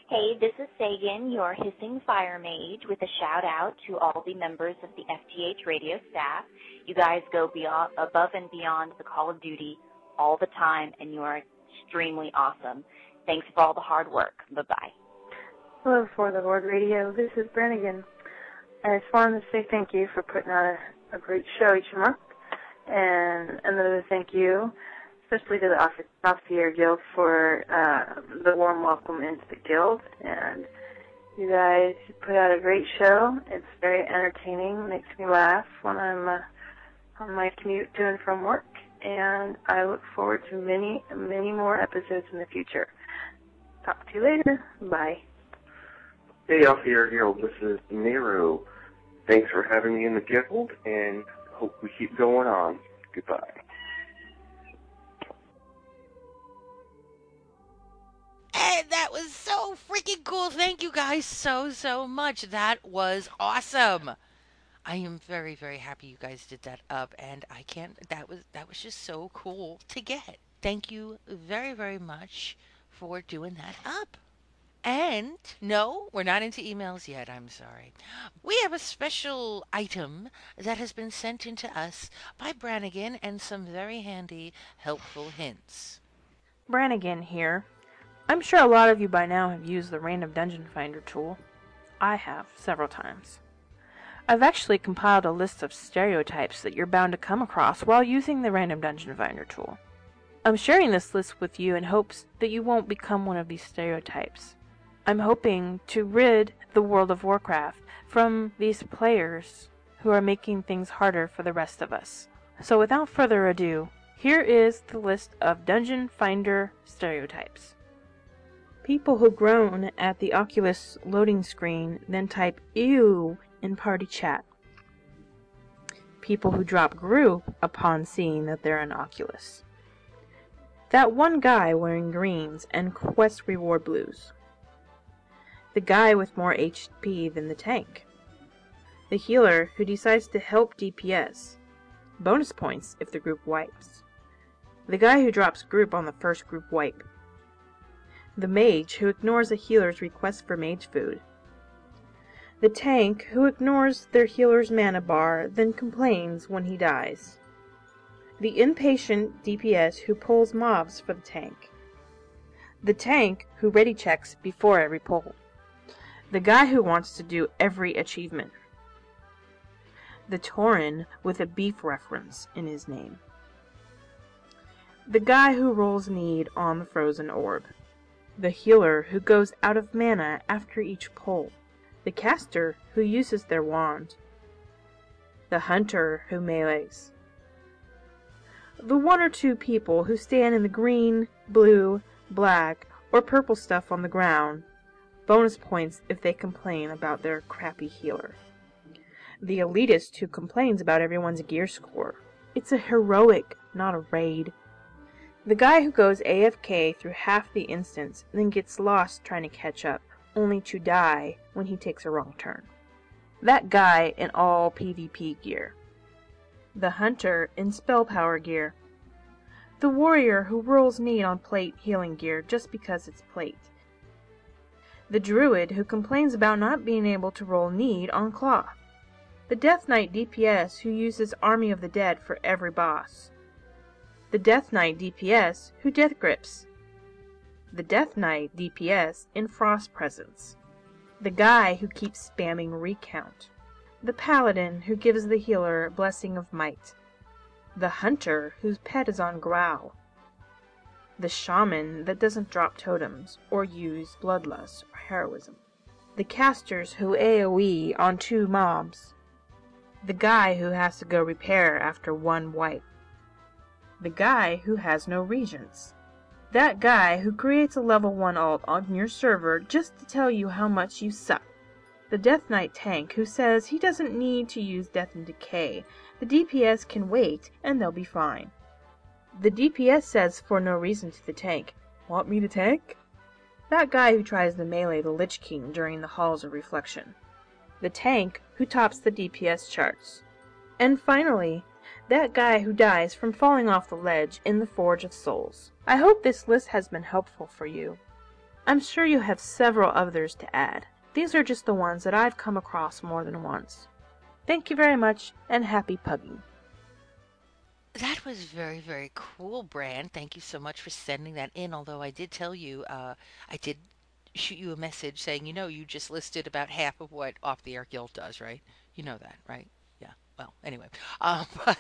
Hey, this is Sagan, your hissing fire mage, with a shout out to all the members of the FTH radio staff. You guys go beyond, above and beyond the call of duty all the time, and you are extremely awesome. Thanks for all the hard work. Bye bye. Hello, For the Lord Radio. This is Brannigan. I just wanted to say thank you for putting on a, a great show each month, and another thank you, especially to the Off Off the Air Guild for uh, the warm welcome into the guild. And you guys put out a great show. It's very entertaining, makes me laugh when I'm uh, on my commute to and from work, and I look forward to many, many more episodes in the future. Talk to you later. Bye. Hey, off here, Guild. This is Nero. Thanks for having me in the guild, and hope we keep going on. Goodbye. And that was so freaking cool. Thank you guys so, so much. That was awesome. I am very, very happy you guys did that up, and I can't. That was that was just so cool to get. Thank you very, very much for doing that up. And no, we're not into emails yet. I'm sorry. We have a special item that has been sent in to us by Brannigan and some very handy, helpful hints. Brannigan here. I'm sure a lot of you by now have used the Random Dungeon Finder tool. I have, several times. I've actually compiled a list of stereotypes that you're bound to come across while using the Random Dungeon Finder tool. I'm sharing this list with you in hopes that you won't become one of these stereotypes. I'm hoping to rid the World of Warcraft from these players who are making things harder for the rest of us. So without further ado, here is the list of Dungeon Finder stereotypes. People who groan at the Oculus loading screen, then type ew in party chat. People who drop group upon seeing that they're an Oculus. That one guy wearing greens and quest reward blues. The guy with more HP than the tank. The healer who decides to help DPS. Bonus points if the group wipes. The guy who drops group on the first group wipe. The mage who ignores a healer's request for mage food. The tank who ignores their healer's mana bar, then complains when he dies. The impatient DPS who pulls mobs for the tank. The tank who ready checks before every pull. The guy who wants to do every achievement. The Tauren with a beef reference in his name. The guy who rolls need on the frozen orb. The healer who goes out of mana after each pull. The caster who uses their wand. The hunter who melees. The one or two people who stand in the green, blue, black, or purple stuff on the ground. Bonus points if they complain about their crappy healer. The elitist who complains about everyone's gear score. It's a heroic, not a raid. The guy who goes AFK through half the instance, then gets lost trying to catch up, only to die when he takes a wrong turn. That guy in all PvP gear. The hunter in spell power gear. The warrior who whirls need on plate healing gear just because it's plate. The druid who complains about not being able to roll need on claw. The Death Knight DPS who uses Army of the Dead for every boss. The Death Knight DPS who death grips. The Death Knight DPS in Frost Presence. The guy who keeps spamming recount. The Paladin who gives the healer Blessing of Might. The Hunter whose pet is on Growl. The Shaman that doesn't drop totems or use Bloodlust or Heroism. The casters who AoE on two mobs. The guy who has to go repair after one wipe. The guy who has no reagents. That guy who creates a level 1 alt on your server just to tell you how much you suck. The Death Knight tank who says he doesn't need to use Death and Decay. The DPS can wait and they'll be fine. The DPS says for no reason to the tank, Want me to tank? That guy who tries to melee the Lich King during the Halls of Reflection. The tank who tops the DPS charts. And finally, that guy who dies from falling off the ledge in the Forge of Souls. I hope this list has been helpful for you. I'm sure you have several others to add. These are just the ones that I've come across more than once. Thank you very much, and happy pugging. That was very, very cool, Brand. Thank you so much for sending that in. Although I did tell you, uh, I did shoot you a message saying, you know, you just listed about half of what Off the Air Guild does, right? You know that, right? Yeah. Well, anyway, um, *laughs* but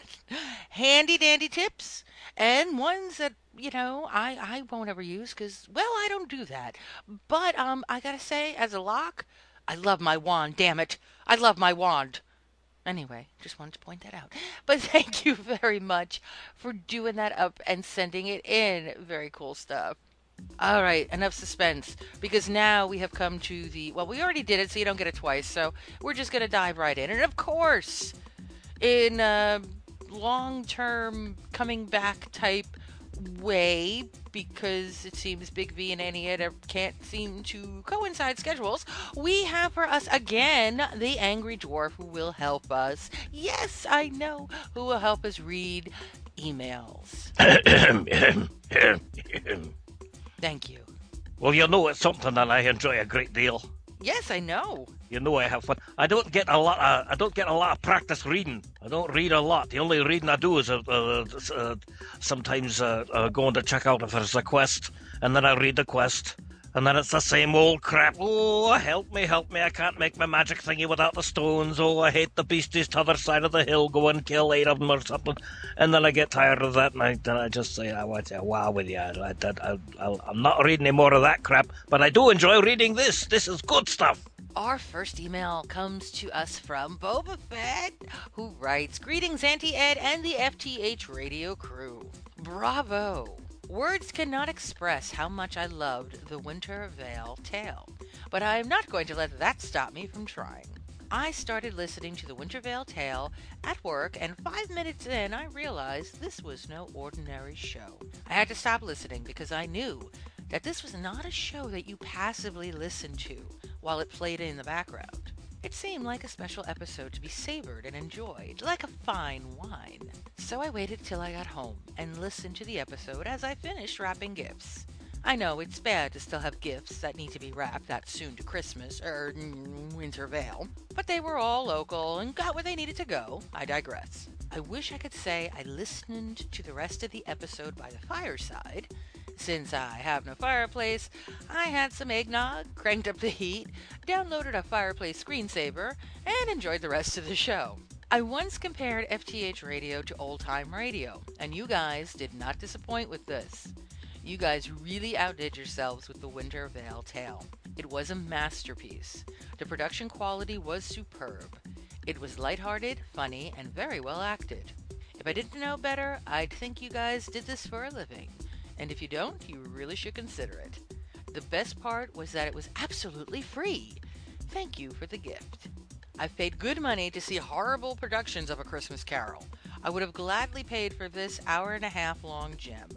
handy dandy tips and ones that you know I I won't ever use because well I don't do that. But um, I gotta say, as a lock, I love my wand. Damn it, I love my wand. Anyway, just wanted to point that out. *laughs* But thank you very much for doing that up and sending it in. Very cool stuff. All right, enough suspense because now we have come to the well, we already did it, so you don't get it twice. So we're just gonna dive right in, and of course, in a long-term coming back type way, because it seems Big V and Annie can't seem to coincide schedules, we have for us again the Angry Dwarf who will help us. Yes, I know, who will help us read emails. *coughs* Thank you. Well, you know, it's something that I enjoy a great deal. Yes, I know. You know, I have fun. I don't get a lot. Of, I don't get a lot of practice reading. I don't read a lot. The only reading I do is uh, uh, uh, sometimes uh, uh, going to check out if there's a quest, and then I read the quest, and then it's the same old crap. Oh, help me, help me! I can't make my magic thingy without the stones. Oh, I hate the beasties to the other side of the hill. Go and kill eight of them or something, and then I get tired of that, night and I, then I just say, ah, I want to wow with you. I, I, I, I'm not reading any more of that crap, but I do enjoy reading this. This is good stuff. Our first email comes to us from Boba Fett, who writes Greetings, Auntie Ed and the FTH radio crew. Bravo! Words cannot express how much I loved the Winter Veil tale, but I am not going to let that stop me from trying. I started listening to the Winter Veil tale at work, and five minutes in, I realized this was no ordinary show. I had to stop listening because I knew that this was not a show that you passively listened to while it played in the background. It seemed like a special episode to be savored and enjoyed, like a fine wine. So I waited till I got home and listened to the episode as I finished wrapping gifts. I know it's bad to still have gifts that need to be wrapped that soon to Christmas or mm, Winter Veil, but they were all local and got where they needed to go. I digress. I wish I could say I listened to the rest of the episode by the fireside. Since I have no fireplace, I had some eggnog, cranked up the heat, downloaded a fireplace screensaver, and enjoyed the rest of the show. I once compared FTH radio to old time radio, and you guys did not disappoint with this. You guys really outdid yourselves with the Winter Veil Tale. It was a masterpiece. The production quality was superb. It was lighthearted, funny, and very well acted. If I didn't know better, I'd think you guys did this for a living. And if you don't, you really should consider it. The best part was that it was absolutely free. Thank you for the gift. I've paid good money to see horrible productions of A Christmas Carol. I would have gladly paid for this hour and a half long gem.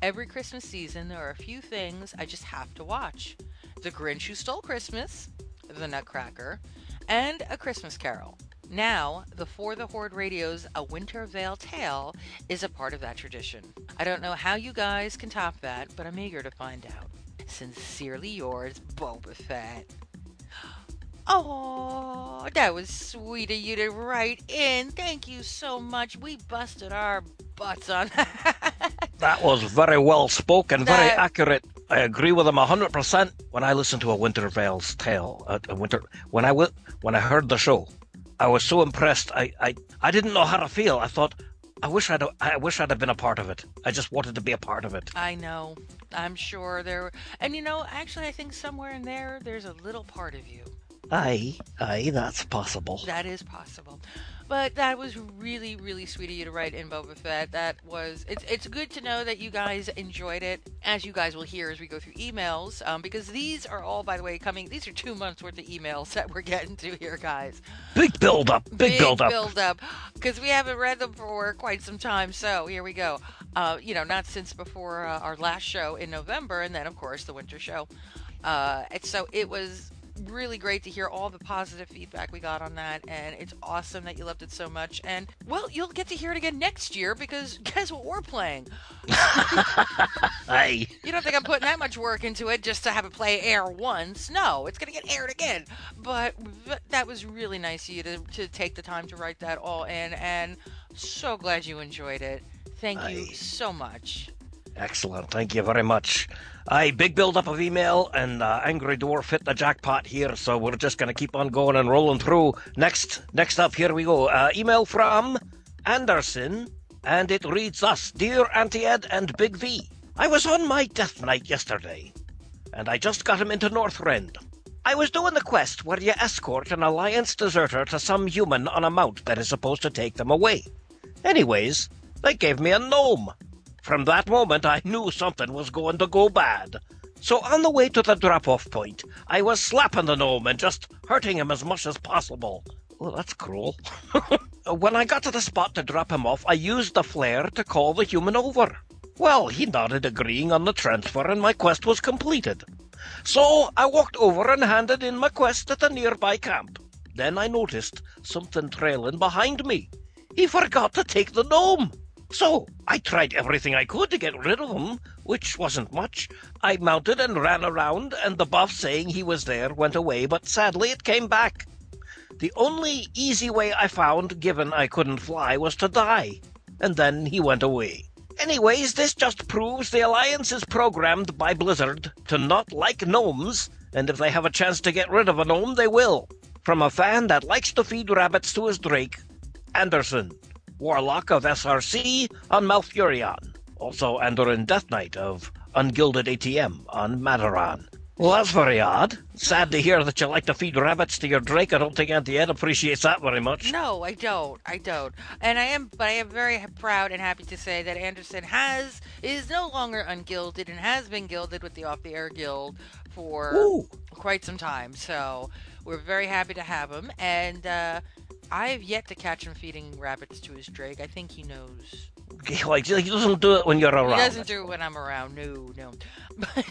Every Christmas season, there are a few things I just have to watch The Grinch Who Stole Christmas, The Nutcracker, and A Christmas Carol. Now, the For the Horde Radio's A Winter Veil Tale is a part of that tradition. I don't know how you guys can top that, but I'm eager to find out. Sincerely yours, Boba Fett. Oh, that was sweet of you to write in. Thank you so much. We busted our butts on *laughs* That was very well spoken, very That- accurate. I agree with him hundred percent. When I listened to a Winter Veil's tale, uh, a winter when I w- when I heard the show, I was so impressed. I, I I didn't know how to feel. I thought, I wish I'd I wish I'd have been a part of it. I just wanted to be a part of it. I know. I'm sure there. And you know, actually, I think somewhere in there, there's a little part of you. Aye, aye, that's possible. That is possible. But that was really, really sweet of you to write in Boba Fett. That was. It's it's good to know that you guys enjoyed it, as you guys will hear as we go through emails. Um, because these are all, by the way, coming. These are two months worth of emails *laughs* that we're getting to here, guys. Big build up, big, build up. Big build up because we haven't read them for quite some time so here we go uh, you know not since before uh, our last show in november and then of course the winter show uh, and so it was really great to hear all the positive feedback we got on that and it's awesome that you loved it so much and well you'll get to hear it again next year because *laughs* guess what we're playing *laughs* hey. you don't think I'm putting that much work into it just to have it play air once? No, it's going to get aired again. But th- that was really nice of you to, to take the time to write that all in, and so glad you enjoyed it. Thank you so much. Excellent. Thank you very much. Aye, big build up of email, and uh, Angry Dwarf hit the jackpot here, so we're just going to keep on going and rolling through. Next, next up, here we go. Uh, email from Anderson, and it reads thus Dear Auntie Ed and Big V, I was on my death knight yesterday, and I just got him into Northrend. I was doing the quest where you escort an Alliance deserter to some human on a mount that is supposed to take them away. Anyways, they gave me a gnome. From that moment, I knew something was going to go bad. So on the way to the drop-off point, I was slapping the gnome and just hurting him as much as possible. Well, that's cruel. *laughs* when I got to the spot to drop him off, I used the flare to call the human over. Well, he nodded, agreeing on the transfer, and my quest was completed. So I walked over and handed in my quest at the nearby camp. Then I noticed something trailing behind me. He forgot to take the gnome. So I tried everything I could to get rid of him, which wasn't much. I mounted and ran around, and the buff saying he was there went away, but sadly it came back. The only easy way I found, given I couldn't fly, was to die. And then he went away. Anyways, this just proves the Alliance is programmed by Blizzard to not like gnomes, and if they have a chance to get rid of a gnome, they will. From a fan that likes to feed rabbits to his drake, Anderson, Warlock of SRC on Malfurion. Also Andoran Death Knight of Unguilded ATM on Madoran. Well, that's very odd. Sad to hear that you like to feed rabbits to your drake. I don't think Auntie Ed appreciates that very much. No, I don't. I don't. And I am, but I am very proud and happy to say that Anderson has is no longer unguilded and has been guilded with the Off the Air Guild for Ooh. quite some time. So we're very happy to have him. And uh, I have yet to catch him feeding rabbits to his drake. I think he knows Like he doesn't do it when you're around. He doesn't do it when I'm around. No, no. *laughs*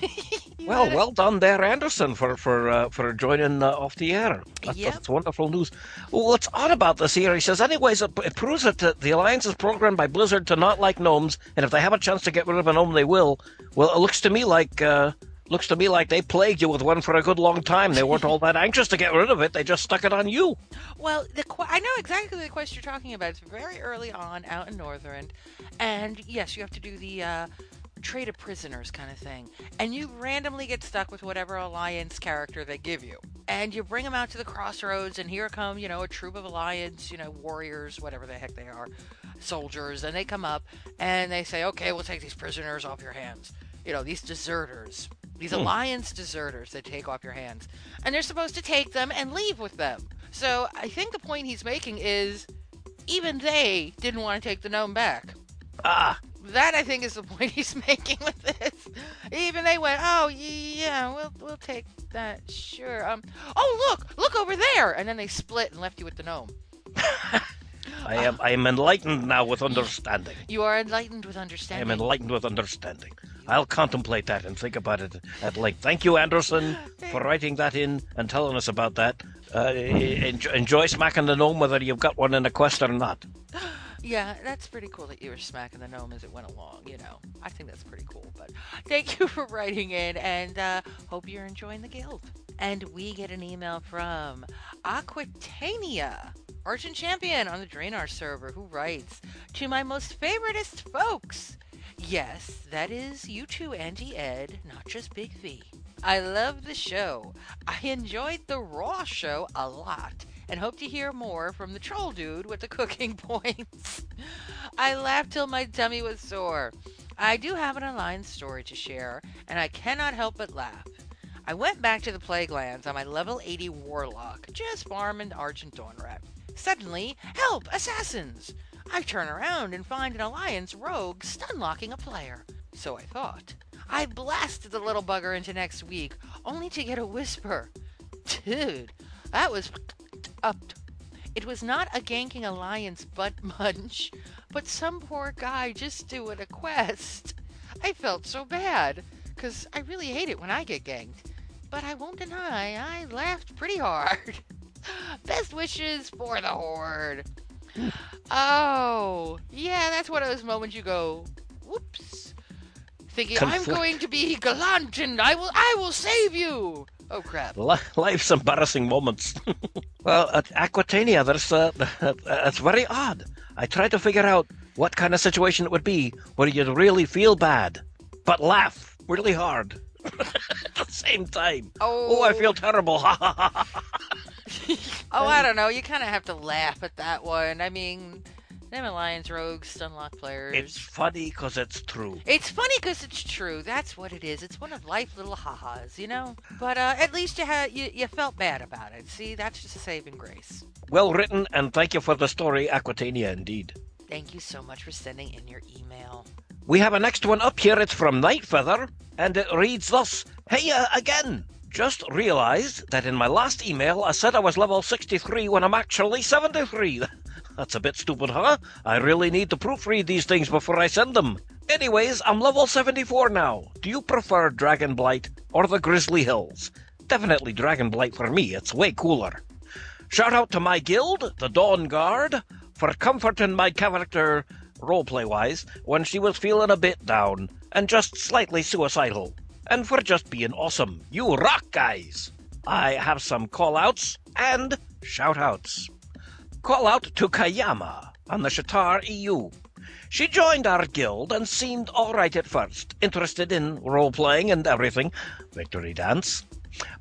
Well, well done there, Anderson, for for uh, for joining uh, off the air. That's, Yep. that's wonderful news. Well, what's odd about this here? He says, anyways, it, it proves that the, the alliance is programmed by Blizzard to not like gnomes, and if they have a chance to get rid of a gnome, they will. Well, it looks to me like. Uh, Looks to me like they plagued you with one for a good long time. They weren't all that anxious to get rid of it. They just stuck it on you. Well, the qu- I know exactly the quest you're talking about. It's very early on out in Northrend, and yes, you have to do the uh, trade of prisoners kind of thing, and you randomly get stuck with whatever alliance character they give you, and you bring them out to the crossroads, and here come you know a troop of alliance, you know warriors, whatever the heck they are, soldiers, and they come up and they say, okay, we'll take these prisoners off your hands. You know these deserters. These Hmm. alliance deserters that take off your hands. And they're supposed to take them and leave with them. So I think the point he's making is even they didn't want to take the gnome back. Ah. That I think is the *laughs* point he's making with this. Even they went, "Oh yeah, we'll we'll take that, sure." Um, oh look, look over there, and then they split and left you with the gnome. *laughs* I am I am enlightened now with understanding. You are enlightened with understanding. I am enlightened with understanding. I'll contemplate that and think about it at length. Thank you, Anderson, for writing that in and telling us about that. Uh, enjoy, enjoy smacking the gnome whether you've got one in the quest or not. *gasps* Yeah, that's pretty cool that you were smacking the gnome as it went along, you know. I think that's pretty cool. But thank you for writing in and uh, hope you're enjoying the guild. And we get an email from Aquitania, Argent Champion on the Draenor server, who writes To my most favoritist folks. Yes, that is you two, Auntie Ed, not just Big V. I love the show. I enjoyed the Raw show a lot and hope to hear more from the troll dude with the cooking *laughs* points. I laughed till my tummy was sore. I do have an online story to share, and I cannot help but laugh. I went back to the Plaguelands on my level 80 Warlock, just farming Argent Dawnrat. Suddenly, help! Assassins! I turn around and find an Alliance rogue stun locking a player. So I thought. I blasted the little bugger into next week, only to get a whisper. Dude, that was up. It was not a ganking alliance butt *laughs* munch, but some poor guy just doing a quest. I felt so bad, 'cause I really hate it when I get ganked. But I won't deny, I laughed pretty hard. *laughs* Best wishes for the Horde. Oh, yeah, that's one of those moments you go, whoops. Thinking, I'm going to be gallant and I will, I will save you. Oh, crap. Li- Life's embarrassing moments. *laughs* well, at Aquitania, there's uh, *laughs* it's very odd. I tried to figure out what kind of situation it would be where you'd really feel bad, but laugh really hard *laughs* at the same time. Oh, I feel terrible. Ha. *laughs* ha. Oh, I don't know. You kind of have to laugh at that one. I mean, them Alliance rogues, Stunlock players. It's funny because it's true. It's funny because it's true. That's what it is. It's one of life little ha-has, you know. But uh, at least you had you, you felt bad about it. See, that's just a saving grace. Well written, and thank you for the story, Aquitania, indeed. Thank you so much for sending in your email. We have a next one up here. It's from Nightfeather, and it reads thus Hey uh, again! Just realised that in my last email I said I was level 63 when I'm actually 73. *laughs* That's a bit stupid, huh? I really need to proofread these things before I send them. Anyways, I'm level 74 now. Do you prefer Dragonblight or the Grizzly Hills? Definitely Dragonblight for me, it's way cooler. Shout out to my guild, the Dawn Guard, for comforting my character, roleplay wise, when she was feeling a bit down and just slightly suicidal. And for just being awesome. You rock, guys! I have some call outs and shout outs. Call out to Kayama on the Sha'tar EU. She joined our guild and seemed alright at first, interested in role playing and everything. Victory dance.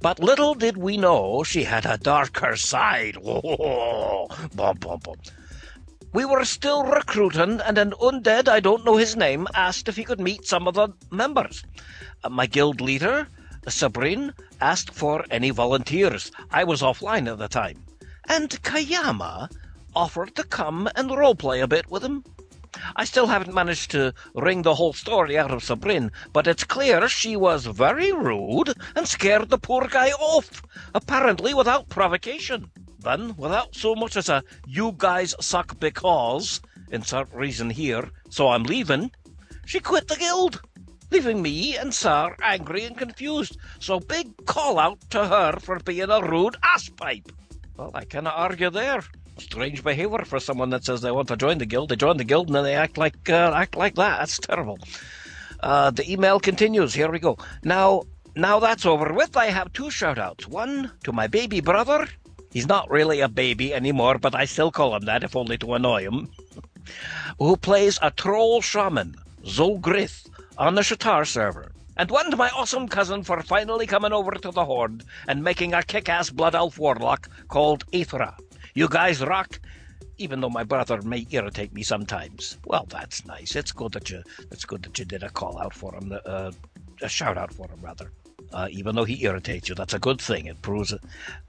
But little did we know she had a darker side. Oh, *laughs* bum, bum, bum. We were still recruiting, and an undead, I don't know his name, asked if he could meet some of the members. Uh, my guild leader, Sabrine, asked for any volunteers. I was offline at the time. And Kayama offered to come and roleplay a bit with him. I still haven't managed to wring the whole story out of Sabrine, but it's clear she was very rude and scared the poor guy off, apparently without provocation. Then, without so much as a you guys suck because, insert reason here, so I'm leaving. She quit the guild, leaving me and Sir angry and confused. So big call out to her for being a rude asspipe. Well, I cannot argue there. Strange behaviour for someone that says they want to join the guild. They join the guild and then they act like uh, act like that. That's terrible. Uh, the email continues. Here we go. Now, now that's over with. I have two shout outs. One to my baby brother. He's not really a baby anymore, but I still call him that, if only to annoy him. Who plays a troll shaman, Zolgrith, on the Sha'tar server. And one to my awesome cousin for finally coming over to the Horde and making a kick ass Blood Elf Warlock called Aethra. You guys rock, even though my brother may irritate me sometimes. Well, that's nice. It's good that you. It's good that you did a call out for him. Uh, a shout out for him, rather. Uh, even though he irritates you, that's a good thing. It proves it.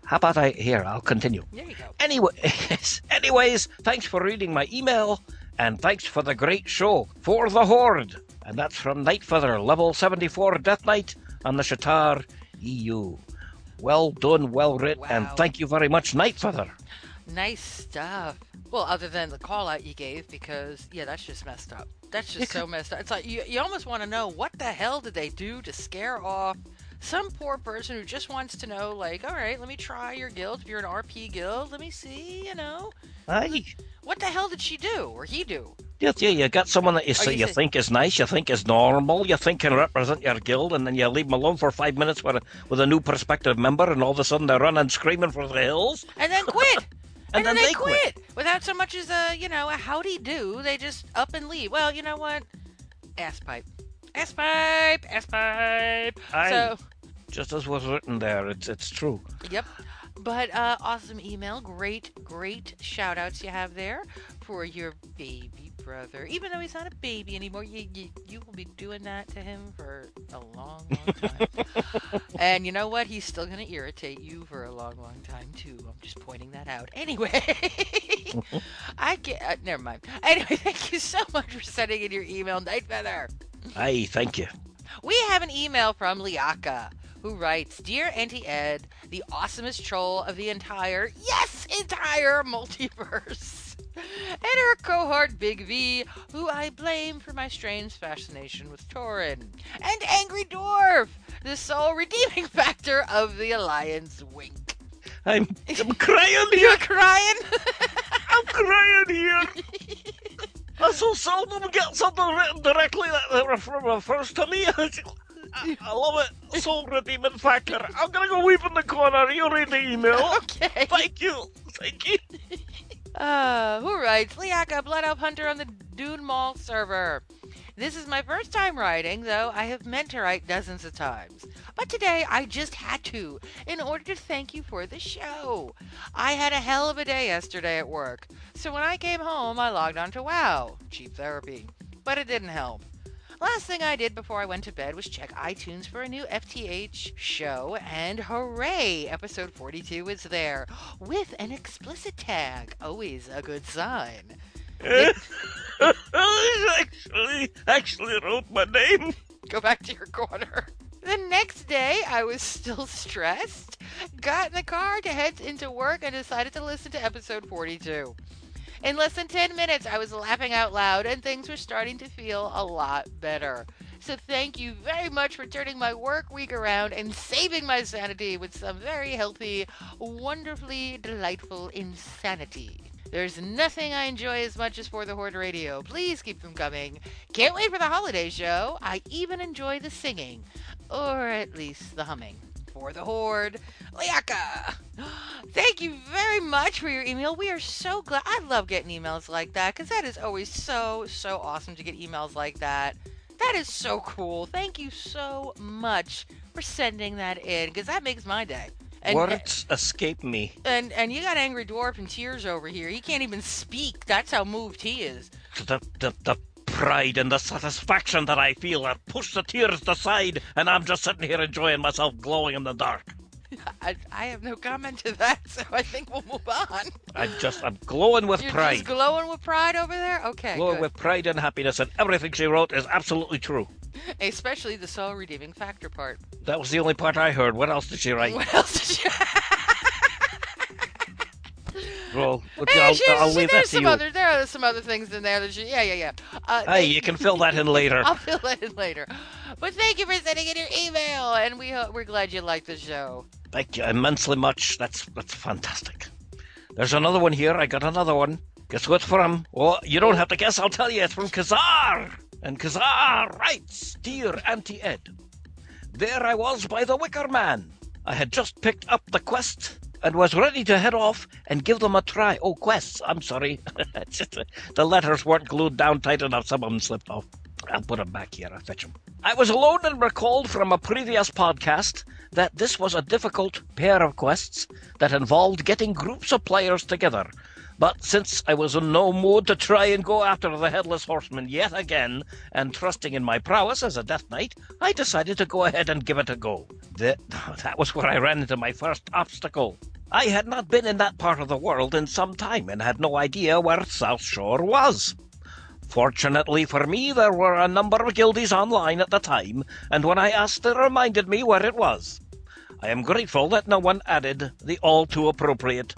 How about I here? I'll continue. There you go. Anyway, *laughs* anyways, thanks for reading my email, and thanks for the great show for the Horde. And that's from Nightfeather, level 74 Death Knight on the Sha'tar EU. Well done, well written, and thank you very much, Nightfeather. Nice stuff. Well, other than the call out you gave, because yeah, that's just messed up. That's just so messed up. It's like you, you almost want to know what the hell did they do to scare off some poor person who just wants to know, like, all right, let me try your guild. If you're an RP guild, let me see, you know. Aye. What the hell did she do or he do? Yeah, yeah, you got someone that you, say you you think is nice, you think is normal, you think can represent your guild, and then you leave them alone for five minutes with a, with a new prospective member, and all of a sudden they're running screaming for the hills. And then quit. *laughs* And then, then they, they quit. without so much as a you know a howdy do. They just up and leave. Well, you know what? Ass pipe, ass pipe, ass pipe. Aye. So Just as was written there, it's it's true. Yep. But uh, awesome email. Great, great shout outs you have there for your baby brother. Even though he's not a baby anymore, you, you, you will be doing that to him for a long, long time. *laughs* and you know what? He's still going to irritate you for a long, long time, too. I'm just pointing that out. Anyway, *laughs* I get. Uh, never mind. Anyway, thank you so much for sending in your email, Night Feather. Aye, thank you. We have an email from Liaka who writes Dear Auntie Ed, the awesomest troll of the entire, yes, entire multiverse. *laughs* And her cohort Big V, who I blame for my strange fascination with Tauren. And Angry Dwarf, the sole redeeming *laughs* factor of the Alliance wink. I'm, I'm crying *laughs* here. You're crying? I'm crying here. I so seldom get something written directly that refers to me. *laughs* I, love it. Soul redeeming factor. I'm gonna go weep in the corner. You read the email. *laughs* Okay. Thank you. Thank you. *laughs* Uh, who writes? Liaka, Blood Elf Hunter on the Dunemaul server. This is my first time writing, though I have meant to write dozens of times. But today I just had to, in order to thank you for the show. I had a hell of a day yesterday at work, so when I came home, I logged on to WoW, cheap therapy. But it didn't help. Last thing I did before I went to bed was check iTunes for a new FTH show, and hooray! Episode 42 is there, with an explicit tag. Always a good sign. *laughs* actually, actually wrote my name. Go back to your corner. The next day, I was still stressed, got in the car to head into work, and decided to listen to episode 42. In less than 10 minutes, I was laughing out loud, and things were starting to feel a lot better. So, thank you very much for turning my work week around and saving my sanity with some very healthy, wonderfully delightful insanity. There's nothing I enjoy as much as For the Horde Radio. Please keep them coming. Can't wait for the holiday show. I even enjoy the singing, or at least the humming. For the Horde, Liaka. Thank you very much for your email. We are so glad. I love getting emails like that because that is always so, so awesome to get emails like that. That is so cool. Thank you so much for sending that in because that makes my day. And, Words escape me. and and you got angry dwarf in tears over here. He can't even speak. That's how moved he is. The, the, the pride and the satisfaction that I feel have pushed the tears aside, and I'm just sitting here enjoying myself glowing in the dark. *laughs* I, I have no comment to that, so I think we'll move on. I'm just, I'm glowing with You're pride. just glowing with pride over there. Okay, glowing good. with pride and happiness, and everything she wrote is absolutely true. *laughs* Especially the soul redeeming factor part. That was the only part I heard. What else did she write? *laughs* What else did you? Well, Hey, I'll, she's- I'll she- leave that there's to some you. other there are some other things in there that she, yeah yeah yeah. Uh, Hey, you can fill that in *laughs* later. I'll fill that in later. But thank you for sending in your email, and we ho- we're glad you liked the show. Thank you immensely much. That's that's fantastic. There's another one here. I got another one. Guess what from? Well, you don't have to guess. I'll tell you. It's from Kazar. And Kazar writes, Dear Auntie Ed, there I was by the Wicker Man. I had just picked up the quest and was ready to head off and give them a try. Oh, quests. I'm sorry. *laughs* Uh, the letters weren't glued down tight enough. Some of them slipped off. I'll put them back here. I'll fetch them. I was alone and recalled from a previous podcast that this was a difficult pair of quests that involved getting groups of players together. But since I was in no mood to try and go after the Headless Horseman yet again, and trusting in my prowess as a Death Knight, I decided to go ahead and give it a go. That, *laughs* that was where I ran into my first obstacle. I had not been in that part of the world in some time and had no idea where Southshore was. Fortunately for me, there were a number of guildies online at the time, and when I asked, they reminded me where it was. I am grateful that no one added the all too appropriate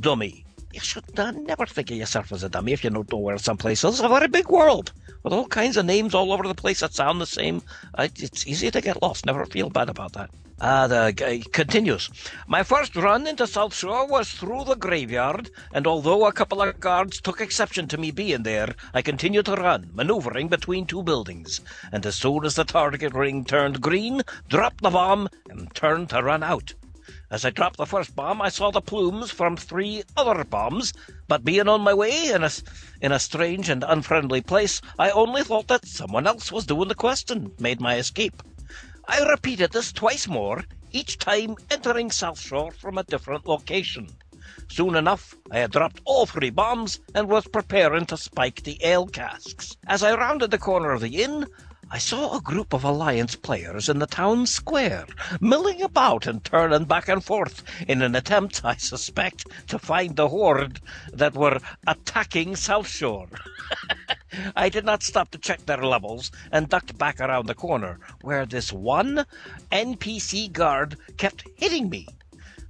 dummy. You should uh, never think of yourself as a dummy if you know where some place is. It's a very big world with all kinds of names all over the place that sound the same. Uh, it's easy to get lost. Never feel bad about that. Uh, the guy continues. My first run into Southshore was through the graveyard, and although a couple of guards took exception to me being there, I continued to run, maneuvering between two buildings, and as soon as the target ring turned green, dropped the bomb and turned to run out. As I dropped the first bomb, I saw the plumes from three other bombs, but being on my way in a, in a strange and unfriendly place, I only thought that someone else was doing the quest and made my escape. I repeated this twice more, each time entering Southshore from a different location. Soon enough, I had dropped all three bombs and was preparing to spike the ale casks. As I rounded the corner of the inn, I saw a group of Alliance players in the town square, milling about and turning back and forth in an attempt, I suspect, to find the horde that were attacking Southshore. *laughs* I did not stop to check their levels and ducked back around the corner, where this one NPC guard kept hitting me.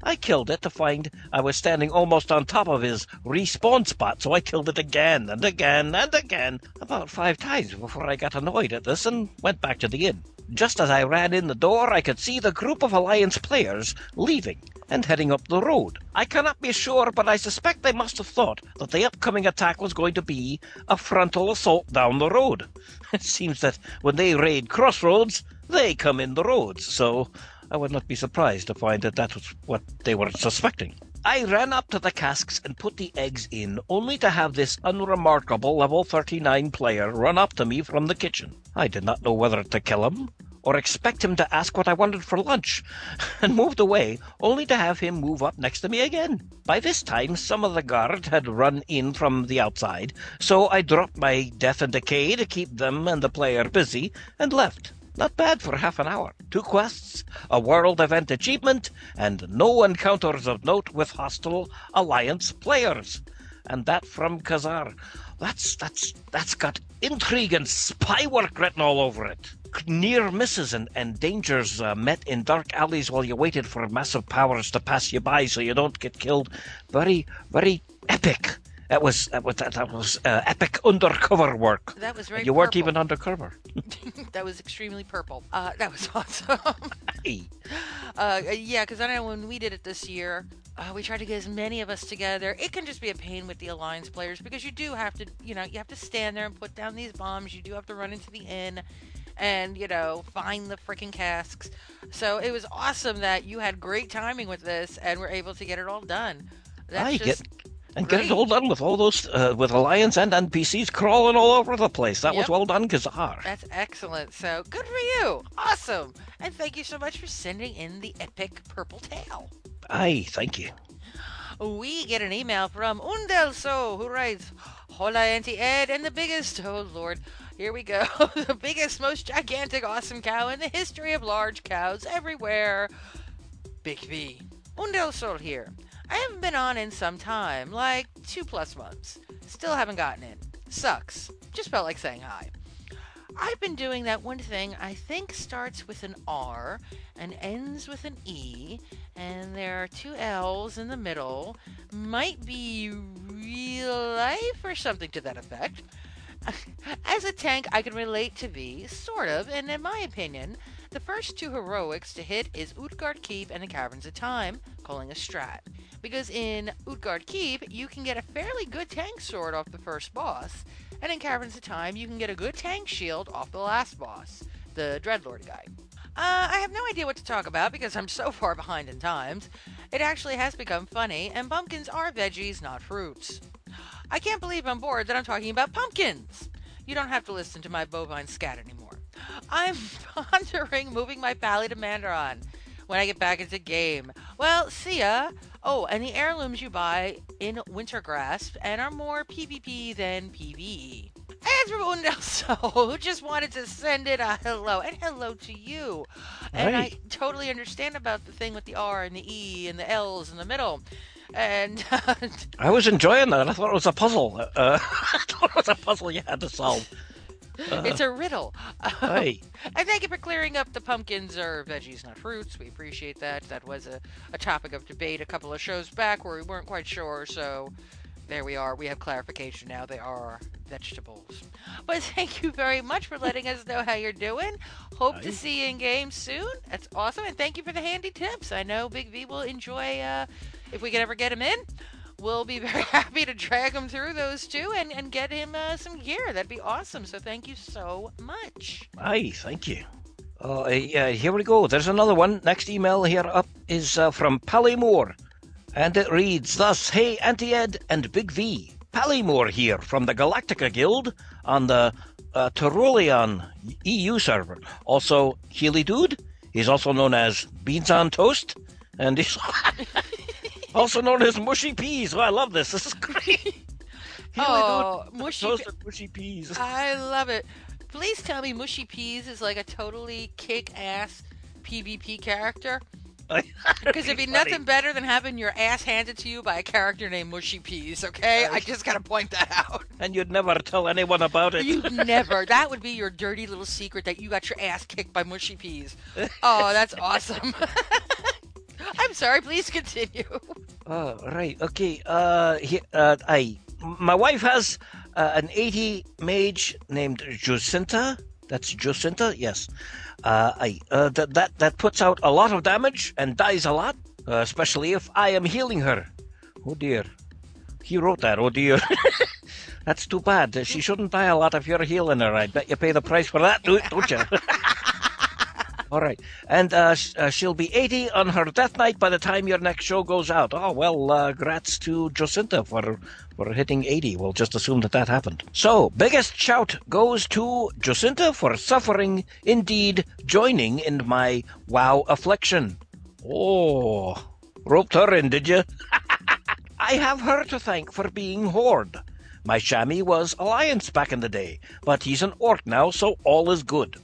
I killed it to find I was standing almost on top of his respawn spot, so I killed it again and again and again, about five times before I got annoyed at this and went back to the inn. Just as I ran in the door, I could see the group of Alliance players leaving and heading up the road. I cannot be sure, but I suspect they must have thought that the upcoming attack was going to be a frontal assault down the road. *laughs* It seems that when they raid crossroads, they come in the roads, so I would not be surprised to find that that was what they were suspecting. I ran up to the casks and put the eggs in, only to have this unremarkable level 39 player run up to me from the kitchen. I did not know whether to kill him or expect him to ask what I wanted for lunch, *laughs* and moved away, only to have him move up next to me again. By this time, some of the guard had run in from the outside, so I dropped my death and decay to keep them and the player busy, and left. Not bad for half an hour. Two quests, a world event achievement, and no encounters of note with hostile alliance players. And that from Kazar. That's that's that's got intrigue and spy work written all over it. Near misses and, and dangers uh, met in dark alleys while you waited for massive powers to pass you by so you don't get killed. Very, very epic. That was that was that, that was uh, epic undercover work. That was very You weren't even undercover. *laughs* that was extremely purple. Uh, that was *laughs* awesome. uh, yeah, because I know when we did it this year, uh, we tried to get as many of us together. It can just be a pain with the alliance players because you do have to, you know, you have to stand there and put down these bombs. You do have to run into the inn and you know find the freaking casks. So it was awesome that you had great timing with this and were able to get it all done. That's I just get and get it all done with all those uh, with Alliance and NPCs crawling all over the place. That was well done, Kazar. That's excellent. So good for you. Awesome. And thank you so much for sending in the epic purple tail. Aye, thank you. We get an email from Undelso who writes, Hola Auntie Ed and the biggest, *laughs* oh lord, here we go, *laughs* the biggest, most gigantic, awesome cow in the history of large cows everywhere. Big V. Undelsol here. I haven't been on in some time, like two plus months. Still haven't gotten in. Sucks. Just felt like saying hi. I've been doing that one thing I think starts with an R and ends with an E, and there are two L's in the middle. Might be real life or something to that effect. *laughs* As a tank, I can relate to V, sort of, and in my opinion, the first two heroics to hit is Utgard Keep and the Caverns of Time, calling a strat. Because in Utgard Keep, you can get a fairly good tank sword off the first boss, and in Caverns of Time, you can get a good tank shield off the last boss, the Dreadlord guy. Uh, I have no idea what to talk about because I'm so *laughs* far behind in times. It actually has become funny, and pumpkins are veggies, not fruits. I can't believe I'm bored that I'm talking about pumpkins. You don't have to listen to my bovine scat anymore. I'm *laughs* pondering moving my pally to Madoran when I get back into game. Well, see ya. Oh, and the heirlooms you buy in Wintergrasp and are more PvP than PvE. As for Undelso, *laughs* who just wanted to send it a hello, and hello to you. And I totally understand about the thing with the R and the E and the L's in the middle. And *laughs* I was enjoying that. I thought it was a puzzle. Uh, I thought it was a puzzle you had to solve. *laughs* It's a riddle. *laughs* Aye. and thank you for clearing up the pumpkins are veggies, not fruits. We appreciate that. That was a, a topic of debate a couple of shows back where we weren't quite sure, so there we are. We have clarification now. They are vegetables. But *laughs* thank you very much for letting us know how you're doing. Hope to see you in game soon. That's awesome. And thank you for the handy tips. I know Big V will enjoy uh, if we can ever get him in. We'll be *laughs* very happy to drag him through those two and, and get him uh, some gear. That'd be awesome. So thank you so much. Aye, thank you. Uh, yeah, here we go. There's another one. Next email here up is uh, from Pally Moore. And it reads thus Hey, Auntie Ed and Big V. Pally Moore here from the Galactica Guild on the uh, Turalyon EU server. Also, Healy Dude. He's also known as Beans on Toast. And he's *laughs* also known as Mushy Peas. Oh, I love this. This is *laughs* great. Oh, mushy, mushy peas. I love it. Please tell me Mushy Peas is like a totally kick-ass PvP character. *laughs* Because it'd be nothing better than having your ass handed to you by a character named Mushy Peas, okay? I just gotta point that out. And you'd never tell anyone about it. You'd *laughs* never. That would be your dirty little secret that you got your ass kicked by Mushy Peas. Oh, that's awesome. *laughs* I'm sorry, please continue. *laughs* Oh, right. Okay. Uh, he, uh, I, my wife has uh, an 80 mage named Jacinta. That's Jacinta. Yes. Uh, I, uh, that that that puts out a lot of damage and dies a lot, uh, especially if I am healing her. Oh dear. He wrote that. Oh dear. *laughs* That's too bad. She shouldn't die a lot if you're healing her. I bet you pay the price for that, do- don't you? All right. And uh, uh, she'll be 80 on her death knight by the time your next show goes out. Oh, well, uh, grats to Jacinta for, for hitting 80. We'll just assume that that happened. So, biggest shout goes to Jacinta for suffering, indeed, joining in my WoW affliction. Oh, roped her in, did you? *laughs* I have her to thank for being Horde. My chamois was Alliance back in the day, but he's an Orc now, so all is good.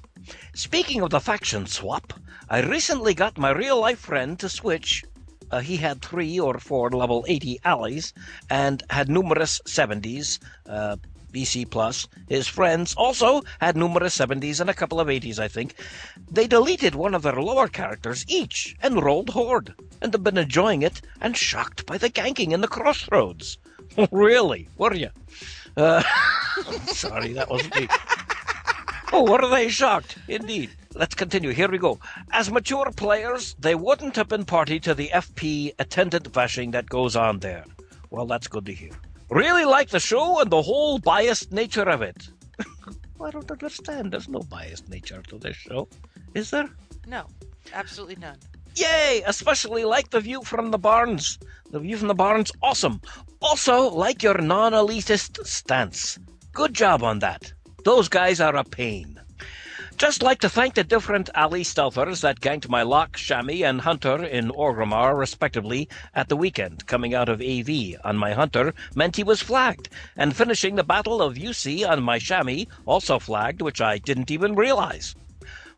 Speaking of the faction swap, I recently got my real life friend to switch. Uh, he had three or four level 80 allies and had numerous 70s, uh, BC plus. His friends also had numerous 70s and a couple of 80s, I think. They deleted one of their lower characters each and rolled Horde, and have been enjoying it and shocked by the ganking in the crossroads. *laughs* really? Were you? Uh, *laughs* sorry, that wasn't me. Oh, were they shocked? Indeed. Let's continue. Here we go. As mature players, they wouldn't have been party to the FP attendant bashing that goes on there. Well, that's good to hear. Really like the show and the whole biased nature of it. *laughs* I don't understand. There's no biased nature to this show. Is there? No, absolutely none. Yay! Especially like the view from the barns. The view from the barns, awesome. Also, like your non elitist stance. Good job on that. Those guys are a pain. Just like to thank the different alley stealthers that ganked my Lock, Chamois, and Hunter in Orgrimmar, respectively, at the weekend. Coming out of AV on my Hunter meant he was flagged, and finishing the Battle of UC on my Chamois, also flagged, which I didn't even realize.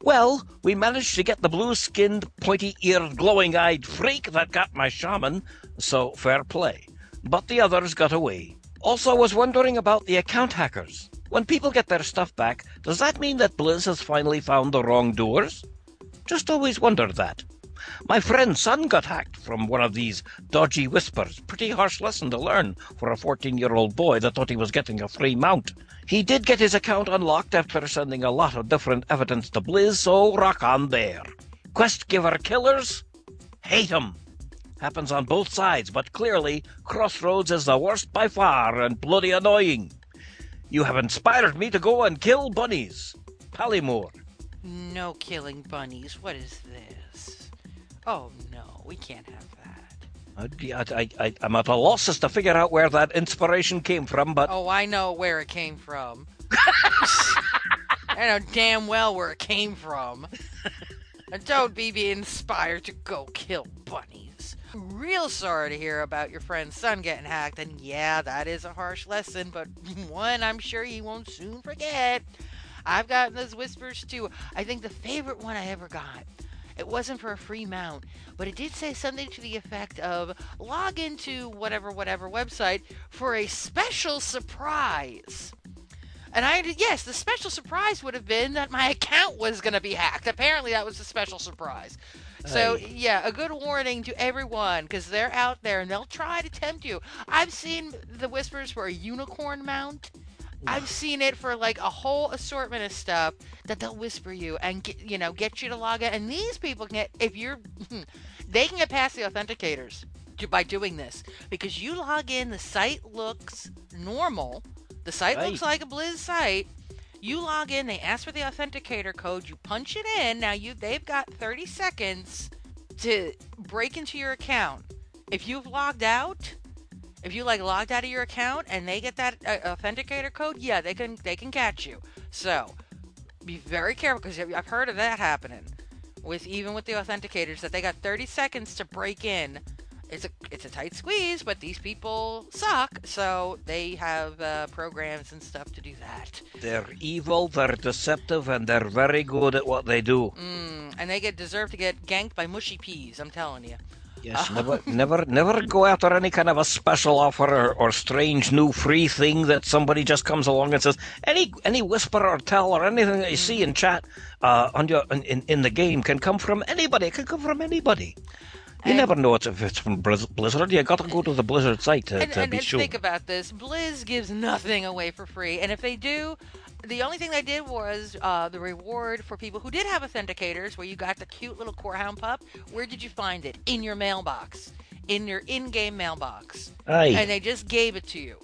Well, we managed to get the blue skinned, pointy eared, glowing eyed freak that got my shaman, so fair play. But the others got away. Also, was wondering about the account hackers. When people get their stuff back, does that mean that Blizz has finally found the wrongdoers? Just always wondered that. My friend's son got hacked from one of these dodgy whispers. Pretty harsh lesson to learn for a 14 year old boy that thought he was getting a free mount. He did get his account unlocked after sending a lot of different evidence to Blizz, so oh, rock on there. Quest giver killers? Hate 'em. Happens on both sides, but clearly, Crossroads is the worst by far and bloody annoying. You have inspired me to go and kill bunnies. Pallymore. No killing bunnies. What is this? Oh no, we can't have that. I, I, I, I'm at a loss as to figure out where that inspiration came from, but Oh, I know where it came from. *laughs* I know damn well where it came from. And don't be be inspired to go kill bunnies. Real sorry to hear about your friend's son getting hacked, and yeah, that is a harsh lesson, but *laughs* one I'm sure he won't soon forget. I've gotten those whispers too. I think the favorite one I ever got. It wasn't for a free mount, but it did say something to the effect of log into whatever whatever website for a special surprise. And I yes, the special surprise would have been that my account was going to be hacked. Apparently that was the special surprise. So, Aye. yeah, a good warning to everyone because they're out there and they'll try to tempt you. I've seen the whispers for a unicorn mount. I've seen it for like a whole assortment of stuff that they'll whisper you and get, you know get you to log in. And these people can get if you're *laughs* they can get past the authenticators by doing this because you log in, the site looks normal. The site looks like a Blizz site. You log in, they ask for the authenticator code, you punch it in. Now you they've got 30 seconds to break into your account. If you've logged out, if you like logged out of your account and they get that uh, authenticator code, yeah, they can they can catch you. So be very careful because I've heard of that happening with even with the authenticators that they got 30 seconds to break in. It's a it's a tight squeeze, but these people suck, so they have uh, programs and stuff to do that. they're evil, they're deceptive, and they're very good at what they do. Mm, and they get deserve to get ganked by mushy peas. I'm telling you. Yes, never, never, never go after any kind of a special offer or, or strange new free thing that somebody just comes along and says any any whisper or tell or anything that you see in chat uh, on your in, in, in the game can come from anybody. It can come from anybody. You never know if it's from Blizzard. You got to go to the Blizzard site to, and, to and, be and sure. think about this. Blizz gives nothing away for free, and if they do, the only thing they did was uh, the reward for people who did have authenticators, where you got the cute little Corehound pup. Where did you find it? In your mailbox, in your in-game mailbox, Aye. and they just gave it to you.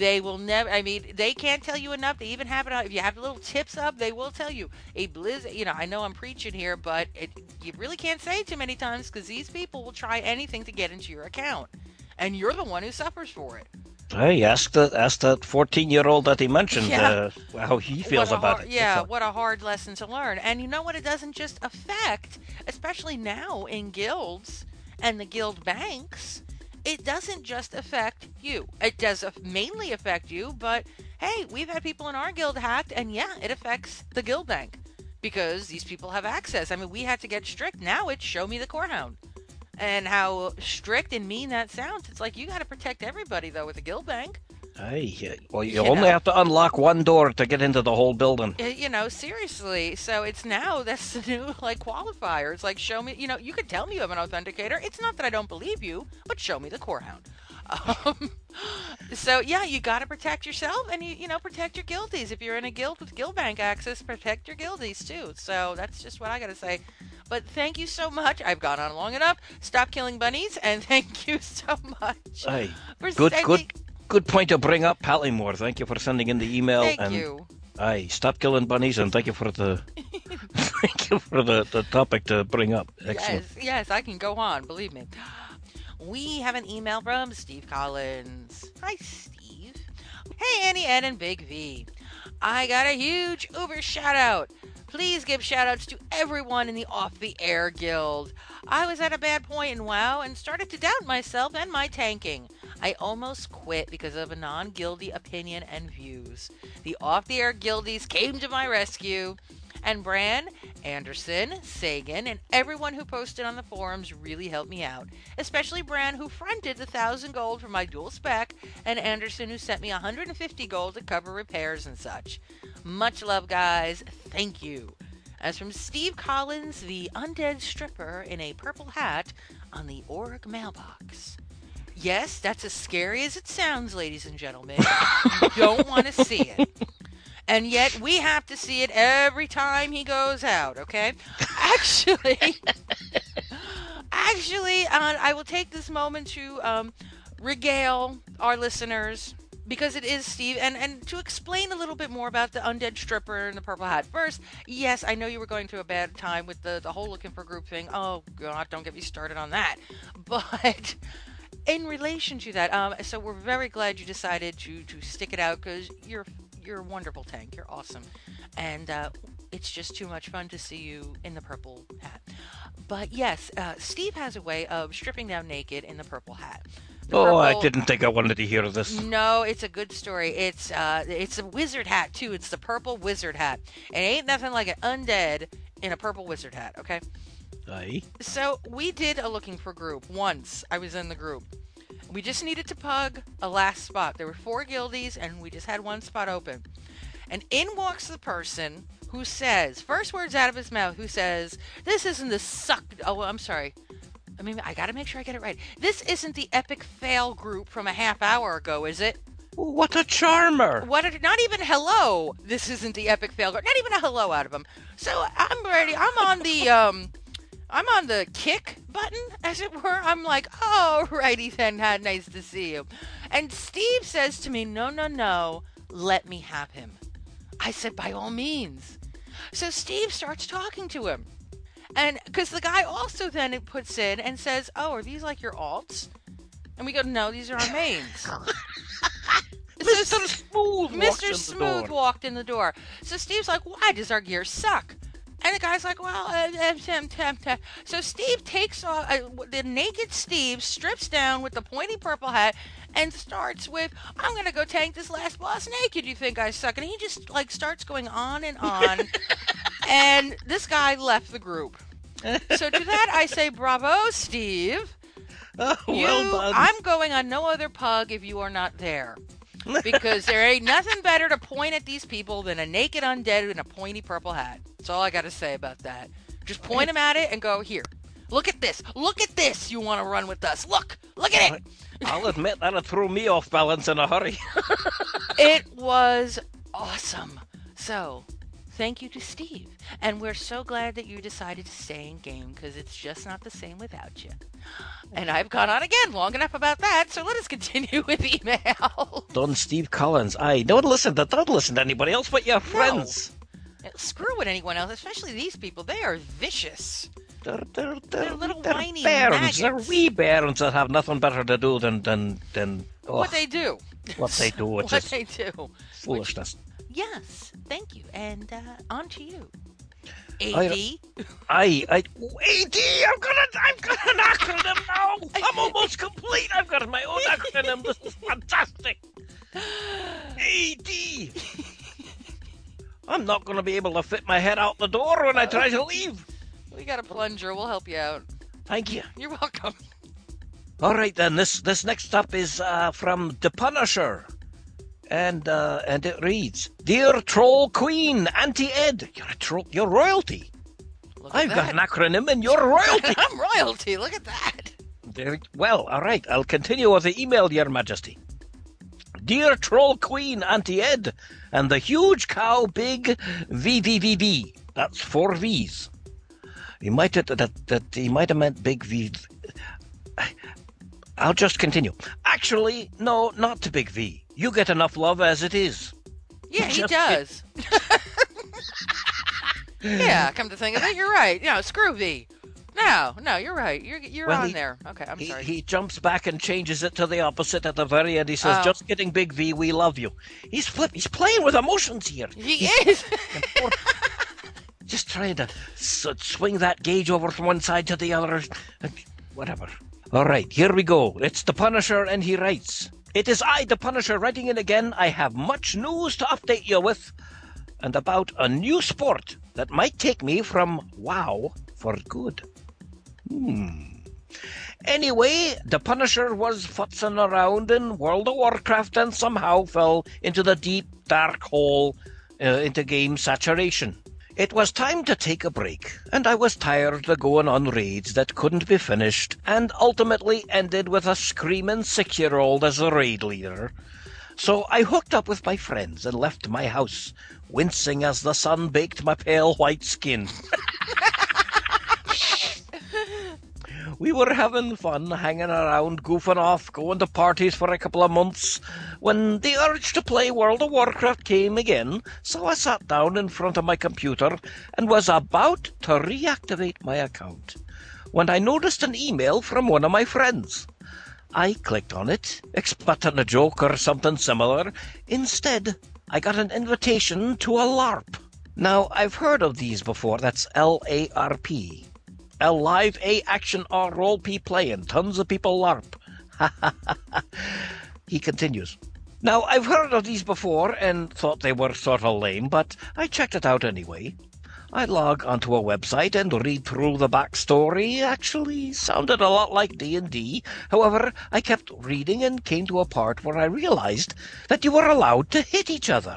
They will never. I mean, they can't tell you enough. They even have it. out- If you have little tips up, they will tell you. A blizz. You know, I know I'm preaching here, but it, you really can't say it too many times because these people will try anything to get into your account, and you're the one who suffers for it. Hey, ask that ask that fourteen year old that he mentioned *laughs* Yeah. uh, how he feels about hard- it. Yeah, all. what a hard lesson to learn. And you know what? It doesn't just affect, especially now in guilds and the guild banks. It doesn't just affect you. It does mainly affect you, but hey, we've had people in our guild hacked, and yeah, it affects the guild bank because these people have access. I mean, we had to get strict. Now it's show me the corehound. And how strict and mean that sounds. It's like you got to protect everybody though with the guild bank. Hey, well, you You only know. have to unlock one door to get into the whole building. Uh, you know, seriously. So it's now *laughs* that's the new like qualifier. It's like show me. You know, you could tell me you have an authenticator. It's not that I don't believe you, but show me the corehound. *laughs* Um, so yeah, you got to protect yourself, and you you know protect your guildies. If you're in a guild with guild bank access, protect your guildies too. So that's just what I got to say. But thank you so much. I've gone on long enough. Stop killing bunnies, and *laughs* thank you so much. Hey, for good, sending- good, good point to bring up, Pallymore. Thank you for sending in the email. Thank and you. Aye, stop killing bunnies, and thank you for the *laughs* thank you for the, the topic to bring up. Excellent. Yes, yes, I can go on. Believe me. *gasps* We have an email from Steve Collins. Hi, Steve. Hey, Annie, Ed, and Big V. I got a huge Uber shout out. Please give shout outs to everyone in the Off the Air Guild. I was at a bad point in WoW and started to doubt myself and my tanking. I almost quit because of a non guildy opinion and views. The Off the Air Guildies came to my rescue And Bran, Anderson, Sagan, and everyone who posted on the forums really helped me out. Especially Bran, who fronted the thousand gold for my dual spec, and Anderson, who sent me 150 gold to cover repairs and such. Much love, guys. Thank you. As from Steve Collins, the undead stripper in a purple hat on the org mailbox. Yes, that's as scary as it sounds, ladies and gentlemen. you don't want to see it. And yet we have to see it every time he goes out, okay? Actually, *laughs* actually, uh, I will take this moment to um, regale our listeners because it is Steve, and, and to explain a little bit more about the undead stripper and the purple hat. First, yes, I know you were going through a bad time with the, the whole looking for group thing. Oh, God, don't get me started on that. *laughs* But in relation to that, um, so we're very glad you decided to, to stick it out because you're you're a wonderful tank. You're awesome, and uh, it's just too much fun to see you in the purple hat. But yes, uh, Steve has a way of stripping down naked in the purple hat. The Oh, I didn't think I wanted to hear this. no, it's a good story. It's uh, it's a wizard hat too. It's the purple wizard hat. It ain't nothing like an undead in a purple wizard hat. Okay. Aye. So we did a looking for group once. I was in the group. We just needed to pug a last spot. There were four guildies, and we just had one spot open. And in walks the person who says, first words out of his mouth, who says, "This isn't the suck." Oh, I'm sorry. I mean, I gotta make sure I get it right. This isn't the epic fail group from a half hour ago, is it? What a charmer! What? A, not even hello. This isn't the epic fail group. Not even a hello out of him. So I'm ready. I'm on the um, I'm on the kick button, as it were. I'm like, oh, righty then. How nice to see you. And Steve says to me, no, no, no. Let me have him. I said, by all means. So Steve starts talking to him. And because the guy also then puts in and says, oh, are these like your alts? And we go, no, these are our mains. *laughs* Mr. Smooth walked Mr. Smooth walked in the door. So Steve's like, why does our gear suck? And the guy's like, well, uh, uh, so Steve takes off, uh, the naked Steve strips down with the pointy purple hat and starts with, I'm going to go tank this last boss naked. You think I suck? And he just like starts going on and on. *laughs* and this guy left the group. So to that I say, bravo, Steve. *laughs* well You- done. I'm going on no other pug if you are not there. Because there ain't nothing better to point at these people than a naked undead in a pointy purple hat. That's all I got to say about that. Just point them at it and go, here, look at this. Look at this. You want to run with us. Look. Look at it. I'll admit that it threw me off balance in a hurry. *laughs* It was awesome. So, thank you to Steve. And we're so glad that you decided to stay in game because it's just not the same without you. And I've gone on again long enough about that, so let us continue *laughs* with email. Don Steve Collins. I don't listen to don't listen to anybody else but your friends. No. Screw with anyone else, especially these people. They are vicious. They're, they're, They're little they're whiny bairns. They're wee bairns that have nothing better to do than than than oh, What they do. what they do. *laughs* What they do. foolishness. Yes, thank you. And uh, on to you. AD. I, I, AD, I've got, a, I've got an acronym now. I'm almost complete. I've got my own acronym. This is fantastic. AD. I'm not to be able to fit my head out the door when I try to leave. We got a plunger. We'll help you out. Thank you. You're welcome. All right then. This this next up is uh, from the Punisher, and uh, and it reads: Dear Troll Queen, Auntie Ed, you're a troll. You're royalty. I've got an acronym, and you're royalty. *laughs* I'm royalty. Look at that. There- Well, all right. I'll continue with the email, Your Majesty. Dear Troll Queen Auntie Ed and the huge cow big VVVV. That's four V's. He might have that, that he might have meant big V. I'll just continue. Actually, no, not to big V. You get enough love as it is. Yeah, he Just- does. *laughs* yeah, come to think of it, you're right. No, screw V. No, no, you're right. You're you're Well, on he- there. Okay, I'm he, sorry. he jumps back and changes it to the opposite at the very end. He says, Oh. "Just kidding, Big V. We love you." He's flip. He's playing with emotions here. He He's is. *laughs* just trying to s- swing that gauge over from one side to the other. Whatever. All right, here we go. It's the Punisher, and he writes. It is I, the Punisher, writing in again. I have much news to update you with, and about a new sport that might take me from WoW for good. Hmm. Anyway, the Punisher was futzing around in World of Warcraft and somehow fell into the deep, dark hole uh, into game saturation. It was time to take a break, and I was tired of going on raids that couldn't be finished and ultimately ended with a screaming six year old as the raid leader. So I hooked up with my friends and left my house, wincing as the sun baked my pale white skin. *laughs* we were having fun, hanging around, goofing off, going to parties for a couple of months, when the urge to play World of Warcraft came again, so I sat down in front of my computer and was about to reactivate my account when I noticed an email from one of my friends. I clicked on it, expecting a joke or something similar. Instead, I got an invitation to a LARP. Now, I've heard of these before. That's L A R P. A live A action or role P playing. Tons of people LARP. *laughs* he continues. Now, I've heard of these before and thought they were sort of lame, but I checked it out anyway. I log onto a website and read through the backstory. Actually, sounded a lot like D&D. However, I kept reading and came to a part where I realized that you were allowed to hit each other.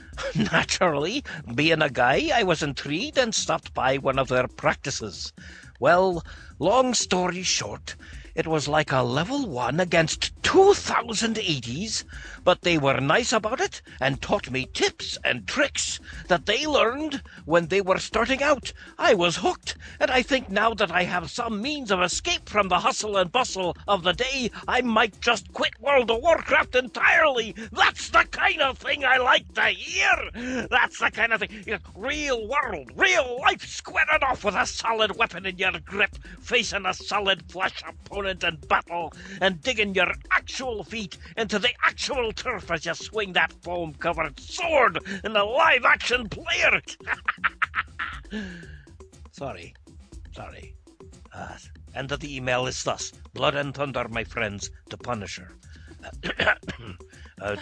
*laughs* Naturally, being a guy, I was intrigued and stopped by one of their practices. Well, long story short, it was like a level one against 2,000 80s, but they were nice about it and taught me tips and tricks that they learned when they were starting out. I was hooked, and I think now that I have some means of escape from the hustle and bustle of the day, I might just quit World of Warcraft entirely. That's the kind of thing I like to hear. That's the kind of thing. You real world, real life, squaring off with a solid weapon in your grip, facing a solid flesh opponent in battle, and digging your actual feet into the actual turf as you swing that foam covered sword in the live action player. *laughs* Sorry. Sorry. Uh, end of the email is thus Blood and Thunder, my friends, the Punisher. *coughs* uh,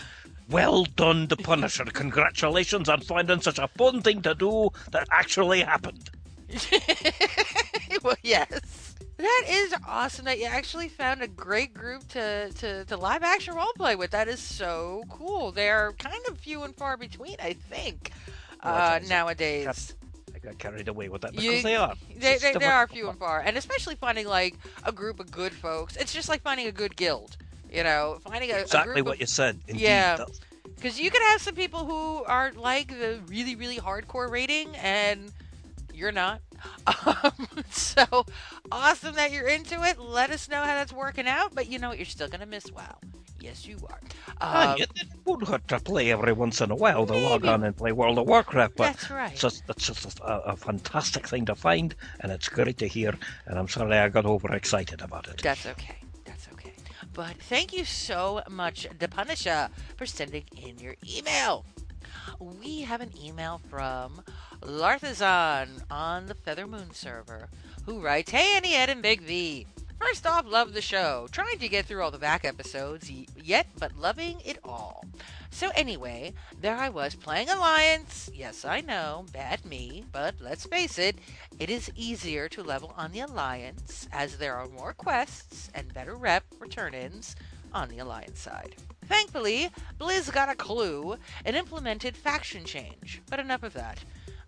well done, the Punisher. Congratulations on finding such a fun thing to do that actually happened. *laughs* well, yes. That is awesome that you actually found a great group to, to, to live action role play with. That is so cool. They're kind of few and far between, I think, uh, nowadays. I got carried away with that because You- they are. They, they, they are few and far, and especially finding like a group of good folks. It's just like finding a good guild. You know, finding a, a Exactly group what of, you said. Indeed. Yeah, because you can have some people who are like the really really hardcore rating, and you're not. Um, *laughs* so awesome that you're into it. Let us know how that's working out. But you know what? You're still gonna miss WoW. Yes, you are. Ah, Um, it, it would hurt to play every once in a while to log on and play World of Warcraft, but That's right. it's just, it's just a, a fantastic thing to find, and it's great to hear. And I'm sorry I got overexcited about it. That's okay. That's okay. But thank you so much, The Punisher, for sending in your email. We have an email from Larthazan on the Feathermoon server, who writes, Hey, Auntie Ed, and Big V. First off, love the show. Trying to get through all the back episodes yet, but loving it all. So anyway, there I was playing Alliance. Yes, I know, bad me, but let's face it, it is easier to level on the Alliance as there are more quests and better rep return-ins on the Alliance side. Thankfully, Blizz got a clue and implemented faction change. But enough of that.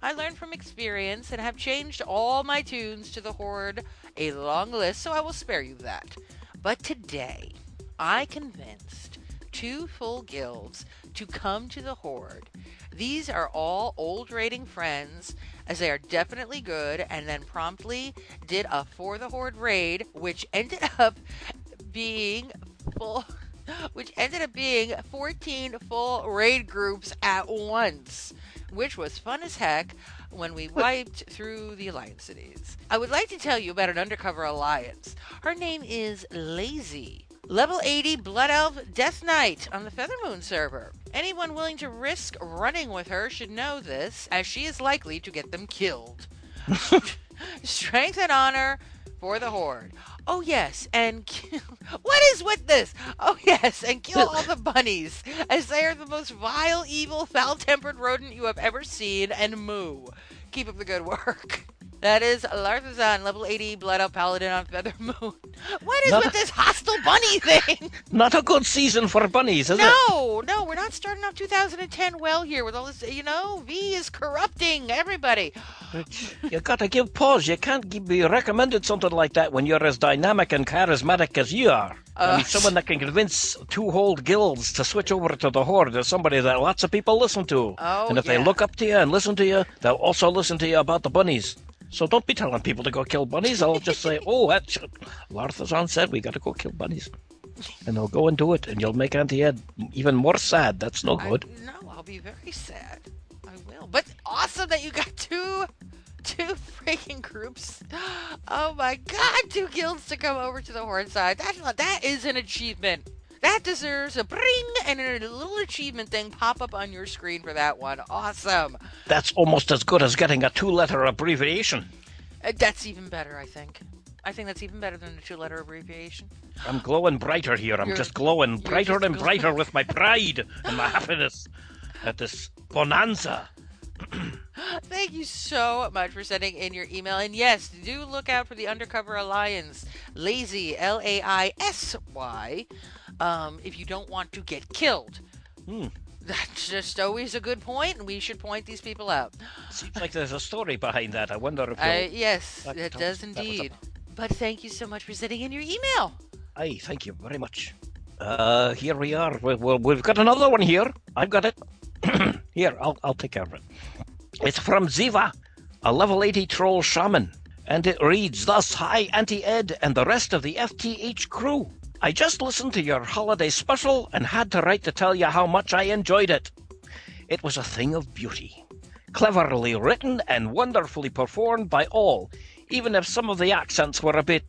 I learned from experience and have changed all my tunes to the Horde, a long list, so I will spare you that. But today, I convinced two full guilds to come to the Horde. These are all old raiding friends, as they are definitely good, and then promptly did a For the Horde raid, which ended up being full. Which ended up being 14 full raid groups at once, which was fun as heck when we wiped through the alliance cities. I would like to tell you about an undercover alliance. Her name is Laisy. Level 80 Blood Elf Death Knight on the Feathermoon server. Anyone willing to risk running with her should know this, as she is likely to get them killed. *laughs* *laughs* Strength and honor for the Horde. Oh, yes, and kill. *laughs* What is with this? Oh, yes, and kill all the bunnies, as they are the most vile, evil, foul tempered rodent you have ever seen, and moo. Keep up the good work. *laughs* That is Larthazan, level 80 Blood Elf Paladin on Feather *laughs* Moon. What is Not- with this hostile bunny thing? *laughs* Not a good season for bunnies, is it? no, no, we're not starting off 2010 well here with all this. You know, V is corrupting everybody. You gotta give pause. You can't give, be recommended something like that when you're as dynamic and charismatic as you are. I Uh, mean, someone that can convince two whole guilds to switch over to the Horde is somebody that lots of people listen to. Oh, and if yeah. they look up to you and listen to you, they'll also listen to you about the bunnies. So don't be telling people to go kill bunnies. I'll just say, oh, that's, Larthazan said we gotta go kill bunnies. And they'll go and do it, and you'll make Auntie Ed even more sad. That's no good. No, I'll be very sad. I will. But awesome that you got two two freaking groups. *gasps* Oh my god, two guilds to come over to the Horde side. That that is an achievement. That deserves a bring and a little achievement thing pop up on your screen for that one. Awesome. That's almost as good as getting a two-letter abbreviation. Uh, That's even better, I think. I think that's even better than a two-letter abbreviation. I'm glowing brighter here. I'm You're- just glowing brighter just and brighter with my *laughs* pride and my happiness at this bonanza. *clears throat* Thank you so much for sending in your email. And yes, do look out for the Undercover Alliance, Laisy, L A I S Y, um, if you don't want to get killed. Hmm. That's just always a good point, and we should point these people out. Seems like there's a story behind that. I wonder if Uh, yes, that it does indeed. But thank you so much for sending in your email. Aye, thank you very much. Uh, here we are. We, well, we've got another one here. I've got it. *clears throat* here, I'll, I'll take care of it. It's from Ziva, a level 80 troll shaman. And it reads thus Hi, Auntie Ed and the rest of the FTH crew. I just listened to your holiday special and had to write to tell you how much I enjoyed it. It was a thing of beauty. Cleverly written and wonderfully performed by all, even if some of the accents were a bit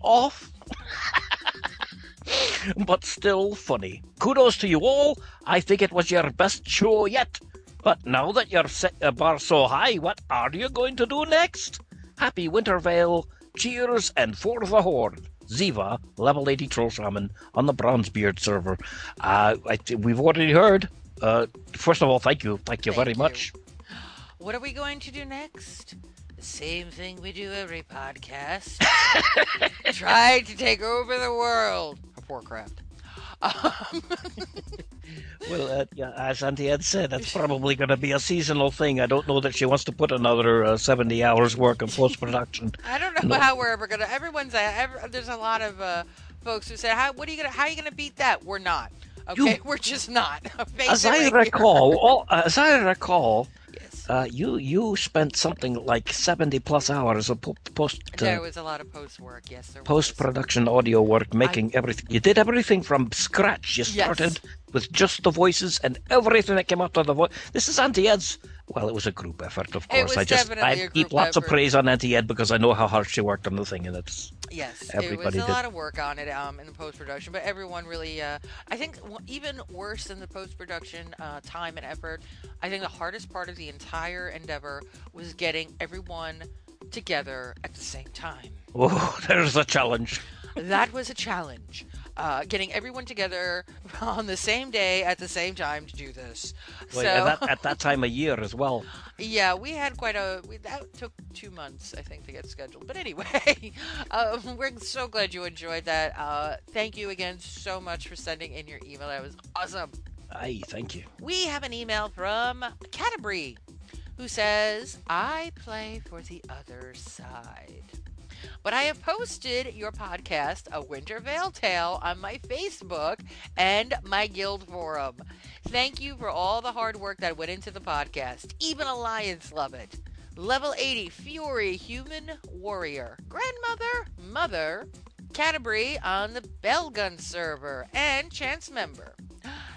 off. *laughs* *laughs* but still funny. Kudos to you all. I think it was your best show yet. But now that you've set the bar so high, what are you going to do next? Happy Winter Veil, cheers, and for the Horde. Ziva, level 80 Troll Shaman, on the Bronzebeard server. Uh, I, we've already heard. Uh, first of all, thank you. Thank you very much. What are we going to do next? The same thing we do every podcast. *laughs* Try to take over the world of Warcraft. Um, *laughs* Well, uh, yeah, as Auntie Ed said, that's *laughs* probably going to be a seasonal thing. I don't know that she wants to put another uh, 70 hours work of post production. *laughs* I don't know No. how we're ever gonna. Everyone's. uh, Every, there's a lot of uh, folks who say, "How? What are you gonna? How are you gonna beat that?" We're not. Okay, we're just not. Face As I right here. recall, all, as I recall, uh, you you spent something like 70 plus hours of po- post There uh, was a lot of post work. Yes, there post production audio work, making everything. You did everything from scratch. You Yes. started with just the voices and everything that came out of the voice. This is Auntie Ed's. Well, it was a group effort, of course. I just I heap lots of praise on Auntie Ed because I know how hard she worked on the thing, and it's Yes, it was a did. lot of work on it um, in the post production, but everyone really, uh, I think, even worse than the post production uh, time and effort, I think the hardest part of the entire endeavor was getting everyone together at the same time. Oh, *laughs* there's a challenge. that was a challenge. Uh, getting everyone together *laughs* on the same day at the same time to do this. Well, so at, that, at that time of year as well. *laughs* yeah, we had quite a. We, that took two months, I think, to get scheduled. But anyway, *laughs* um, we're so glad you enjoyed that. Uh, thank you again so much for sending in your email. That was awesome. Aye, thank you. We have an email from Canterbury who says, I play for the other side. But I have posted your podcast, A Winter Veil Tale, on my Facebook and my guild forum. Thank you for all the hard work that went into the podcast. Even Alliance love it. Level 80 Fury Human Warrior. Grandmother, Mother, Canterbury on the Belgun server, and Chance member.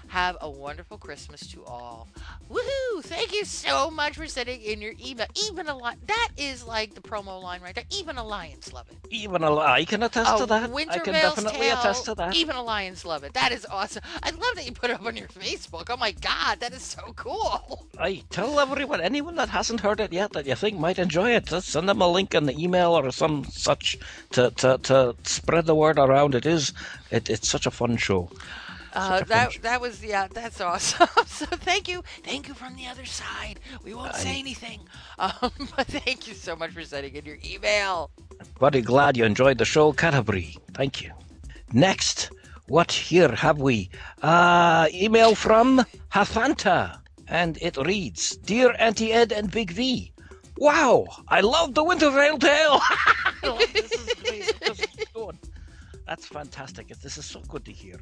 Have a wonderful Christmas to all. Woohoo! Thank you so much for sending in your email. Even Alliance, that is like the promo line right there. Even Alliance love it. Even a, I can attest Oh, to that. I can definitely Tale, attest to that. Even Alliance love it. That is awesome. I love that you put it up on your Facebook. Oh my god, that is so cool. I tell everyone, anyone that hasn't heard it yet that you think might enjoy it, just send them a link in the email or some such to, to, to spread the word around. It is, it, it's such a fun show. Uh, that that was yeah, that's awesome. *laughs* so thank you, thank you from the other side. We won't say anything, *laughs* um, but thank you so much for sending in your email. Very glad you enjoyed the show, Canterbury. Thank you. Next, what here have we? Uh, email from Hathanta, and it reads Dear Auntie Ed and Big V, Wow, I love the Winter Veil Tale! *laughs* I this. This is amazing. This is good. That's fantastic. This is so good to hear.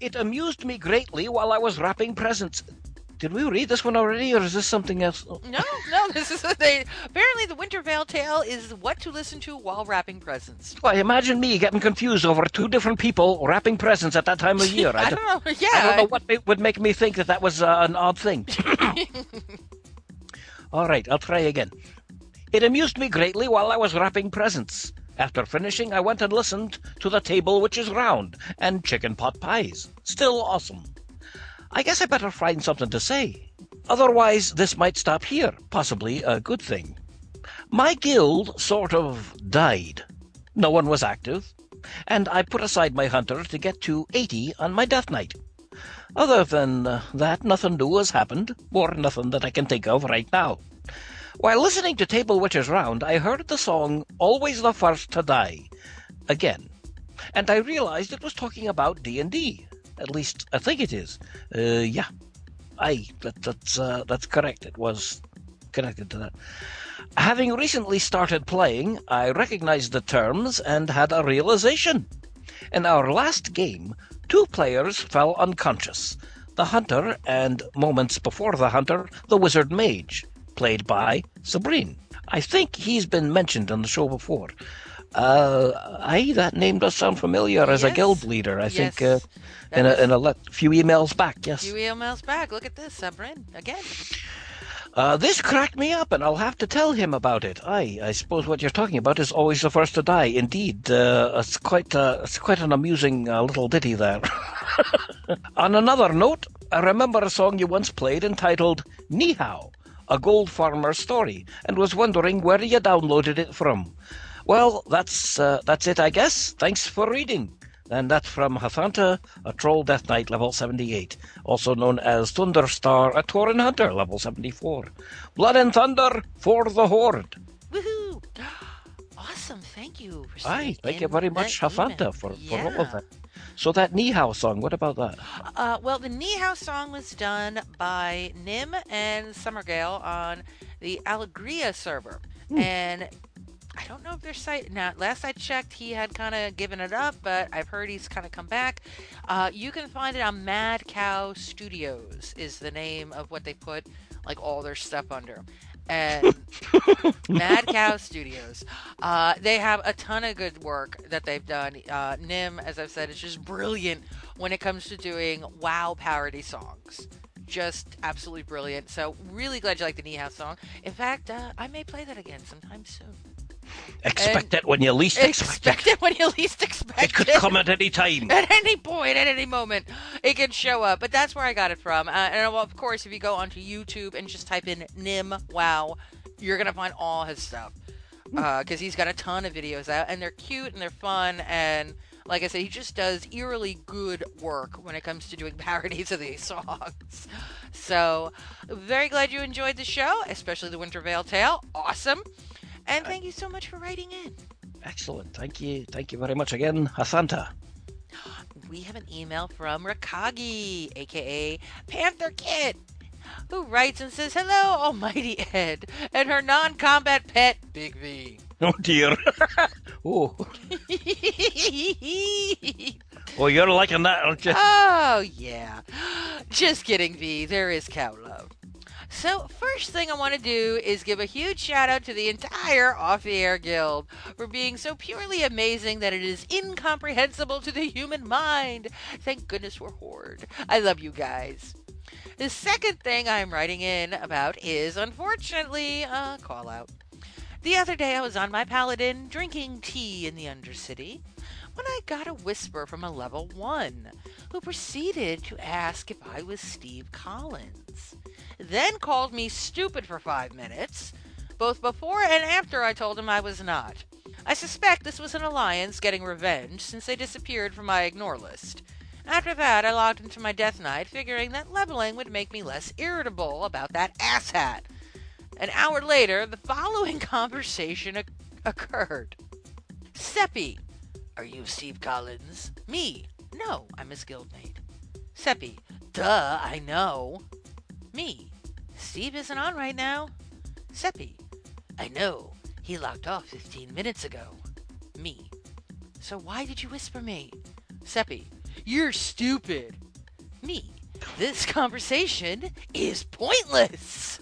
It amused me greatly while I was wrapping presents. Did we read this one already, or is this something else? No, no, this is they. Apparently, the Winter Veil Tale is what to listen to while wrapping presents. Why, imagine me getting confused over two different people wrapping presents at that time of year. *laughs* I d- don't know. Yeah, I don't know what would make me think that that was uh, an odd thing. *laughs* All right, I'll try again. It amused me greatly while I was wrapping presents. After finishing, I went and listened to The Table Which Is Round and Chicken Pot Pies. Still awesome. I guess I better find something to say. Otherwise, this might stop here. Possibly a good thing. My guild sort of died. No one was active, and I put aside my hunter to get to 80 on my death knight. Other than that, nothing new has happened, or nothing that I can think of right now. While listening to Table Witches Round, I heard the song Always the First to Die again, and I realized it was talking about D&D. At least, I think it is. Uh, yeah. Aye, that, that's, uh, that's correct. It was connected to that. Having recently started playing, I recognized the terms and had a realization. In our last game, two players fell unconscious the hunter, and moments before the hunter, the wizard mage, played by Sabrine. I think he's been mentioned on the show before. Uh, aye, that name does sound familiar as a guild leader. I think uh, Yes. In a, in a le- few emails back. Yes. few emails back. Look at this, Sabrine again. Uh, this cracked me up, and I'll have to tell him about it. Aye, I suppose what you're talking about is always the first to die. Indeed, uh, it's quite uh, it's quite an amusing uh, little ditty there. *laughs* On another note, I remember a song you once played entitled "Ni Hao," a gold farmer story, and was wondering where you downloaded it from. Well, that's uh, that's it, I guess. Thanks for reading. And that's from Hathanta, a Troll Death Knight level 78, also known as Thunderstar, a Tauren Hunter level 74. Blood and Thunder for the Horde. Woohoo! Awesome. Thank you. Aye, thank you very much. Hathanta, for, for all of that. So that Nihao song, what about that? Uh, well, the Nihao song was done by Nim and Summergale on the Alleria server. Hmm. And I don't know if their site now. Last I checked, he had kind of given it up, but I've heard he's kind of come back. Uh, you can find it on Mad Cow Studios. Is the name of what they put like all their stuff under. And *laughs* Mad Cow Studios. Uh, they have a ton of good work that they've done. Uh, Nim, as I've said, is just brilliant when it comes to doing WoW parody songs. Just absolutely brilliant. So, really glad you like the Nihao song. In fact, uh, I may play that again sometime soon. Expect it when you least expect, Expect it when you least expect it. It could come at any time. *laughs* at any point, at any moment, it can show up. But that's where I got it from. Uh, and uh, well, of course, if you go onto YouTube and just type in Nim Wow, you're gonna find all his stuff hmm. uh, because he's got a ton of videos out, and they're cute and they're fun. And like I said, he just does eerily good work when it comes to doing *laughs* parodies of these songs. So, very glad you enjoyed the show, especially the Winter Veil Tale. Awesome. And thank you so much for writing in. Excellent. Thank you. Thank you very much again, Hathanta. *gasps* we have an email from Rakagi, aka Panther Kid, who writes and says, Hello, Almighty *laughs* Ed, and her non combat pet, Big V. *laughs* Oh dear. *laughs* oh. oh, you're liking that, aren't you? oh, yeah. *gasps* Just kidding, V. There is cow love. So, first thing I want to do is give a huge shout out to the entire Off the Air Guild for being so purely amazing that it is incomprehensible to the human mind. Thank goodness we're Horde. I love you guys. The second thing I'm writing in about is, unfortunately, a call out. The other day I was on my paladin drinking tea in the Undercity when I got a whisper from a level 1 who proceeded to ask if I was Steve Collins. Then called me stupid for five minutes, both before and after I told him I was not. I suspect this was an alliance getting revenge since they disappeared from my ignore list. After that, I logged into my Death Knight, figuring that leveling would make me less irritable about that asshat. An hour later, the following *laughs* conversation o- occurred. Sepii, are you Steve Collins? Me, no, I'm his guildmate. Sepii, duh, I know. Me, Steve isn't on right now. Sepii, I know. He locked off 15 minutes ago. Me, so why did you whisper me? Sepii, you're stupid. Me, this conversation is pointless.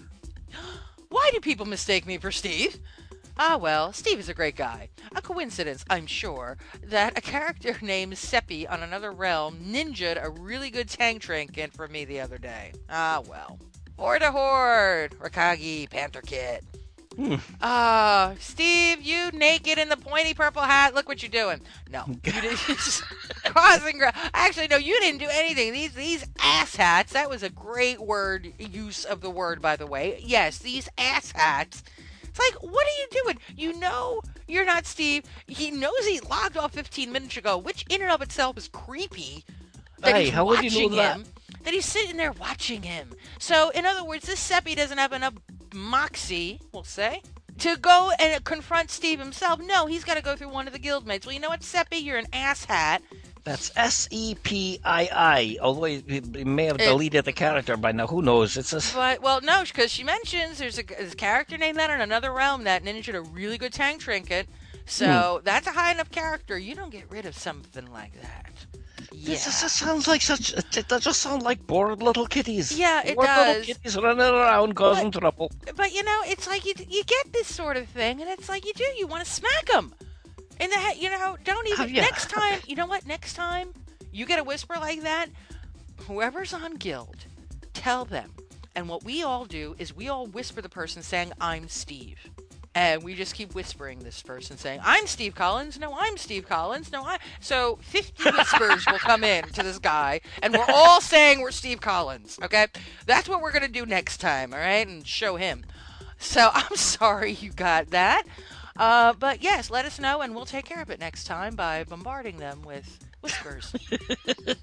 *gasps* Why do people mistake me for Steve? Ah, well, Steve is a great guy. A coincidence, I'm sure, that a character *laughs* named Sepii on another realm ninja'd a really good tank trinket for me the other day. Ah, well. Horde to Horde! Rakagi, Panther Kit. Ah, Steve, you naked in the pointy purple hat. Look what you're doing. No, *laughs* you did *laughs* just causing. Actually, no, you didn't do anything. These these ass hats. That was a great word use of the word, by the way. Yes, these ass hats. It's like, what are you doing? You know you're not Steve. He knows he logged off 15 minutes ago, which in and of itself is creepy. That Hey, he's how would you know that? him. That he's sitting there watching him. So, in other words, this Sepii doesn't have enough moxie, we'll say, to go and confront Steve himself. No, he's got to go through one of the guildmates. Well, you know what, Sepii? You're an asshat. That's S E P I I. Although he, may have It- deleted the character by now. Who knows? It's a. But well, no, because she mentions there's a, there's a character named that in another realm that ninja'd a really good tank trinket. So hmm. that's a high enough character. You don't get rid of something like that. Yeah. This, is- this sounds like such. It does just sound like bored little kitties. Yeah, it bored does. little kitties running around causing trouble. But you know, it's like you you get this sort of thing, and it's like you do. You want to smack them in the head. You know, don't oh, even. yeah. Next *laughs* time, you know what? Next time you get a whisper like that, whoever's on guild, tell them. And what we all do is we all whisper the person saying, "I'm Steve." And we just keep whispering this person saying, I'm Steve Collins. No, I'm Steve Collins. No, I. So 50 *laughs* whispers will come in to this guy, and we're all saying we're Steve Collins. Okay? That's what we're going to do next time, all right? And show him. So *laughs* I'm sorry you got that. Uh, but yes, let us know, and we'll take care of it next time by bombarding them with whispers. *laughs*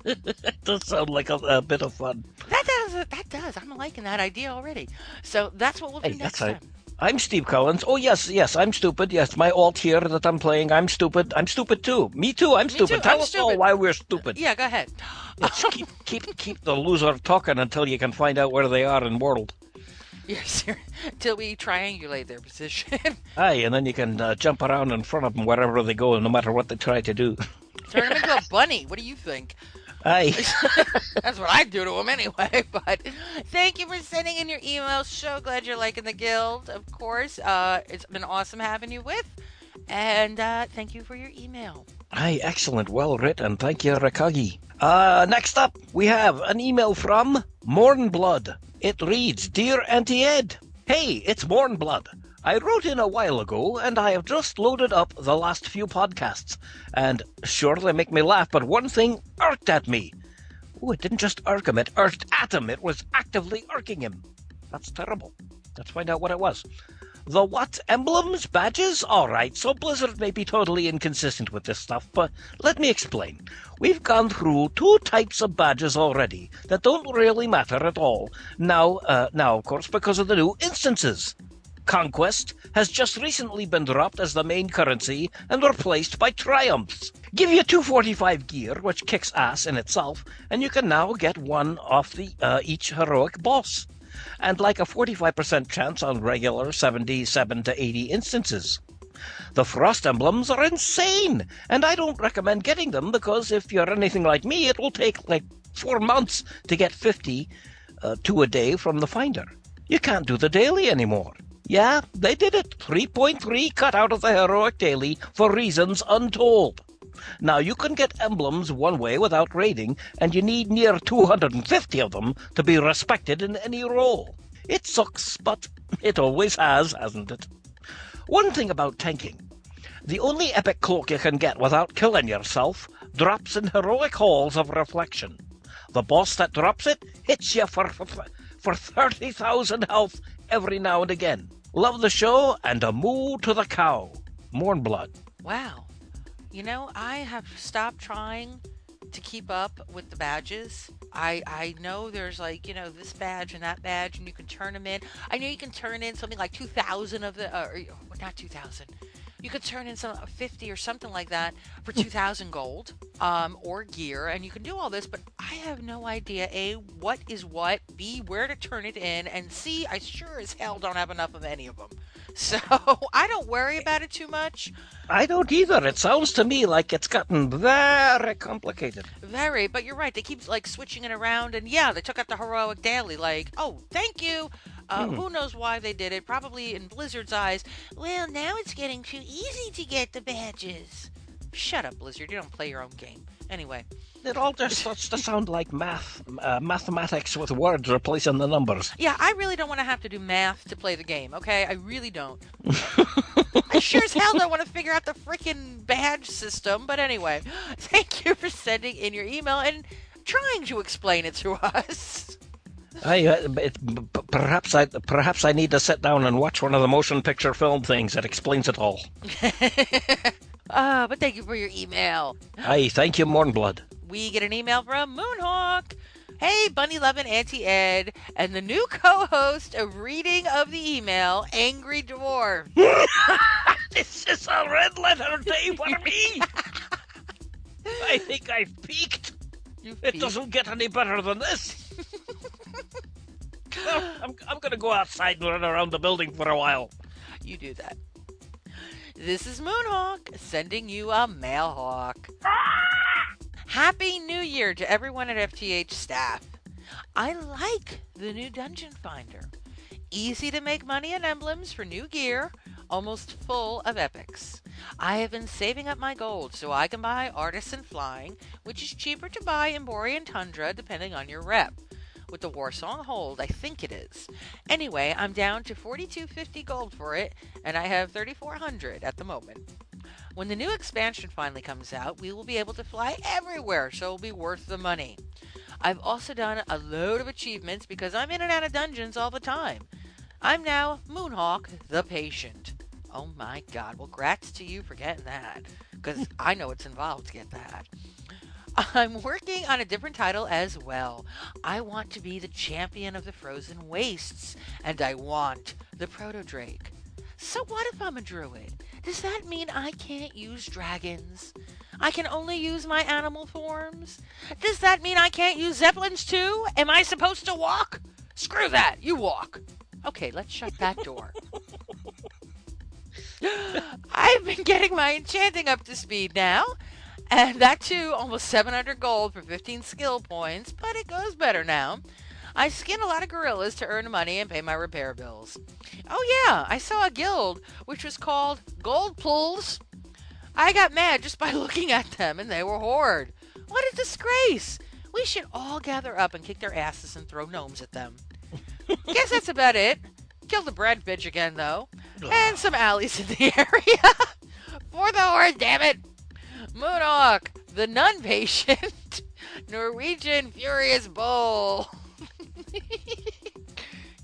That does sound like a, a bit of fun. that does. That does. I'm liking that idea already. So that's what we'll do Hey, next right. time. I'm Steve Collins. Oh yes, yes, I'm stupid. Yes, my alt here that I'm playing. I'm stupid. I'm stupid too. Me too. I'm Me stupid. too, Tell us all why we're stupid. Yeah, go ahead. Yes, keep keep keep the loser talking until you can find out where they are in world. Yes, until *laughs* we triangulate their position. *laughs* Aye, and then you can uh, jump around in front of them wherever they go, no matter what they try to do. Turn him into a bunny. What do you think? Aye. *laughs* That's what I do to them anyway. But thank you for sending in your emails. So glad you're liking the guild, of course. Uh, it's been awesome having you with. And uh, thank you for your email. Aye, excellent. Well written. Thank you, Rakagi. Uh, next up, we have an email from Mornblood. It reads Dear Auntie Ed, Hey, it's Mornblood. I wrote in a while ago, and I have just loaded up the last few podcasts. And sure, they make me laugh, but one thing irked at me. Oh, it didn't just irk him, it irked at him. It was actively irking him. That's terrible. Let's find out what it was. The what? Emblems? Badges? Alright, so Blizzard may be totally inconsistent with this stuff, but let me explain. We've gone through two types of badges already that don't really matter at all. Now, uh, now, of course, because of the new instances. Conquest has just recently been dropped as the main currency and replaced by Triumphs. Give you 245 gear, which kicks ass in itself, and you can now get one off the uh, each heroic boss and like a 45% chance on regular 77 to 80 instances. The frost emblems are insane, and I don't recommend getting them because if you're anything like me, it will take like four months to get 50 uh, two a day from the finder. You can't do the daily anymore. Yeah, they did it. 3.3 cut out of the heroic daily for reasons untold. Now you can get emblems one way without raiding, and you need near 250 of them to be respected in any role. It sucks, but it always has, hasn't it? One thing about tanking. The only epic cloak you can get without killing yourself drops in heroic halls of reflection. The boss that drops it hits you for, for, for 30,000 health every now and again. Love the show and a moo to the cow. Mornblood. Wow. You know, I have stopped trying to keep up with the badges. I I know there's like you know this badge and that badge, and you can turn them in. I know you can turn in something like 2,000 of the, uh, or not 2,000. You could turn in some 50 or something like that for 2,000 gold, um, or gear, and you can do all this. But I have no idea a what is what, b where to turn it in, and c I sure as hell don't have enough of any of them. *laughs* So I don't worry about it too much. I don't either. It sounds to me like it's gotten very complicated. Very, but you're right. They keep like switching it around, and yeah, they took out the heroic daily. Like, oh, thank you. Uh, Hmm. Who knows why they did it? Probably in Blizzard's eyes. Well, now it's getting too easy to get the badges. Shut up, Blizzard. You don't play your own game. Anyway, It all just starts to sound like math, uh, mathematics with words replacing the numbers. yeah, I really don't want to have to do math to play the game. Okay, I really don't. *laughs* I sure as hell don't want to figure out the freaking badge system. But anyway, *gasps* thank you for sending in your email and trying to explain it to *laughs* us. I, uh, it, perhaps I perhaps I need to sit down and watch one of the motion picture film things that explains it all. *laughs* Uh, but thank you for your email. Aye, thank you, Mornblood. We get an email from Moonhawk. Hey, Bunny Love and Auntie Ed, and the new co-host of reading of the email, Angry Dwarf. *laughs* this is a red letter day for me. *laughs* I think I've peaked. it doesn't get any better than this. I'm, I'm going to go outside and run around the building for a while. You do that. This is Moonhawk sending you a mailhawk. Happy New Year to everyone at FTH staff. I like the new Dungeon Finder. Easy to make money and emblems for new gear, almost full of epics. I have been saving up my gold so I can buy Artisan Flying, which is cheaper to buy in Borean Tundra depending on your rep. With the Warsong Hold, I think it is. Anyway, I'm down to 4250 gold for it, and I have 3400 at the moment. When the new expansion finally comes out, we will be able to fly everywhere, so it'll be worth the money. I've also done a load of achievements because I'm in and out of dungeons all the time. I'm now Moonhawk the Patient. Oh my god, well, grats to you for getting that, because I know it's involved to get that. I'm working on a different title as well. I want to be the champion of the frozen wastes, and I want the Proto Drake. So what if I'm a druid? Does that mean I can't use dragons? I can only use my animal forms? Does that mean I can't use zeppelins too? Am I supposed to walk? Screw that, you walk. Okay, let's shut that door. *laughs* *gasps* I've been getting my enchanting up to speed now, and that too almost 700 gold for 15 skill points, but it goes better now. I skin a lot of gorillas to earn money and pay my repair bills. Oh yeah, I saw a guild which was called Gold Pulls. I got mad just by *laughs* looking at them, and they were horde. What a disgrace! We should all gather up and kick their asses and throw gnomes at them. Guess that's about it. Kill the bread bitch again, though. And some alleys in the *laughs* area. For the horde, damn it! Moonhawk, the nun patient, *laughs* Norwegian furious bull. *laughs*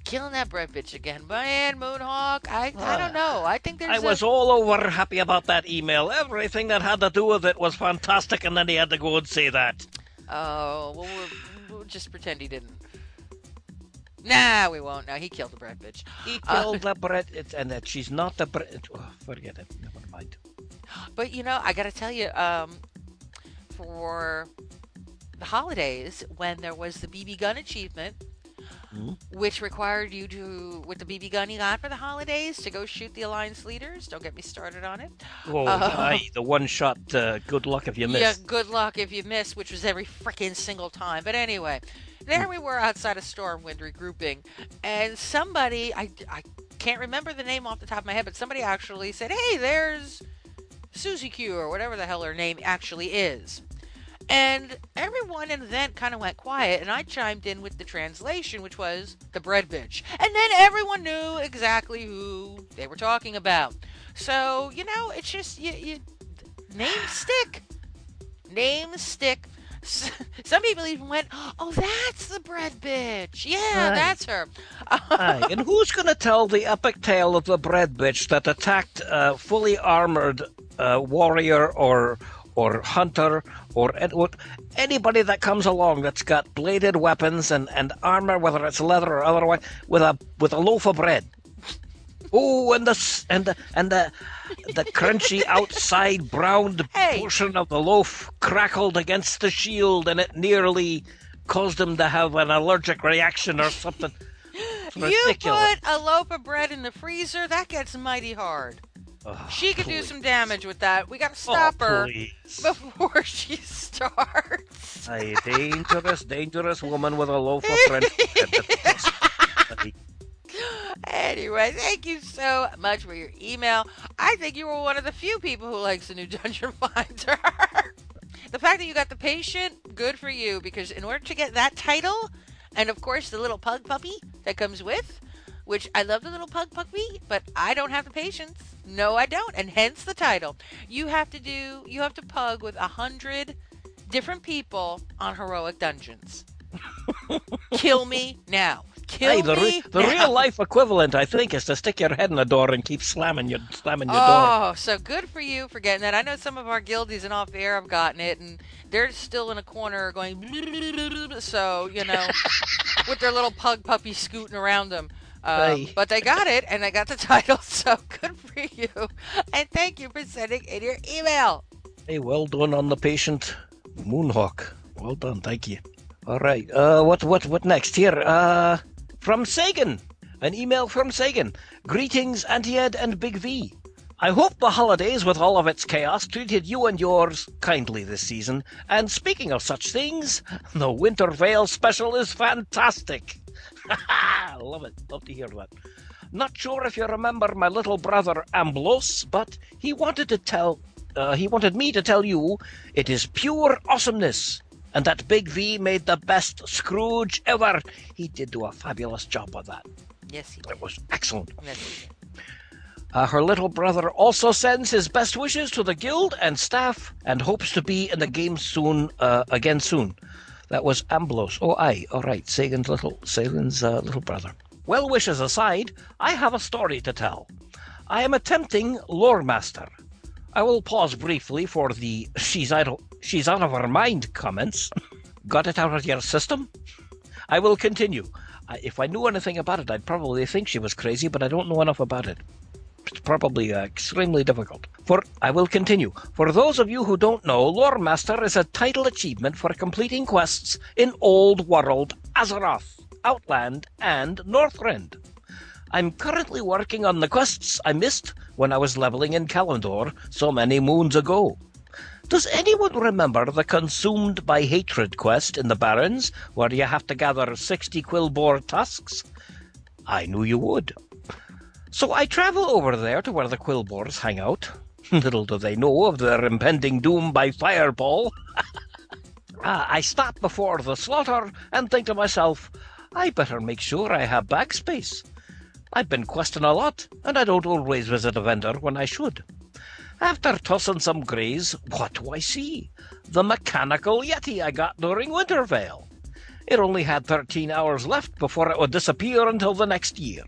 Killing that bread bitch again. Man, Moonhawk, I, I don't know. I think there's I a- was all over happy about that email. Everything that had to do with it was fantastic, and then he had to go and say that. Oh, well, we'll, we'll just pretend he didn't. Nah, we won't. No, he killed the bread bitch. He Uh, killed *laughs* the bread, and that she's not the bread. Oh, forget it. Never mind. But you know, I gotta tell you, um, for the holidays, when there was the BB gun achievement, Hmm? which required you to, with the BB gun you got for the holidays, to go shoot the Alliance leaders. Don't get me started on it. Oh, Uh, *laughs* aye, the one shot. Uh, good luck if you miss. Yeah, good luck if you miss, which was every freaking single time. But anyway, there we were outside of Stormwind regrouping, and somebody, I, I can't remember the name off the top of my head, but somebody actually said, hey, there's Susie Q, or whatever the hell her name actually is. And everyone in the kind of went quiet, and I chimed in with the translation, which was the bread bitch. And then everyone knew exactly who they were talking about. So, you know, it's just, you, you names stick. Names stick. *laughs* Some people even went, oh, that's the bread bitch. Yeah, Aye. that's her. Aye, and *laughs* who's going to tell the epic tale of the bread bitch that attacked a fully armored uh, warrior or or hunter or anybody that comes along that's got bladed weapons and, and armor, whether it's leather or otherwise, with a with a loaf of bread. Oh, and the and the and the the crunchy *laughs* outside browned portion of the loaf crackled against the shield, and it nearly caused him to have an allergic reaction or something. *laughs* You put a loaf of bread in the freezer, that gets mighty hard. she could do some damage with that. We gotta oh, stop her *laughs* before she starts. A dangerous, dangerous woman with a loaf of French bread. Anyway, thank you so much for your email. I think you were one of the few people who likes the new *laughs* Dungeon Finder. the fact that you got the patient, good for you, because in order to get that title, and of course the little pug puppy that comes with, which I love the little pug puppy, but I don't have the patience. No, I don't, and hence the title. You have to do, you have to pug with a hundred different people on heroic dungeons. *laughs* Kill me now. Kill Hey, the, me the now. real life equivalent, I think, is to stick your head in the door and keep slamming your slamming your door. Oh, so good for you for getting that. I know some of our guildies and off air have gotten it, and they're still in a corner going. *laughs* So you know, *laughs* with their little pug puppy scooting around them. Um, Hey. But they got it, and they got the *laughs* title. So good for you, and thank you for sending in your email. Hey, well done on the patient, Moonhawk. Well done, thank you. All right, uh, what what what next here? Uh, from Sagan, an email from Sagan. Greetings, Auntie Ed and Big V. I hope the holidays, with all of its chaos, treated you and yours kindly this season. And speaking of such things, *laughs* the Winter Veil special is fantastic. *laughs* Love it. Love to hear that. Not sure if you remember my little brother Amblos, but he wanted to tell, uh, he wanted me to tell you it is pure awesomeness, and that Big V made the best Scrooge ever. He did do a fabulous job of that. Yes, he did. It was excellent. Yes. Uh, her little brother also sends his best wishes to the guild and staff, and hopes to be in the game soon, uh, again soon. That was Amblos. Oh, aye, all right. Sagan's little, Sagan's uh, little brother. Well wishes aside, I have a story to tell. I am attempting lore master. I will pause briefly for the "she's of, she's out of her mind" comments. Got it out of your system? I will continue. If I knew anything about it, I'd probably think she was crazy, but I don't know enough about it. It's probably uh, extremely difficult. For I will continue. For those of you who don't know, Lore Master is a title achievement for completing quests in Old World, Azeroth, Outland, and Northrend. I'm currently working on the quests I missed when I was leveling in Kalimdor so many moons ago. Does anyone remember the Consumed by Hatred quest in the Barrens, where you have to gather 60 Quilboar tusks? I knew you would. So I travel over there to where the Quilboars hang out. *laughs* Little do they know of their impending doom by fireball. *laughs* Ah, I stop before the slaughter and think to myself, I better make sure I have bag space. I've been questing a lot, and I don't always visit a vendor when I should. After tossing some greys, what do I see? The mechanical Yeti I got during Winter Veil. It only had 13 hours left before it would disappear until the next year.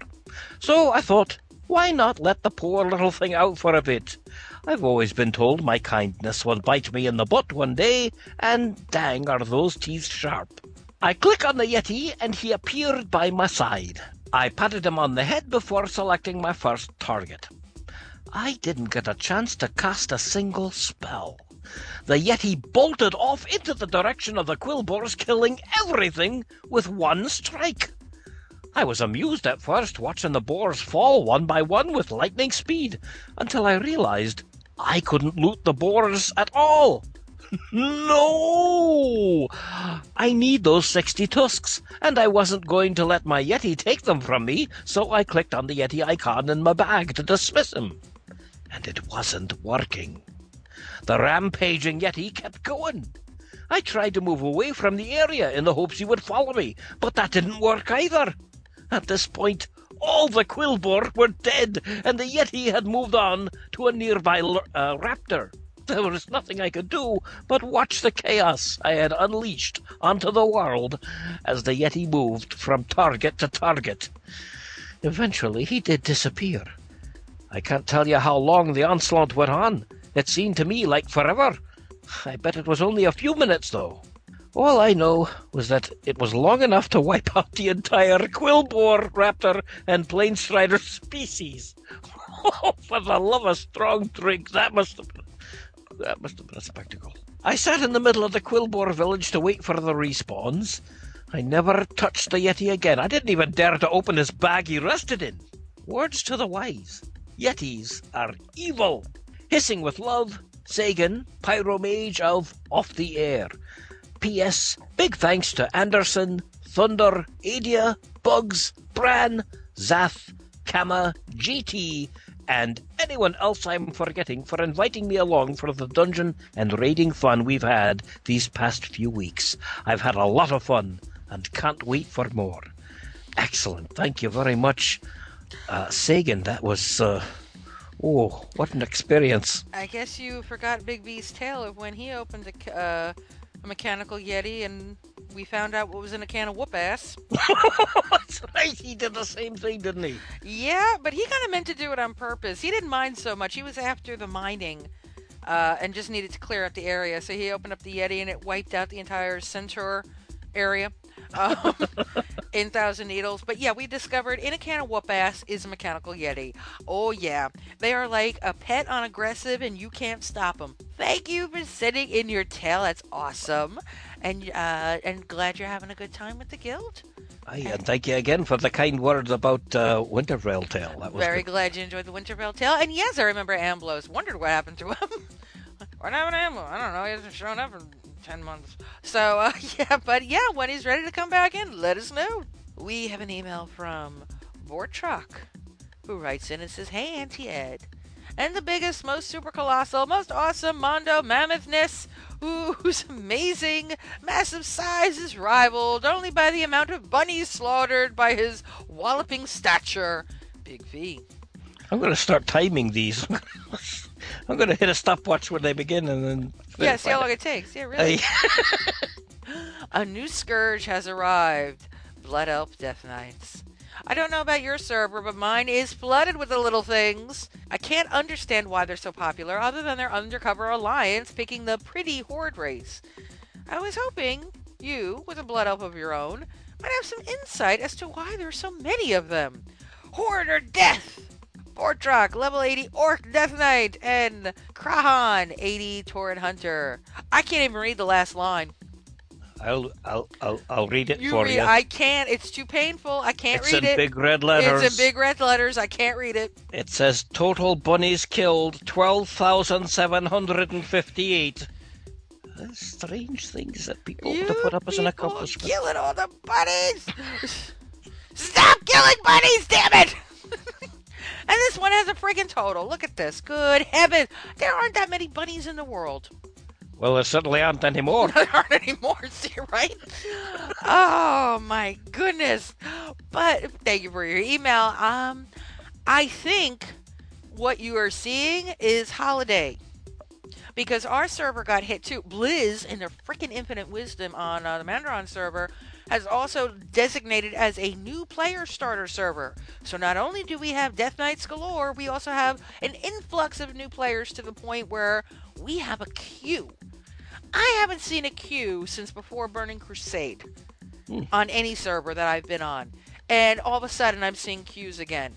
So I thought, why not let the poor little thing out for a bit? I've always been told my kindness will bite me in the butt one day, and dang are those teeth sharp. I click on the Yeti, and he appeared by my side. I patted him on the head before selecting my first target. I didn't get a chance to cast a single spell. The Yeti bolted off into the direction of the Quilboars, killing everything with one strike. I was amused at first, watching the boars fall one by one with lightning speed, until I realized I couldn't loot the boars at all. *laughs* no! I need those 60 tusks, and I wasn't going to let my Yeti take them from me, so I clicked on the Yeti icon in my bag to dismiss him. And it wasn't working. The rampaging Yeti kept going. I tried to move away from the area in the hopes he would follow me, but that didn't work either. At this point, all the Quilboar were dead, and the Yeti had moved on to a nearby uh, raptor. There was nothing I could do but watch the chaos I had unleashed onto the world as the Yeti moved from target to target. Eventually, he did disappear. I can't tell you how long the onslaught went on. It seemed to me like forever. I bet it was only a few minutes, though. All I know was that it was long enough to wipe *laughs* out the entire quillboar raptor and plain strider species. *laughs* Oh, for the love of strong drink, that must have been, that must have been a spectacle. I sat in the middle of the quillboar village to wait for the respawns. I never touched the Yeti again. I didn't even dare to open his bag he rested in. Words to the wise. Yetis are evil. Hissing with love, Sagan, Pyromage of Off the Air. P.S. Big thanks to Anderson, Thunder, Adia, Bugs, Bran, Zath, Kama, GT, and anyone else I'm forgetting for inviting me along for the dungeon and raiding fun we've had these past few weeks. I've had a lot of fun and can't wait for more. Excellent. Thank you very much, uh, Sagan. That was, uh, oh, what an experience. I guess you forgot Big V's tale of when he opened a, uh, a mechanical Yeti and we found out what was in a can of whoop ass. *laughs* That's right. He did the same thing, didn't he? Yeah, but he kind of meant to do it on purpose. He didn't mind so much. He was after the mining uh, and just needed to clear out the area. So he opened up the Yeti and it wiped out the entire centaur area um, *laughs* in Thousand Needles. But yeah, we discovered in a can of whoop ass is a mechanical Yeti. Oh, yeah. They are like a pet on aggressive and you can't stop them. Thank you for sitting in your tail. That's awesome. And, uh, and glad you're having a good time with the guild. Aye, and thank you again for the kind words about uh, Winter Veil Tale. That was Very good. glad you enjoyed the Winter Veil tale. And yes, I remember Amblos. Wondered what happened to him. *laughs* what happened to Amblos? I don't know. He hasn't shown up in 10 months. So, *laughs* uh, yeah, but yeah, when he's ready to come back in, let us know. We have an email from Vortruck, who writes in and says, Hey, Auntie Ed. And the biggest, most super colossal, most awesome Mondo Mammothnes, whose amazing, massive size is rivaled only by the amount of bunnies slaughtered by his walloping stature, Big V. I'm going to start timing these. *laughs* I'm going to hit a stopwatch when they begin and then. Yeah, see how long it takes. Yeah, really. *laughs* a new scourge has arrived. Blood Elf Death Knights. I don't know about your server, but mine is flooded with the little things. I can't understand why they're so popular, other than their undercover alliance picking the pretty horde race. I was hoping you, with a blood elf of your own, might have some insight as to why there are so many of them. Horde or death! Portrock, level 80 Orc Death Knight, and Krahan, 80 Tauren Hunter. I can't even read the last line. I'll, I'll, I'll, I'll read it You for read, you. I can't. It's too painful. I can't It's read it. It's in big red letters. It's in big red letters. I can't read it. It says total bunnies killed 12,758. That's strange things that people have to put up as an accomplishment. Killing all the bunnies. *laughs* Stop killing bunnies, damn it! *laughs* and this one has a friggin' total. Look at this. Good heavens. There aren't that many bunnies in the world. Well, there certainly aren't any more. *laughs* There aren't any more, *laughs* see, right? Oh my goodness. But thank you for your email. Um I think what you are seeing is holiday. Because our server got hit too. Blizz, in their freaking infinite wisdom on uh, the Madoran server, has also designated as a new player starter server. So not only do we have Death Knights galore, we also have an influx of new players to the point where we have a queue. I haven't seen a queue since before Burning Crusade on any server that I've been on. And all of a sudden, I'm seeing queues again.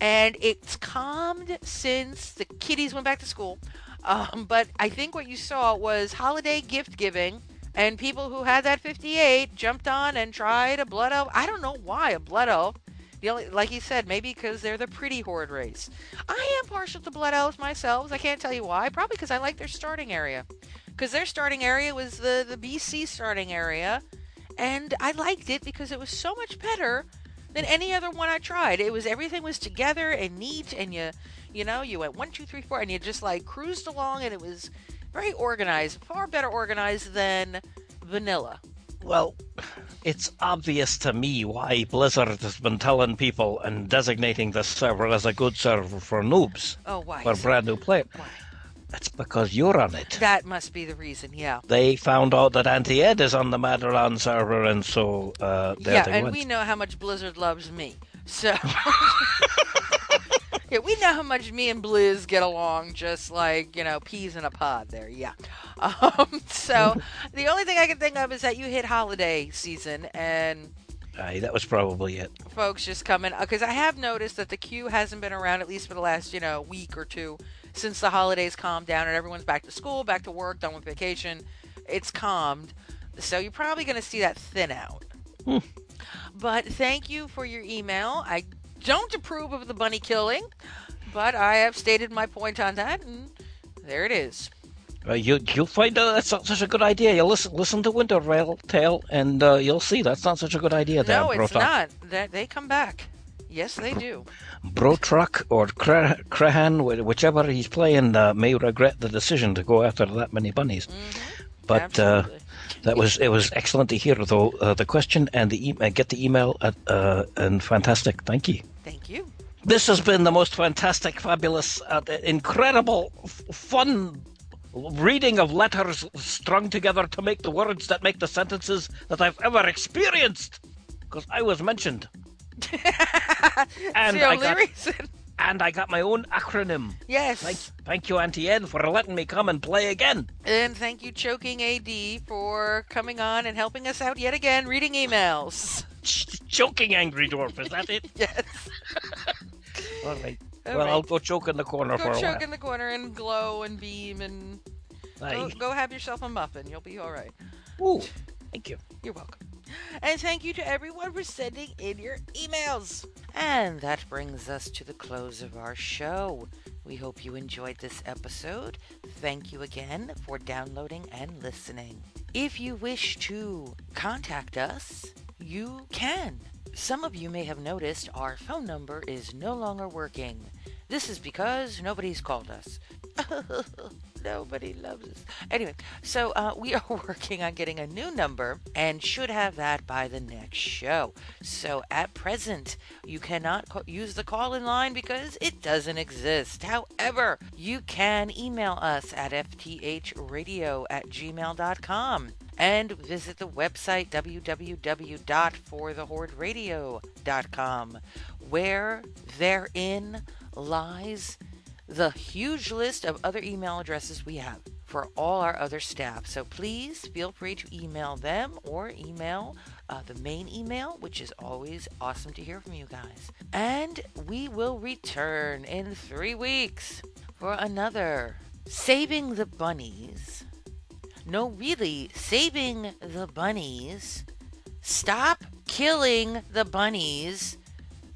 And it's calmed since the kiddies went back to school. Um, but I think what you saw was holiday gift giving, and people who had that 58 jumped on and tried a blood elf. I don't know why a blood elf. The only, like he said, maybe because they're the pretty horde race. I am partial to blood elves myself. I can't tell you why. Probably because I like their starting area. Because their starting area was the the BC starting area, and I liked it because it was so much better than any other one I tried. It was everything was together and neat, and you, you know, you went one, two, three, four, and you just like cruised along, and it was very organized, far better organized than vanilla. Well, it's obvious to me why Blizzard has been telling people and designating this server as a good server for noobs. Oh, why? For brand new players. It's because you're on it. That must be the reason. Yeah. They found out that Auntie Ed is on the Madoran server, and so uh, yeah, and went. we know how much Blizzard loves me. So *laughs* *laughs* Yeah, we know how much me and Blizz get along, just like you know peas in a pod. There, yeah. *laughs* Um, so *laughs* the only thing I can think of is that you hit holiday season and Aye, that was probably it. folks just coming because I have noticed that the queue hasn't been around at least for the last you know week or two since the holidays calmed down and everyone's back to school, back to work, done with vacation. It's calmed, so you're probably going to see that thin out. But thank you for your email. I don't approve of the bunny killing, but I have stated my point on that, and there it is. Uh, you you'll find uh, that's not such a good idea. You listen listen to Winter Veil Tale, and uh, you'll see that's not such a good idea. there, no, it's not. That they come back. Yes, they do. Brotruck or Cra- Crahan, whichever he's playing, uh, may regret the decision to go after that many bunnies. Mm-hmm. But uh, that was it was excellent to hear though uh, the question and the e- uh, get the email at, uh, and fantastic. Thank you. Thank you. This has been the most fantastic, fabulous, uh, incredible, f- fun reading of letters strung together to make the words that make the sentences that I've ever experienced. Because I was mentioned. *laughs* and the I only got, reason. And I got my own acronym. Yes. Thank, thank you, Auntie Ed, for letting me come and play again. And thank you, Choking AD, for coming on and helping us out yet again, reading emails. *laughs* Choking Angry Dwarf, is that it? *laughs* yes. *laughs* All right. All well, right. I'll go choke in the corner for a while. Go choke in the corner and glow and beam and go, go have yourself a muffin. You'll be all right. Ooh, thank you. You're welcome. And thank you to everyone for sending in your emails. And that brings us to the close of our show. We hope you enjoyed this episode. Thank you again for downloading and listening. If you wish to contact us, you can. Some of you may have noticed our phone number is no longer working. This is because nobody's called us. *laughs* Nobody loves us. Anyway, so uh, *laughs* we are working on getting a new number and should have that by the next show. So at present, you cannot ca- use the call in line because it doesn't exist. However, you can email us at fthradio at gmail.com and visit the website www.forthehorderadio.com where therein lies the huge list of other email addresses we have for all our other staff. So please feel free to email them or email uh, the main email, which is always awesome to hear from you guys. And we will return in three weeks for another Saving the Bunnies. No, really, Saving the Bunnies. Stop killing the bunnies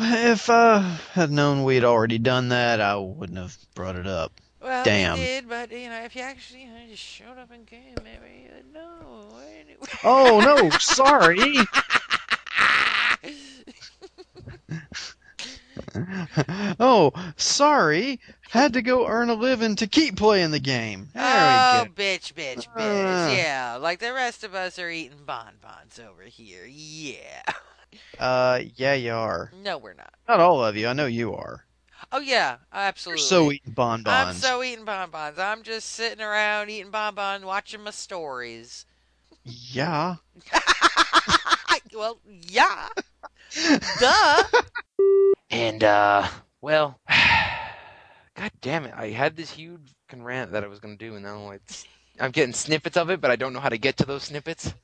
know, if I had known we'd already done that, I wouldn't have brought it up. Well, Damn. we did, but you know, if you actually you know, just showed up and came, maybe you would know. Oh no, sorry. *laughs* oh, sorry. Had to go earn a living to keep playing the game. There oh, bitch, bitch, bitch. Uh. yeah, like the rest of us are eating bonbons over here. Yeah. *laughs* Uh, yeah, you are. No, we're not. Not all of you. I know you are. Oh yeah, absolutely. You're absolutely. so eating bonbons. I'm so eating bonbons. I'm just sitting around eating bonbons, watching my stories. Yeah. *laughs* well, yeah. Duh. And uh, well, *sighs* god damn it! I had this huge rant that I was gonna do, and now it's I'm getting snippets of it, but I don't know how to get to those snippets.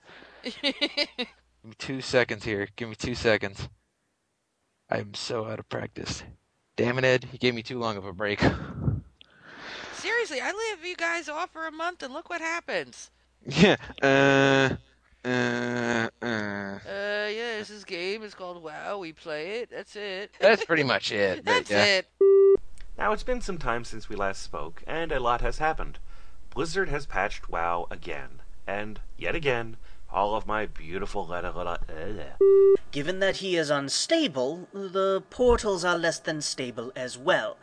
*laughs* Give me two seconds here. Give me two seconds. I'm so out of practice. Damn it, Ed! You gave me too long of a break. *laughs* Seriously, I leave you guys off for a month, and look what happens. yeah. Uh. Uh. Uh. Uh, yeah, this is game. It's called WoW. We play it. That's it. That's pretty much it. *laughs* That's yeah. it. Now, it's been some time since we last spoke, and a lot has happened. Blizzard has patched WoW again, and yet again, all of my beautiful letter. Given that he is unstable, the portals are less than stable as well.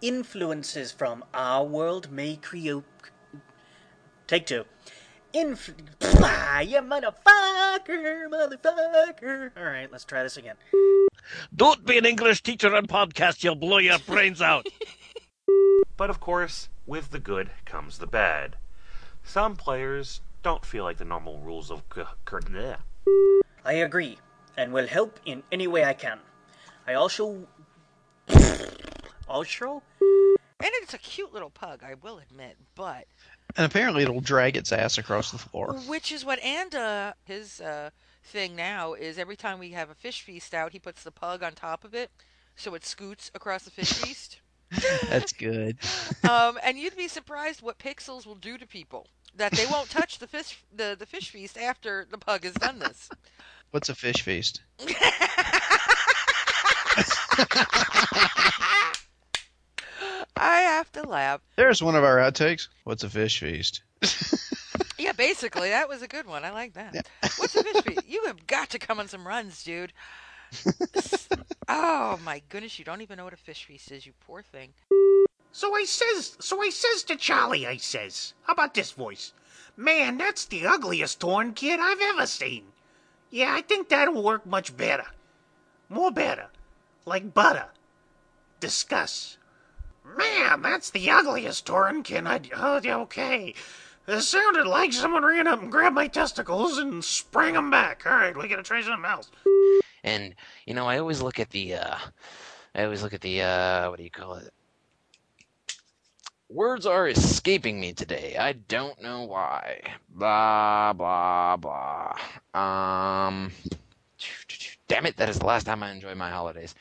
Influences from our world may create. Take two. Inf. Ah, *laughs* you motherfucker, motherfucker. All right, let's try this again. Don't be an English teacher on podcast. You'll blow your brains out. *laughs* But of course, with the good comes the bad. Some players don't feel like the normal rules of c- c- I agree, and will help in any way I can. I also. *laughs* also? And it's a cute little pug, I will admit, but And apparently it'll drag its ass across the floor. which is what Anda his uh, thing now is every time we have a fish feast out, he puts the pug on top of it, so it scoots across the fish feast. *laughs* That's good. *laughs* um, and you'd be surprised what pixels will do to people. That they won't touch the fish the, the fish feast after the pug has done this. What's a fish feast? *laughs* I have to laugh. There's one of our outtakes. What's a fish feast? *laughs* Yeah, basically, that was a good one. I like that. What's a fish feast? You have got to come on some runs, dude. *laughs* oh my goodness, you don't even know what a fish feast is, you poor thing. So I says, so I says to Charlie, I says, how about this voice? Man, that's the ugliest Tauren kid I've ever seen. Yeah, I think that'll work much better. More better. Like butter. Discuss. Man, that's the ugliest Tauren kid I'd Oh, okay. It sounded like someone ran up and grabbed my testicles and sprang them back. All right, we gotta try something else. And you know, I always look at the uh I always look at the uh what do you call it? Words are escaping me today. I don't know why. Blah blah blah. Um *sniffs* damn it, that is the last time I enjoy my holidays.